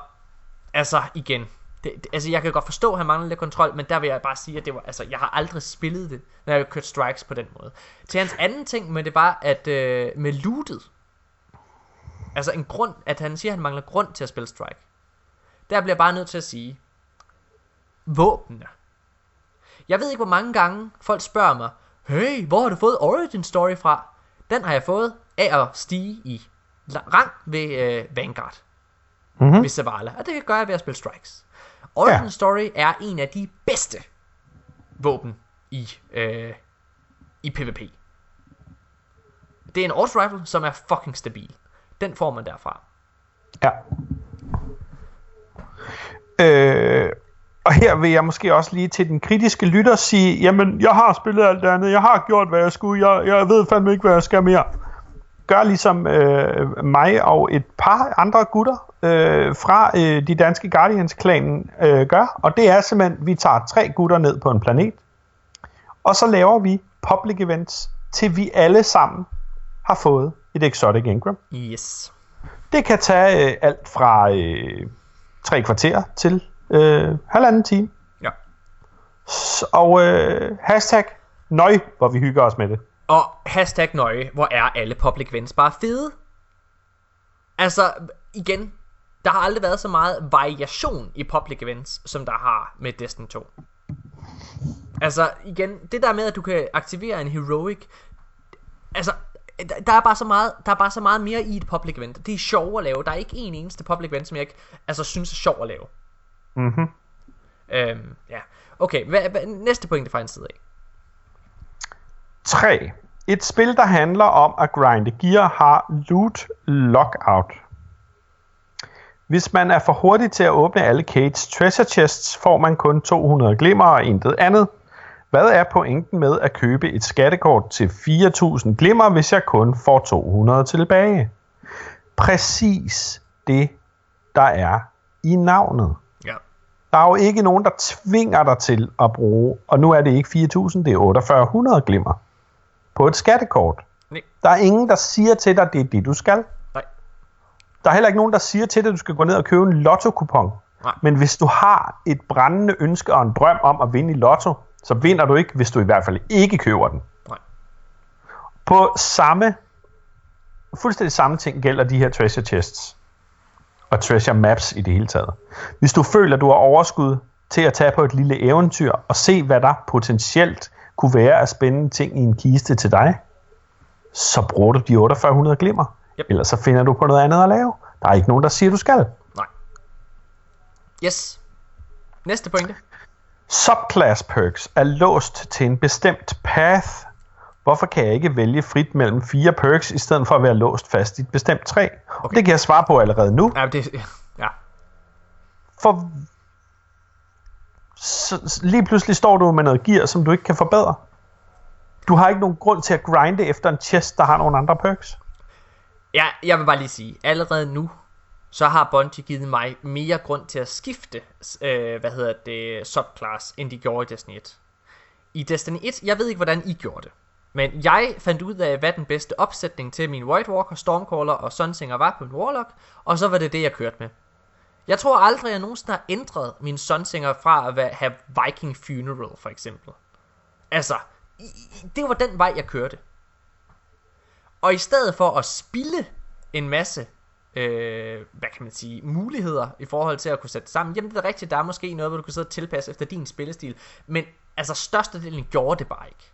altså igen, det, det, altså jeg kan godt forstå, at han mangler lidt kontrol, men der vil jeg bare sige, at det var, altså, jeg har aldrig spillet det, når jeg har kørt strikes på den måde. Til hans anden ting, men det var, at øh, med lootet, altså en grund, at han siger, at han mangler grund til at spille strike, der bliver jeg bare nødt til at sige, våbnene. Jeg ved ikke, hvor mange gange folk spørger mig, hey, hvor har du fået Origin Story fra? Den har jeg fået af at stige i rang ved øh, Vanguard. Mm-hmm. Ved Zavala. Og det kan gøre ved at spille Strikes. Origin ja. Story er en af de bedste våben i, øh, i PvP. Det er en Auto Rifle, som er fucking stabil. Den får man derfra. Ja. Øh, og her vil jeg måske også lige til den kritiske lytter sige, jamen, jeg har spillet alt det andet, jeg har gjort, hvad jeg skulle, jeg, jeg ved fandme ikke, hvad jeg skal mere. Gør ligesom øh, mig og et par andre gutter øh, fra øh, de danske Guardians-klanen øh, gør, og det er simpelthen, vi tager tre gutter ned på en planet, og så laver vi public events, til vi alle sammen har fået et Exotic Ingram. Yes. Det kan tage øh, alt fra øh, tre kvarter til øh, halvanden time. Ja. Og øh, hashtag nøj, hvor vi hygger os med det. Og hashtag nøje, hvor er alle public events bare fede. Altså, igen, der har aldrig været så meget variation i public events, som der har med Destiny 2. Altså, igen, det der med, at du kan aktivere en heroic, altså, der er bare så meget, der er bare så meget mere i et public event. Det er sjovt at lave. Der er ikke en eneste public event, som jeg ikke altså, synes er sjov at lave. Mhm. Øhm, ja. Okay, hvad, hvad, næste point fra en side af. 3. Et spil, der handler om at grinde gear, har loot lockout. Hvis man er for hurtig til at åbne alle Kates treasure chests, får man kun 200 glimmer og intet andet. Hvad er pointen med at købe et skattekort til 4.000 glimmer, hvis jeg kun får 200 tilbage? Præcis det, der er i navnet. Der er jo ikke nogen, der tvinger dig til at bruge, og nu er det ikke 4.000, det er 4800 glimmer på et skattekort. Nej. Der er ingen, der siger til dig, det er det, du skal. Nej. Der er heller ikke nogen, der siger til dig, at du skal gå ned og købe en lotto-kupon. Nej. Men hvis du har et brændende ønske og en drøm om at vinde i lotto, så vinder du ikke, hvis du i hvert fald ikke køber den. Nej. På samme, fuldstændig samme ting gælder de her treasure chests. Og treasure maps i det hele taget. Hvis du føler, du har overskud til at tage på et lille eventyr og se, hvad der potentielt kunne være af spændende ting i en kiste til dig, så bruger du de 4800 glimmer. Yep. Ellers så finder du på noget andet at lave. Der er ikke nogen, der siger, du skal. Nej. Yes. Næste pointe. Subclass perks er låst til en bestemt path. Hvorfor kan jeg ikke vælge frit mellem fire perks, i stedet for at være låst fast i et bestemt træ? Okay. Og det kan jeg svare på allerede nu. Ja, det, ja. For så, lige pludselig står du med noget gear, som du ikke kan forbedre. Du har ikke nogen grund til at grinde efter en chest, der har nogle andre perks. ja, jeg vil bare lige sige, allerede nu, så har Bungie givet mig mere grund til at skifte, øh, hvad hedder det, subclass, end de gjorde i Destiny 1. I Destiny 1, jeg ved ikke, hvordan I gjorde det. Men jeg fandt ud af, hvad den bedste opsætning til min White Walker, Stormcaller og Sunsinger var på en Warlock, og så var det det, jeg kørte med. Jeg tror aldrig, jeg nogensinde har ændret min Sunsinger fra at have Viking Funeral, for eksempel. Altså, det var den vej, jeg kørte. Og i stedet for at spille en masse, øh, hvad kan man sige, muligheder i forhold til at kunne sætte sammen, jamen det er rigtigt, der er måske noget, hvor du kan sidde og tilpasse efter din spillestil, men altså størstedelen gjorde det bare ikke.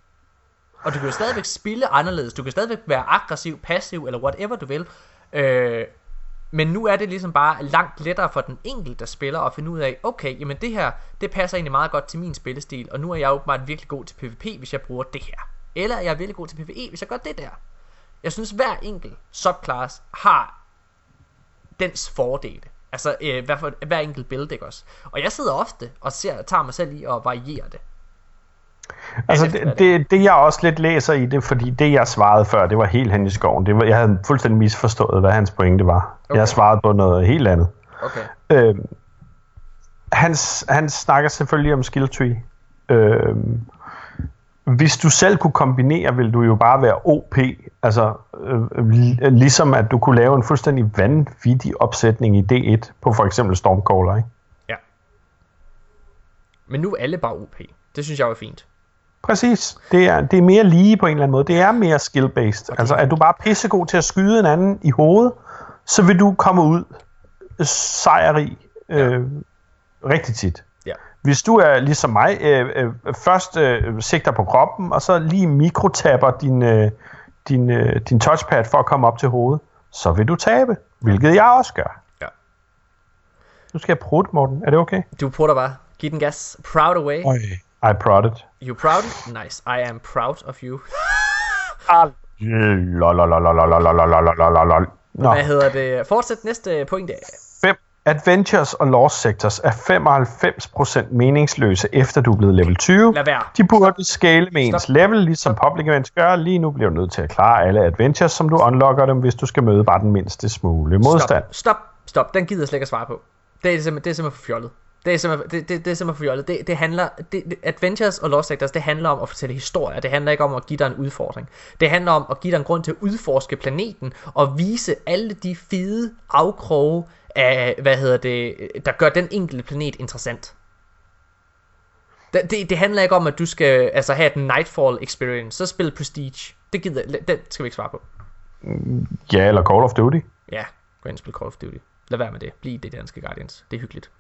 Og du kan jo stadigvæk spille anderledes, du kan stadigvæk være aggressiv, passiv, eller whatever du vil, øh, men nu er det ligesom bare langt lettere for den enkelte spiller at finde ud af, okay, jamen det her, det passer egentlig meget godt til min spillestil, og nu er jeg åbenbart virkelig god til PvP, hvis jeg bruger det her. Eller jeg er virkelig god til PvE, hvis jeg gør det der. Jeg synes, hver enkelt subclass har dens fordele. Altså øh, hver, for, hver enkelt build, ikke også? Og jeg sidder ofte og ser, tager mig selv i at variere det. Altså det, det, det jeg også lidt læser i det, fordi det jeg svarede før, det var helt hen i skoven. Det var, jeg havde fuldstændig misforstået, hvad hans pointe var. Okay. Jeg svarede på noget helt andet. Okay. Øh, han, han snakker selvfølgelig om skill tree. Øh, hvis du selv kunne kombinere, ville du jo bare være OP. Altså, øh, ligesom at du kunne lave en fuldstændig vanvittig opsætning i D1 på for eksempel Stormcaller, ikke? Ja. Men nu er alle bare OP. Det synes jeg er fint. Præcis. Det er, det er mere lige på en eller anden måde. Det er mere skill-based. Okay. Altså, er du bare pissegod til at skyde en anden i hovedet, så vil du komme ud sejrig øh, ja. rigtig tit. Ja. Hvis du er ligesom mig, øh, øh, først øh, sigter på kroppen, og så lige mikrotapper din, øh, din, øh, din touchpad for at komme op til hovedet, så vil du tabe, hvilket jeg også gør. Ja. Nu skal jeg prutte, Morten. Er det okay? Du prutter bare. Giv den gas. Proud away. Øj, I prodded. You proud? Nice. I am proud of you. Nå. Hvad hedder det? Fortsæt næste pointe. Fem. Adventures og Lost Sectors er 95% meningsløse efter du er blevet level 20. Lad være. De burde scale med Stop. ens level, ligesom Stop. public events gør. Lige nu bliver du nødt til at klare alle adventures, som du unlocker dem, hvis du skal møde bare den mindste smule modstand. Stop. Stop. Stop. Den gider jeg slet ikke at svare på. Det er simpelthen, det er simpelthen for fjollet. Det er simpelthen, det, det, det er simpelthen for fjollet. Det, det handler, det, Adventures og Lost Sectors, det handler om at fortælle historier. Det handler ikke om at give dig en udfordring. Det handler om at give dig en grund til at udforske planeten og vise alle de fede afkroge af, hvad hedder det, der gør den enkelte planet interessant. Det, det, det handler ikke om, at du skal altså, have et Nightfall experience. Så spil Prestige. Det gider, det skal vi ikke svare på. Ja, eller Call of Duty. Ja, gå ind og spil Call of Duty. Lad være med det. Bliv det danske Guardians. Det er hyggeligt.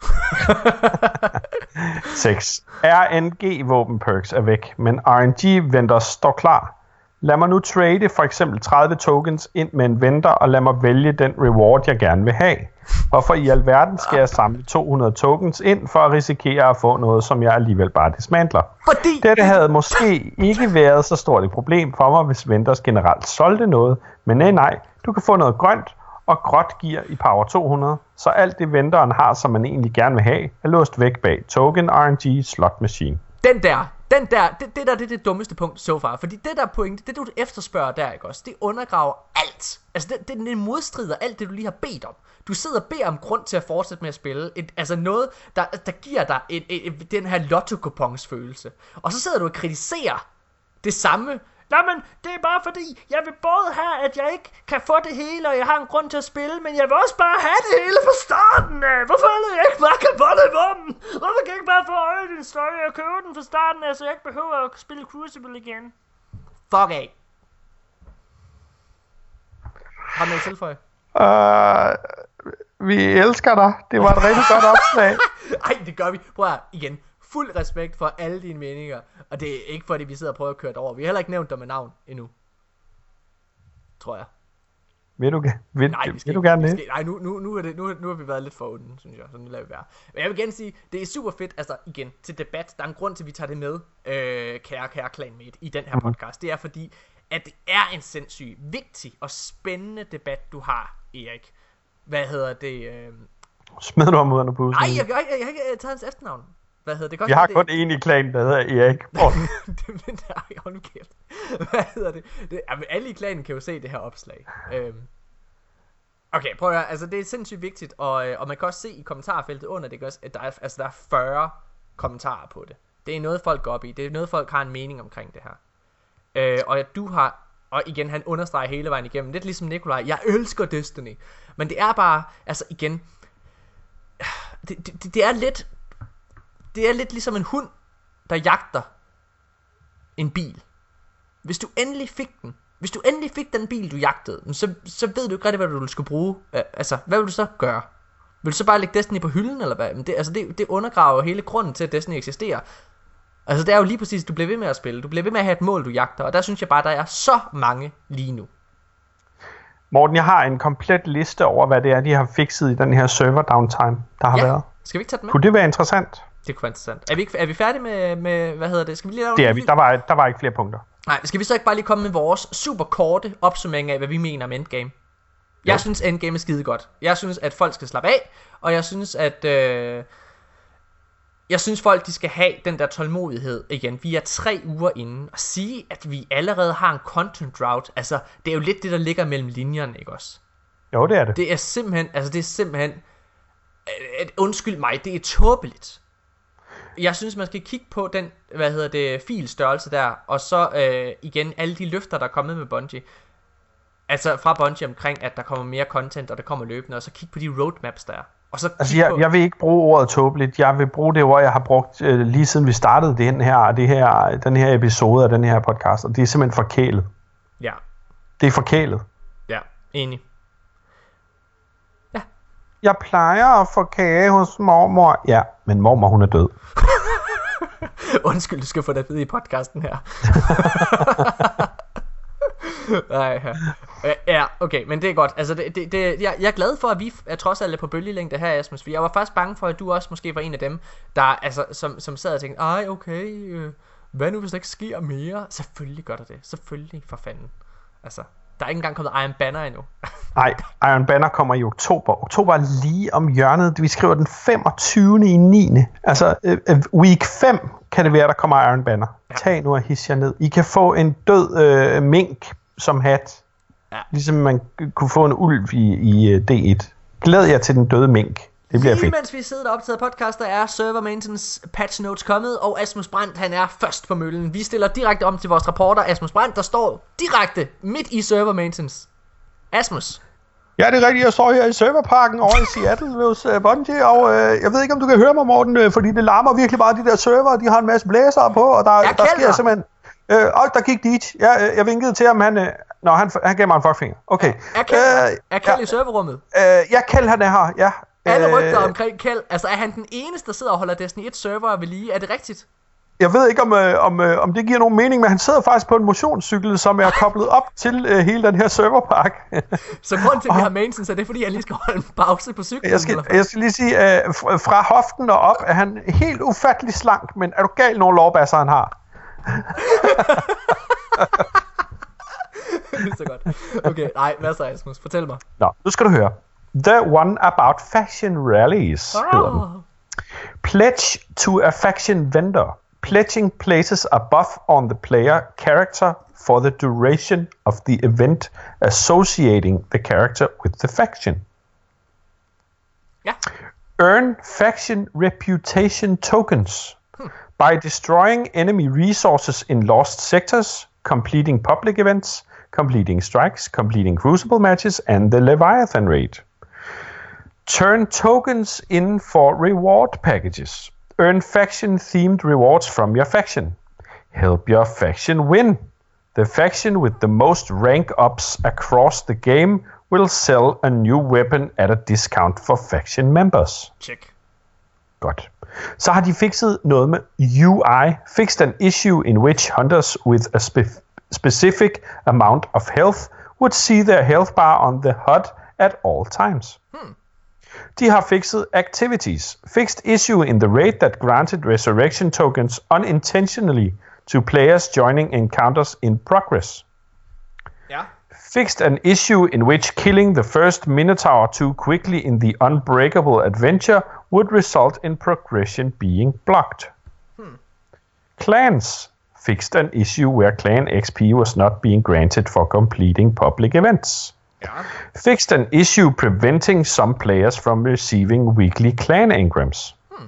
6. RNG våben perks er væk, men RNG venter står klar. Lad mig nu trade for eksempel 30 tokens ind med en venter, og lad mig vælge den reward, jeg gerne vil have. Hvorfor i alverden skal jeg samle 200 tokens ind for at risikere at få noget, som jeg alligevel bare dismantler? Fordi... Dette havde måske ikke været så stort et problem for mig, hvis Venters generelt solgte noget, men nej, nej, du kan få noget grønt, og gråt gear i Power 200, så alt det venteren har, som man egentlig gerne vil have, er låst væk bag Token RNG Slot Machine. Den der, den der, det, det der, det er det dummeste punkt so far. Fordi det der point, det du efterspørger der, ikke også, det undergraver alt. Altså, det, det, det modstrider alt det, du lige har bedt om. Du sidder og beder om grund til at fortsætte med at spille. Et, altså noget, der, der giver dig et, et, et, den her lotto følelse. Og så sidder du og kritiserer det samme Nå, men det er bare fordi, jeg vil både have, at jeg ikke kan få det hele, og jeg har en grund til at spille, men jeg vil også bare have det hele fra starten af. Hvorfor er det, jeg ikke bare kan få det våben? Hvorfor kan jeg ikke bare få din Story og købe den fra starten af, så jeg ikke behøver at spille Crucible igen? Fuck af. Har du noget at tilføje? Uh, vi elsker dig. Det var et rigtig godt opslag. Ej, det gør vi. Prøv at, igen fuld respekt for alle dine meninger. Og det er ikke fordi, vi sidder og prøver at køre det over. Vi har heller ikke nævnt dig med navn endnu. Tror jeg. Vil du, vil, nej, vil du gerne det? Nej, nu, nu, nu, er det, nu, nu har vi været lidt for onde, synes jeg. Så nu lader vi være. Men jeg vil gerne sige, det er super fedt, altså igen, til debat. Der er en grund til, at vi tager det med, øh, kære, kære clanmate, i den her Mhm. podcast. Det er fordi, at det er en sindssyg, vigtig og spændende debat, du har, Erik. Hvad hedder det? Øh... Smed du ham ud under bussen? Nej, jeg, jeg, jeg, jeg har ikke øh, taget hans efternavn. Hvad hedder det? Godt, jeg har det, kun en i klanen, der hedder Erik. det, men der, hold nu kæft. Hvad hedder det? det jamen, alle i klanen kan jo se det her opslag. Øhm. Okay, prøv at høre. Altså, det er sindssygt vigtigt, og, øh, og man kan også se i kommentarfeltet under, det, at der er, altså, der er 40 kommentarer på det. Det er noget, folk går op i. Det er noget, folk har en mening omkring det her. Øh, og at du har, og igen, han understreger hele vejen igennem, lidt ligesom Nikolaj, jeg elsker Destiny. Men det er bare, altså igen, det, det, det er lidt, det er lidt ligesom en hund, der jagter en bil. Hvis du endelig fik den, hvis du endelig fik den bil, du jagtede, så, så ved du ikke rigtig, hvad du skal bruge. Altså, hvad vil du så gøre? Vil du så bare lægge Destiny på hylden, eller hvad? Men det, altså, det, det undergraver hele grunden til, at Destiny eksisterer. Altså, det er jo lige præcis, du bliver ved med at spille. Du bliver ved med at have et mål, du jagter. Og der synes jeg bare, der er så mange lige nu. Morten, jeg har en komplet liste over, hvad det er, de har fikset i den her server downtime, der har ja. været. Skal vi ikke tage den med? Kunne det være interessant? Det kunne være interessant. Er vi, ikke, er vi færdige med, med, hvad hedder det? Skal vi lige lave Det er vi. Der var, der var ikke flere punkter. Nej, skal vi så ikke bare lige komme med vores super korte opsummering af, hvad vi mener om endgame? Jeg jo. synes, Endgame er skide godt. Jeg synes, at folk skal slappe af, og jeg synes, at... Øh, jeg synes folk de skal have den der tålmodighed igen. Vi er tre uger inde og sige at vi allerede har en content drought. Altså det er jo lidt det der ligger mellem linjerne, ikke også? Jo, det er det. Det er simpelthen, altså det er simpelthen øh, undskyld mig, det er tåbeligt. Jeg synes man skal kigge på den, hvad hedder det, filstørrelse der, og så øh, igen alle de løfter der er kommet med Bungie. Altså fra Bungie omkring at der kommer mere content og der kommer løbende, og så kig på de roadmaps der er. Og så altså, jeg, jeg vil ikke bruge ordet tåbeligt. Jeg vil bruge det ord, jeg har brugt øh, lige siden vi startede den her, det her, den her episode af den her podcast, og det er simpelthen forkælet. Ja. Det er forkælet. Ja, enig. Jeg plejer at få kage hos mormor. Ja, men mormor hun er død. Undskyld, du skal få det i podcasten her. Nej, ja. ja, okay, men det er godt. Altså, det, det, det, jeg, jeg er glad for, at vi er trods alt på bølgelængde her, Asmus. For jeg var faktisk bange for, at du også måske var en af dem, der, altså, som, som sad og tænkte, ej, okay, øh, hvad nu, hvis der ikke sker mere? Selvfølgelig gør der det. Selvfølgelig, for fanden. Altså, der er ikke engang kommet Iron Banner endnu. Nej, Iron Banner kommer i oktober. Oktober er lige om hjørnet. Vi skriver den 25. i 9. Altså, øh, øh, week 5 kan det være, der kommer Iron Banner. Ja. Tag nu og hisse jer ned. I kan få en død øh, mink som hat. Ja. Ligesom man kunne få en ulv i, i øh, D1. Glæd jer til den døde mink. Det bliver Lige fedt. mens vi sidder og optager podcast, der er server maintenance patch notes kommet, og Asmus Brandt, han er først på møllen. Vi stiller direkte om til vores reporter, Asmus Brandt, der står direkte midt i server maintenance. Asmus. Ja, det er rigtigt. Jeg står her i serverparken over i Seattle hos uh, Bungie, og uh, jeg ved ikke, om du kan høre mig, Morten, uh, fordi det larmer virkelig bare de der server. De har en masse blæsere på, og der, der sker simpelthen... Øh, og der gik dit. Jeg, jeg vinkede til ham, han... Øh, Nå, han, han gav mig en fuckfinger. Okay. Er Kjeld, øh, er Kjeld ja, i serverrummet? Øh, ja, Kjeld han er her, ja. Alle rygter øh, omkring Kjeld. Altså, er han den eneste, der sidder og holder Destiny 1 server ved lige? Er det rigtigt? Jeg ved ikke, om, øh, om, øh, om det giver nogen mening, men han sidder faktisk på en motionscykel, som er koblet op til øh, hele den her serverpark. så grunden til, at vi har maintenance, er det, fordi han lige skal holde en pause på cyklen? Jeg skal, jeg skal lige sige, øh, fra hoften og op er han helt ufattelig slank, men er du gal, nogle lovbasser han har? så godt. Okay, nej, hvad så, Asmus? Fortæl mig. Nå, nu skal du høre. The one about faction rallies oh. Pledge to a faction vendor. Pledging places a buff on the player character for the duration of the event associating the character with the faction. Ja. Earn faction reputation tokens hmm. by destroying enemy resources in lost sectors, completing public events, completing strikes, completing crucible matches, and the Leviathan raid. Turn tokens in for reward packages. Earn faction themed rewards from your faction. Help your faction win. The faction with the most rank ups across the game will sell a new weapon at a discount for faction members. Check. Godt. Så har de fikset noget med UI. Fixed an issue in which hunters with a spe- specific amount of health would see their health bar on the HUD at all times. Hmm. De har fikset activities. Fixed issue in the raid that granted resurrection tokens unintentionally to players joining encounters in progress. Ja. Fixed an issue in which killing the first Minotaur too quickly in the Unbreakable adventure would result in progression being blocked. Hmm. Clans fixed an issue where clan XP was not being granted for completing public events. Fixed an issue preventing some players from receiving weekly clan engrams. Hmm.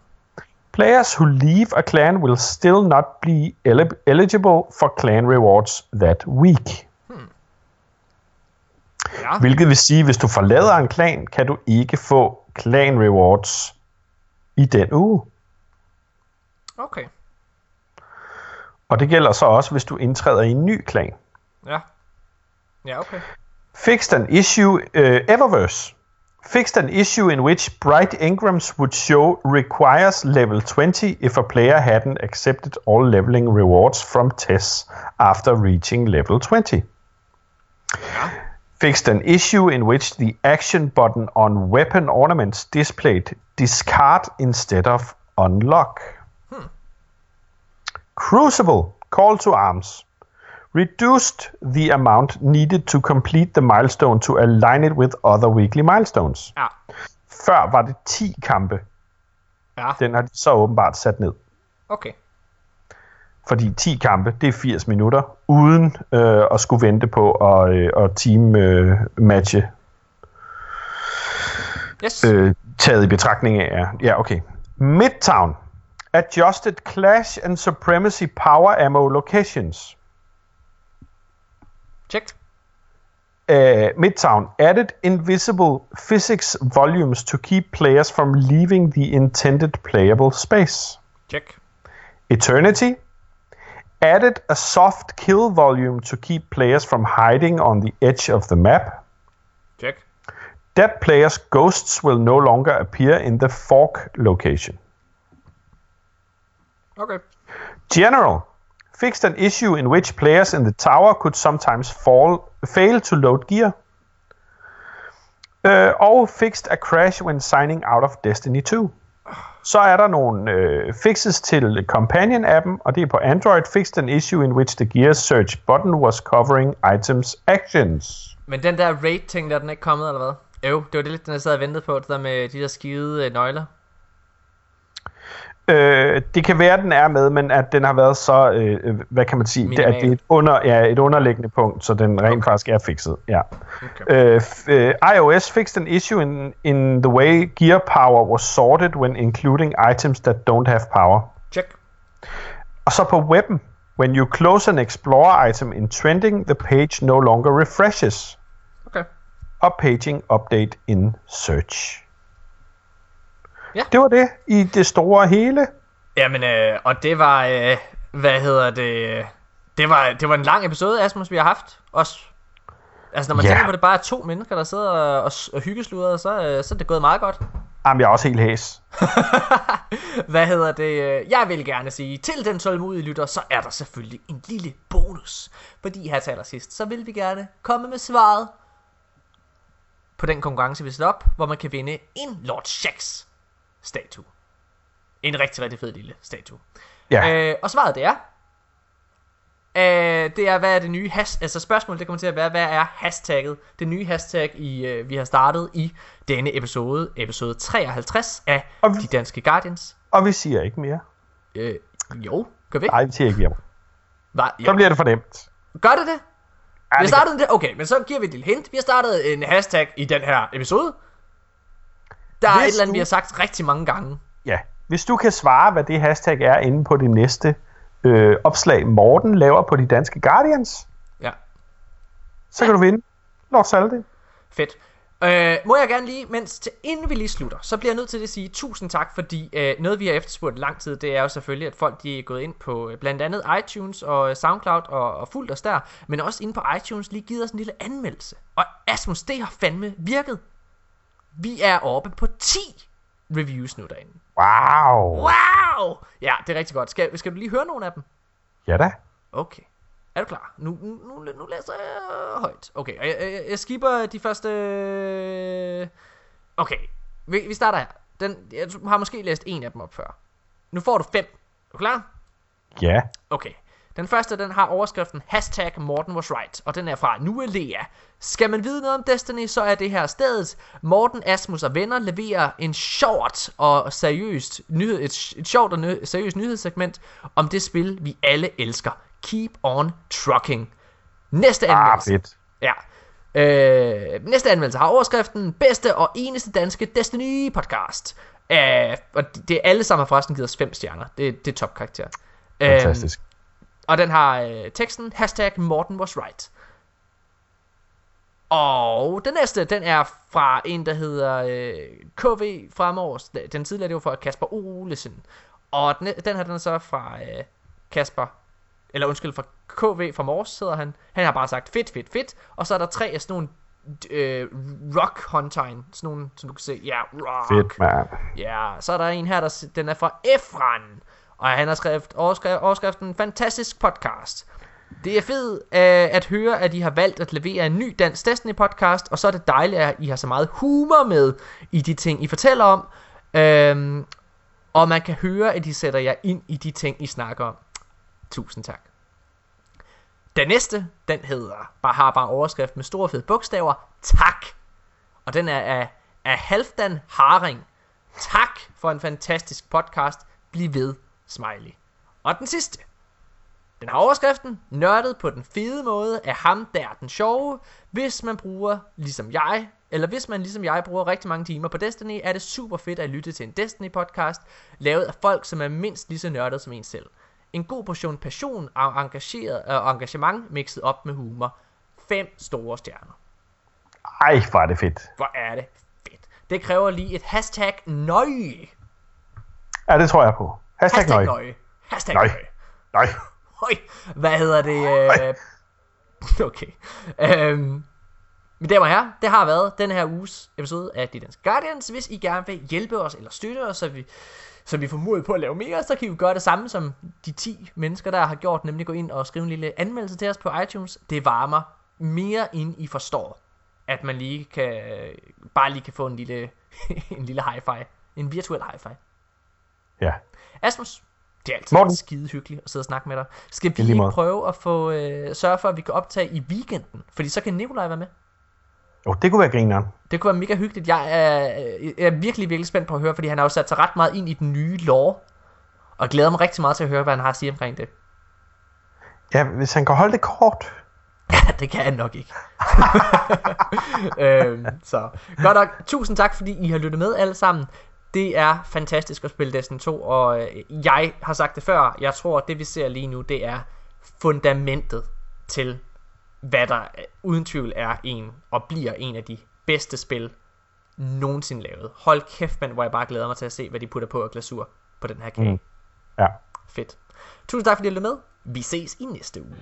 Players who leave a clan will still not be el- eligible for clan rewards that week. Hmm. Ja. Hvilket vil sige, hvis du forlader en klan, kan du ikke få clan rewards i den uge. Okay. Og det gælder så også, hvis du indtræder i en ny klan. Ja. Ja, okay. Fixed an issue, uh, Eververse. Fixed an issue in which bright engrams would show requires level 20 if a player hadn't accepted all leveling rewards from tests after reaching level 20. Ja. Fixed an issue in which the action button on weapon ornaments displayed discard instead of unlock. Hmm. Crucible, call to arms. Reduced the amount needed to complete the milestone to align it with other weekly milestones. Ja. Før var det 10 kampe. Ja, Den har de så åbenbart sat ned. okay. Fordi 10 kampe, det er 80 minutter, uden øh, at skulle vente på at, øh, at team øh, matche Yes. øh, taget i betragtning af. Ja, Ja, okay. Midtown. Adjusted Clash and Supremacy Power Ammo Locations. Uh, Midtown added invisible physics volumes to keep players from leaving the intended playable space. Check. Eternity added a soft kill volume to keep players from hiding on the edge of the map. Check. Dead players' ghosts will no longer appear in the fork location. Okay. General fixed an issue in which players in the tower could sometimes fall, fail to load gear. Uh, og fixed a crash when signing out of Destiny 2. Så er der nogle øh, fixes til Companion-appen, og det er på Android. Fixed an issue in which the gear search button was covering items actions. Men den der raid-ting, der er den ikke kommet, eller hvad? Jo, det var det lidt, den jeg sad og ventede på, det der med de der skide øh, nøgler. Øh, det kan være, at den er med, men at den har været så, øh, øh, hvad kan man sige, det, at det er et, under, ja, et underliggende punkt, så den rent okay. faktisk er fikset. Ja. Okay. Øh, øh, iOS fixed an issue in, in the way gear power was sorted when including items that don't have power. Check. Og så på webben, when you close an Explorer item in trending, the page no longer refreshes. Okay. Og paging update in search. Ja. Det var det i det store hele. Jamen, øh, og det var, øh, hvad hedder det, det var, det var en lang episode, Asmus, vi har haft, også. Altså, når man Ja. tænker på, det bare er to mennesker, der sidder og, og, og hyggesluder, så, øh, så er det gået meget godt. Jamen, jeg er også helt hæs. Hvad hedder det? øh, Jeg vil gerne sige, til den tålmodige lytter, så er der selvfølgelig en lille bonus. Fordi her til allersidst, så vil vi gerne komme med svaret på den konkurrence, vi sætter op, hvor man kan vinde en Lord Shax statue. En rigtig, rigtig fed lille statue. Ja. Øh, og svaret det er, øh, det er, hvad er det nye has altså spørgsmålet det kommer til at være, hvad er hashtagget, det nye hashtag, i, øh, vi har startet i denne episode, episode 53 af Og vi- De Danske Guardians. Og vi siger ikke mere. Øh, jo, gør vi ikke? Nej, vi siger ikke mere. Var, Så jo. bliver det for nemt. Gør det det? Ja, Vi har startet det, okay, men så giver vi et lille hint. Vi har startet en hashtag i den her episode. Der er Hvis et eller andet, du- vi har sagt rigtig mange gange. Ja. Hvis du kan svare, hvad det hashtag er inde på det næste øh, opslag, Morten laver på de danske Guardians, Ja, så kan du vinde Lord Salte. fedt. Øh, må jeg gerne lige, mens til, inden vi lige slutter, så bliver jeg nødt til at sige tusind tak, fordi øh, noget vi har efterspurgt lang tid, det er jo selvfølgelig, at folk de er gået ind på øh, blandt andet iTunes og øh, Soundcloud og, og fulgt os der, men også inde på iTunes lige givet os en lille anmeldelse. Og Asmus, det har fandme virket. Vi er oppe på 10 reviews nu derinde. Wow. Wow! Ja, det er rigtig godt. Skal, skal du lige høre nogle af dem? Ja da. Okay. Er du klar? Nu, nu, nu, læser jeg højt. Okay, og jeg, jeg, jeg skipper de første... Okay, vi, vi starter her. Den, jeg har måske læst en af dem op før. Nu får du fem. Er du klar? Ja. Okay. Den første, den har overskriften Hashtag Morten was right, og den er fra Nuelea. Skal man vide noget om Destiny, så er det her stedet. Morten, Asmus og venner leverer en short og seriøst nyhed, et, et sjovt og nø, seriøst nyhedssegment om det spil, vi alle elsker. Keep on trucking. Næste Ah, anmeldelse. fedt. Ja. Øh, næste anmeldelse har overskriften Bedste og eneste danske Destiny podcast. Øh, og det er alle sammen har forresten givet os 5 stjerner. Det, det er topkarakter. Fantastisk. Og den har øh, teksten Hashtag Morten was right. Og den næste, den er fra en, der hedder øh, KV Fremårs. Den tidligere, det var fra Kasper Olesen. Og den, den her, den er så fra øh, Kasper, eller undskyld, fra KV fra Mors hedder han. Han har bare sagt fedt, fedt, fedt. Og så er der tre af sådan nogle øh, rock håndtegn. Sådan nogle, som du kan se. Ja, rock. Fedt, mand. Ja, så er der en her, der den er fra Efran. Og han har skrevet overskriften Fantastisk podcast. Det er fedt øh, at høre, at I har valgt at levere en ny dansk Destiny podcast, og så er det dejligt, at I har så meget humor med i de ting, I fortæller om. Øhm, og man kan høre, at I sætter jer ind i de ting, I snakker om. Tusind tak. Den næste, den hedder, bare har bare overskrift med store fede bogstaver, tak. Og den er af, af Halfdan Haring. Tak for en fantastisk podcast. Bliv ved, smiley. Og den sidste, den har overskriften, nørdet på den fede måde af ham der den sjove. Hvis man bruger, ligesom jeg, eller hvis man ligesom jeg bruger rigtig mange timer på Destiny, er det super fedt at lytte til en Destiny podcast, lavet af folk, som er mindst lige så nørdet som en selv. En god portion passion og engageret og engagement mixet op med humor. Fem store stjerner. Ej, hvor er det fedt. Hvor er det fedt. Det kræver lige et hashtag nøje. Ja, det tror jeg på. Hashtag, Hashtag nøje. nøje. Hashtag Nøj. nøje. Nej. Høj, hvad hedder det? Øh... Okay. Øhm, mine damer og herrer, det har været den her uges episode af The Dance Guardians. Hvis I gerne vil hjælpe os eller støtte os, så vi, så vi får mod på at lave mere, så kan I jo gøre det samme som de 10 mennesker, der har gjort, nemlig gå ind og skrive en lille anmeldelse til os på iTunes. Det varmer mere end I forstår, at man lige kan, bare lige kan få en lille, en lille hi-fi. En virtuel hi-fi. Ja. Asmus, det er altid Morten. skide hyggeligt at sidde og snakke med dig. Skal vi lige prøve at få øh, sørge for, at vi kan optage i weekenden? Fordi så kan Nikolaj være med. Jo, det kunne være grineren. Det kunne være mega hyggeligt. Jeg er, jeg er virkelig, virkelig spændt på at høre, fordi han har jo sat sig ret meget ind i den nye lore. Og glæder mig rigtig meget til at høre, hvad han har at sige omkring det. Ja, hvis han kan holde det kort. det kan han nok ikke. øhm, så godt nok. Tusind tak, fordi I har lyttet med alle sammen det er fantastisk at spille Destiny 2, og øh, jeg har sagt det før, jeg tror, at det vi ser lige nu, det er fundamentet til, hvad der øh, uden tvivl er en, og bliver en af de bedste spil nogensinde lavet. Hold kæft, mand, hvor jeg bare glæder mig til at se, hvad de putter på og glasur på den her kage. Mm. Ja. Fedt. Tusind tak, fordi I lyttede med. Vi ses i næste uge.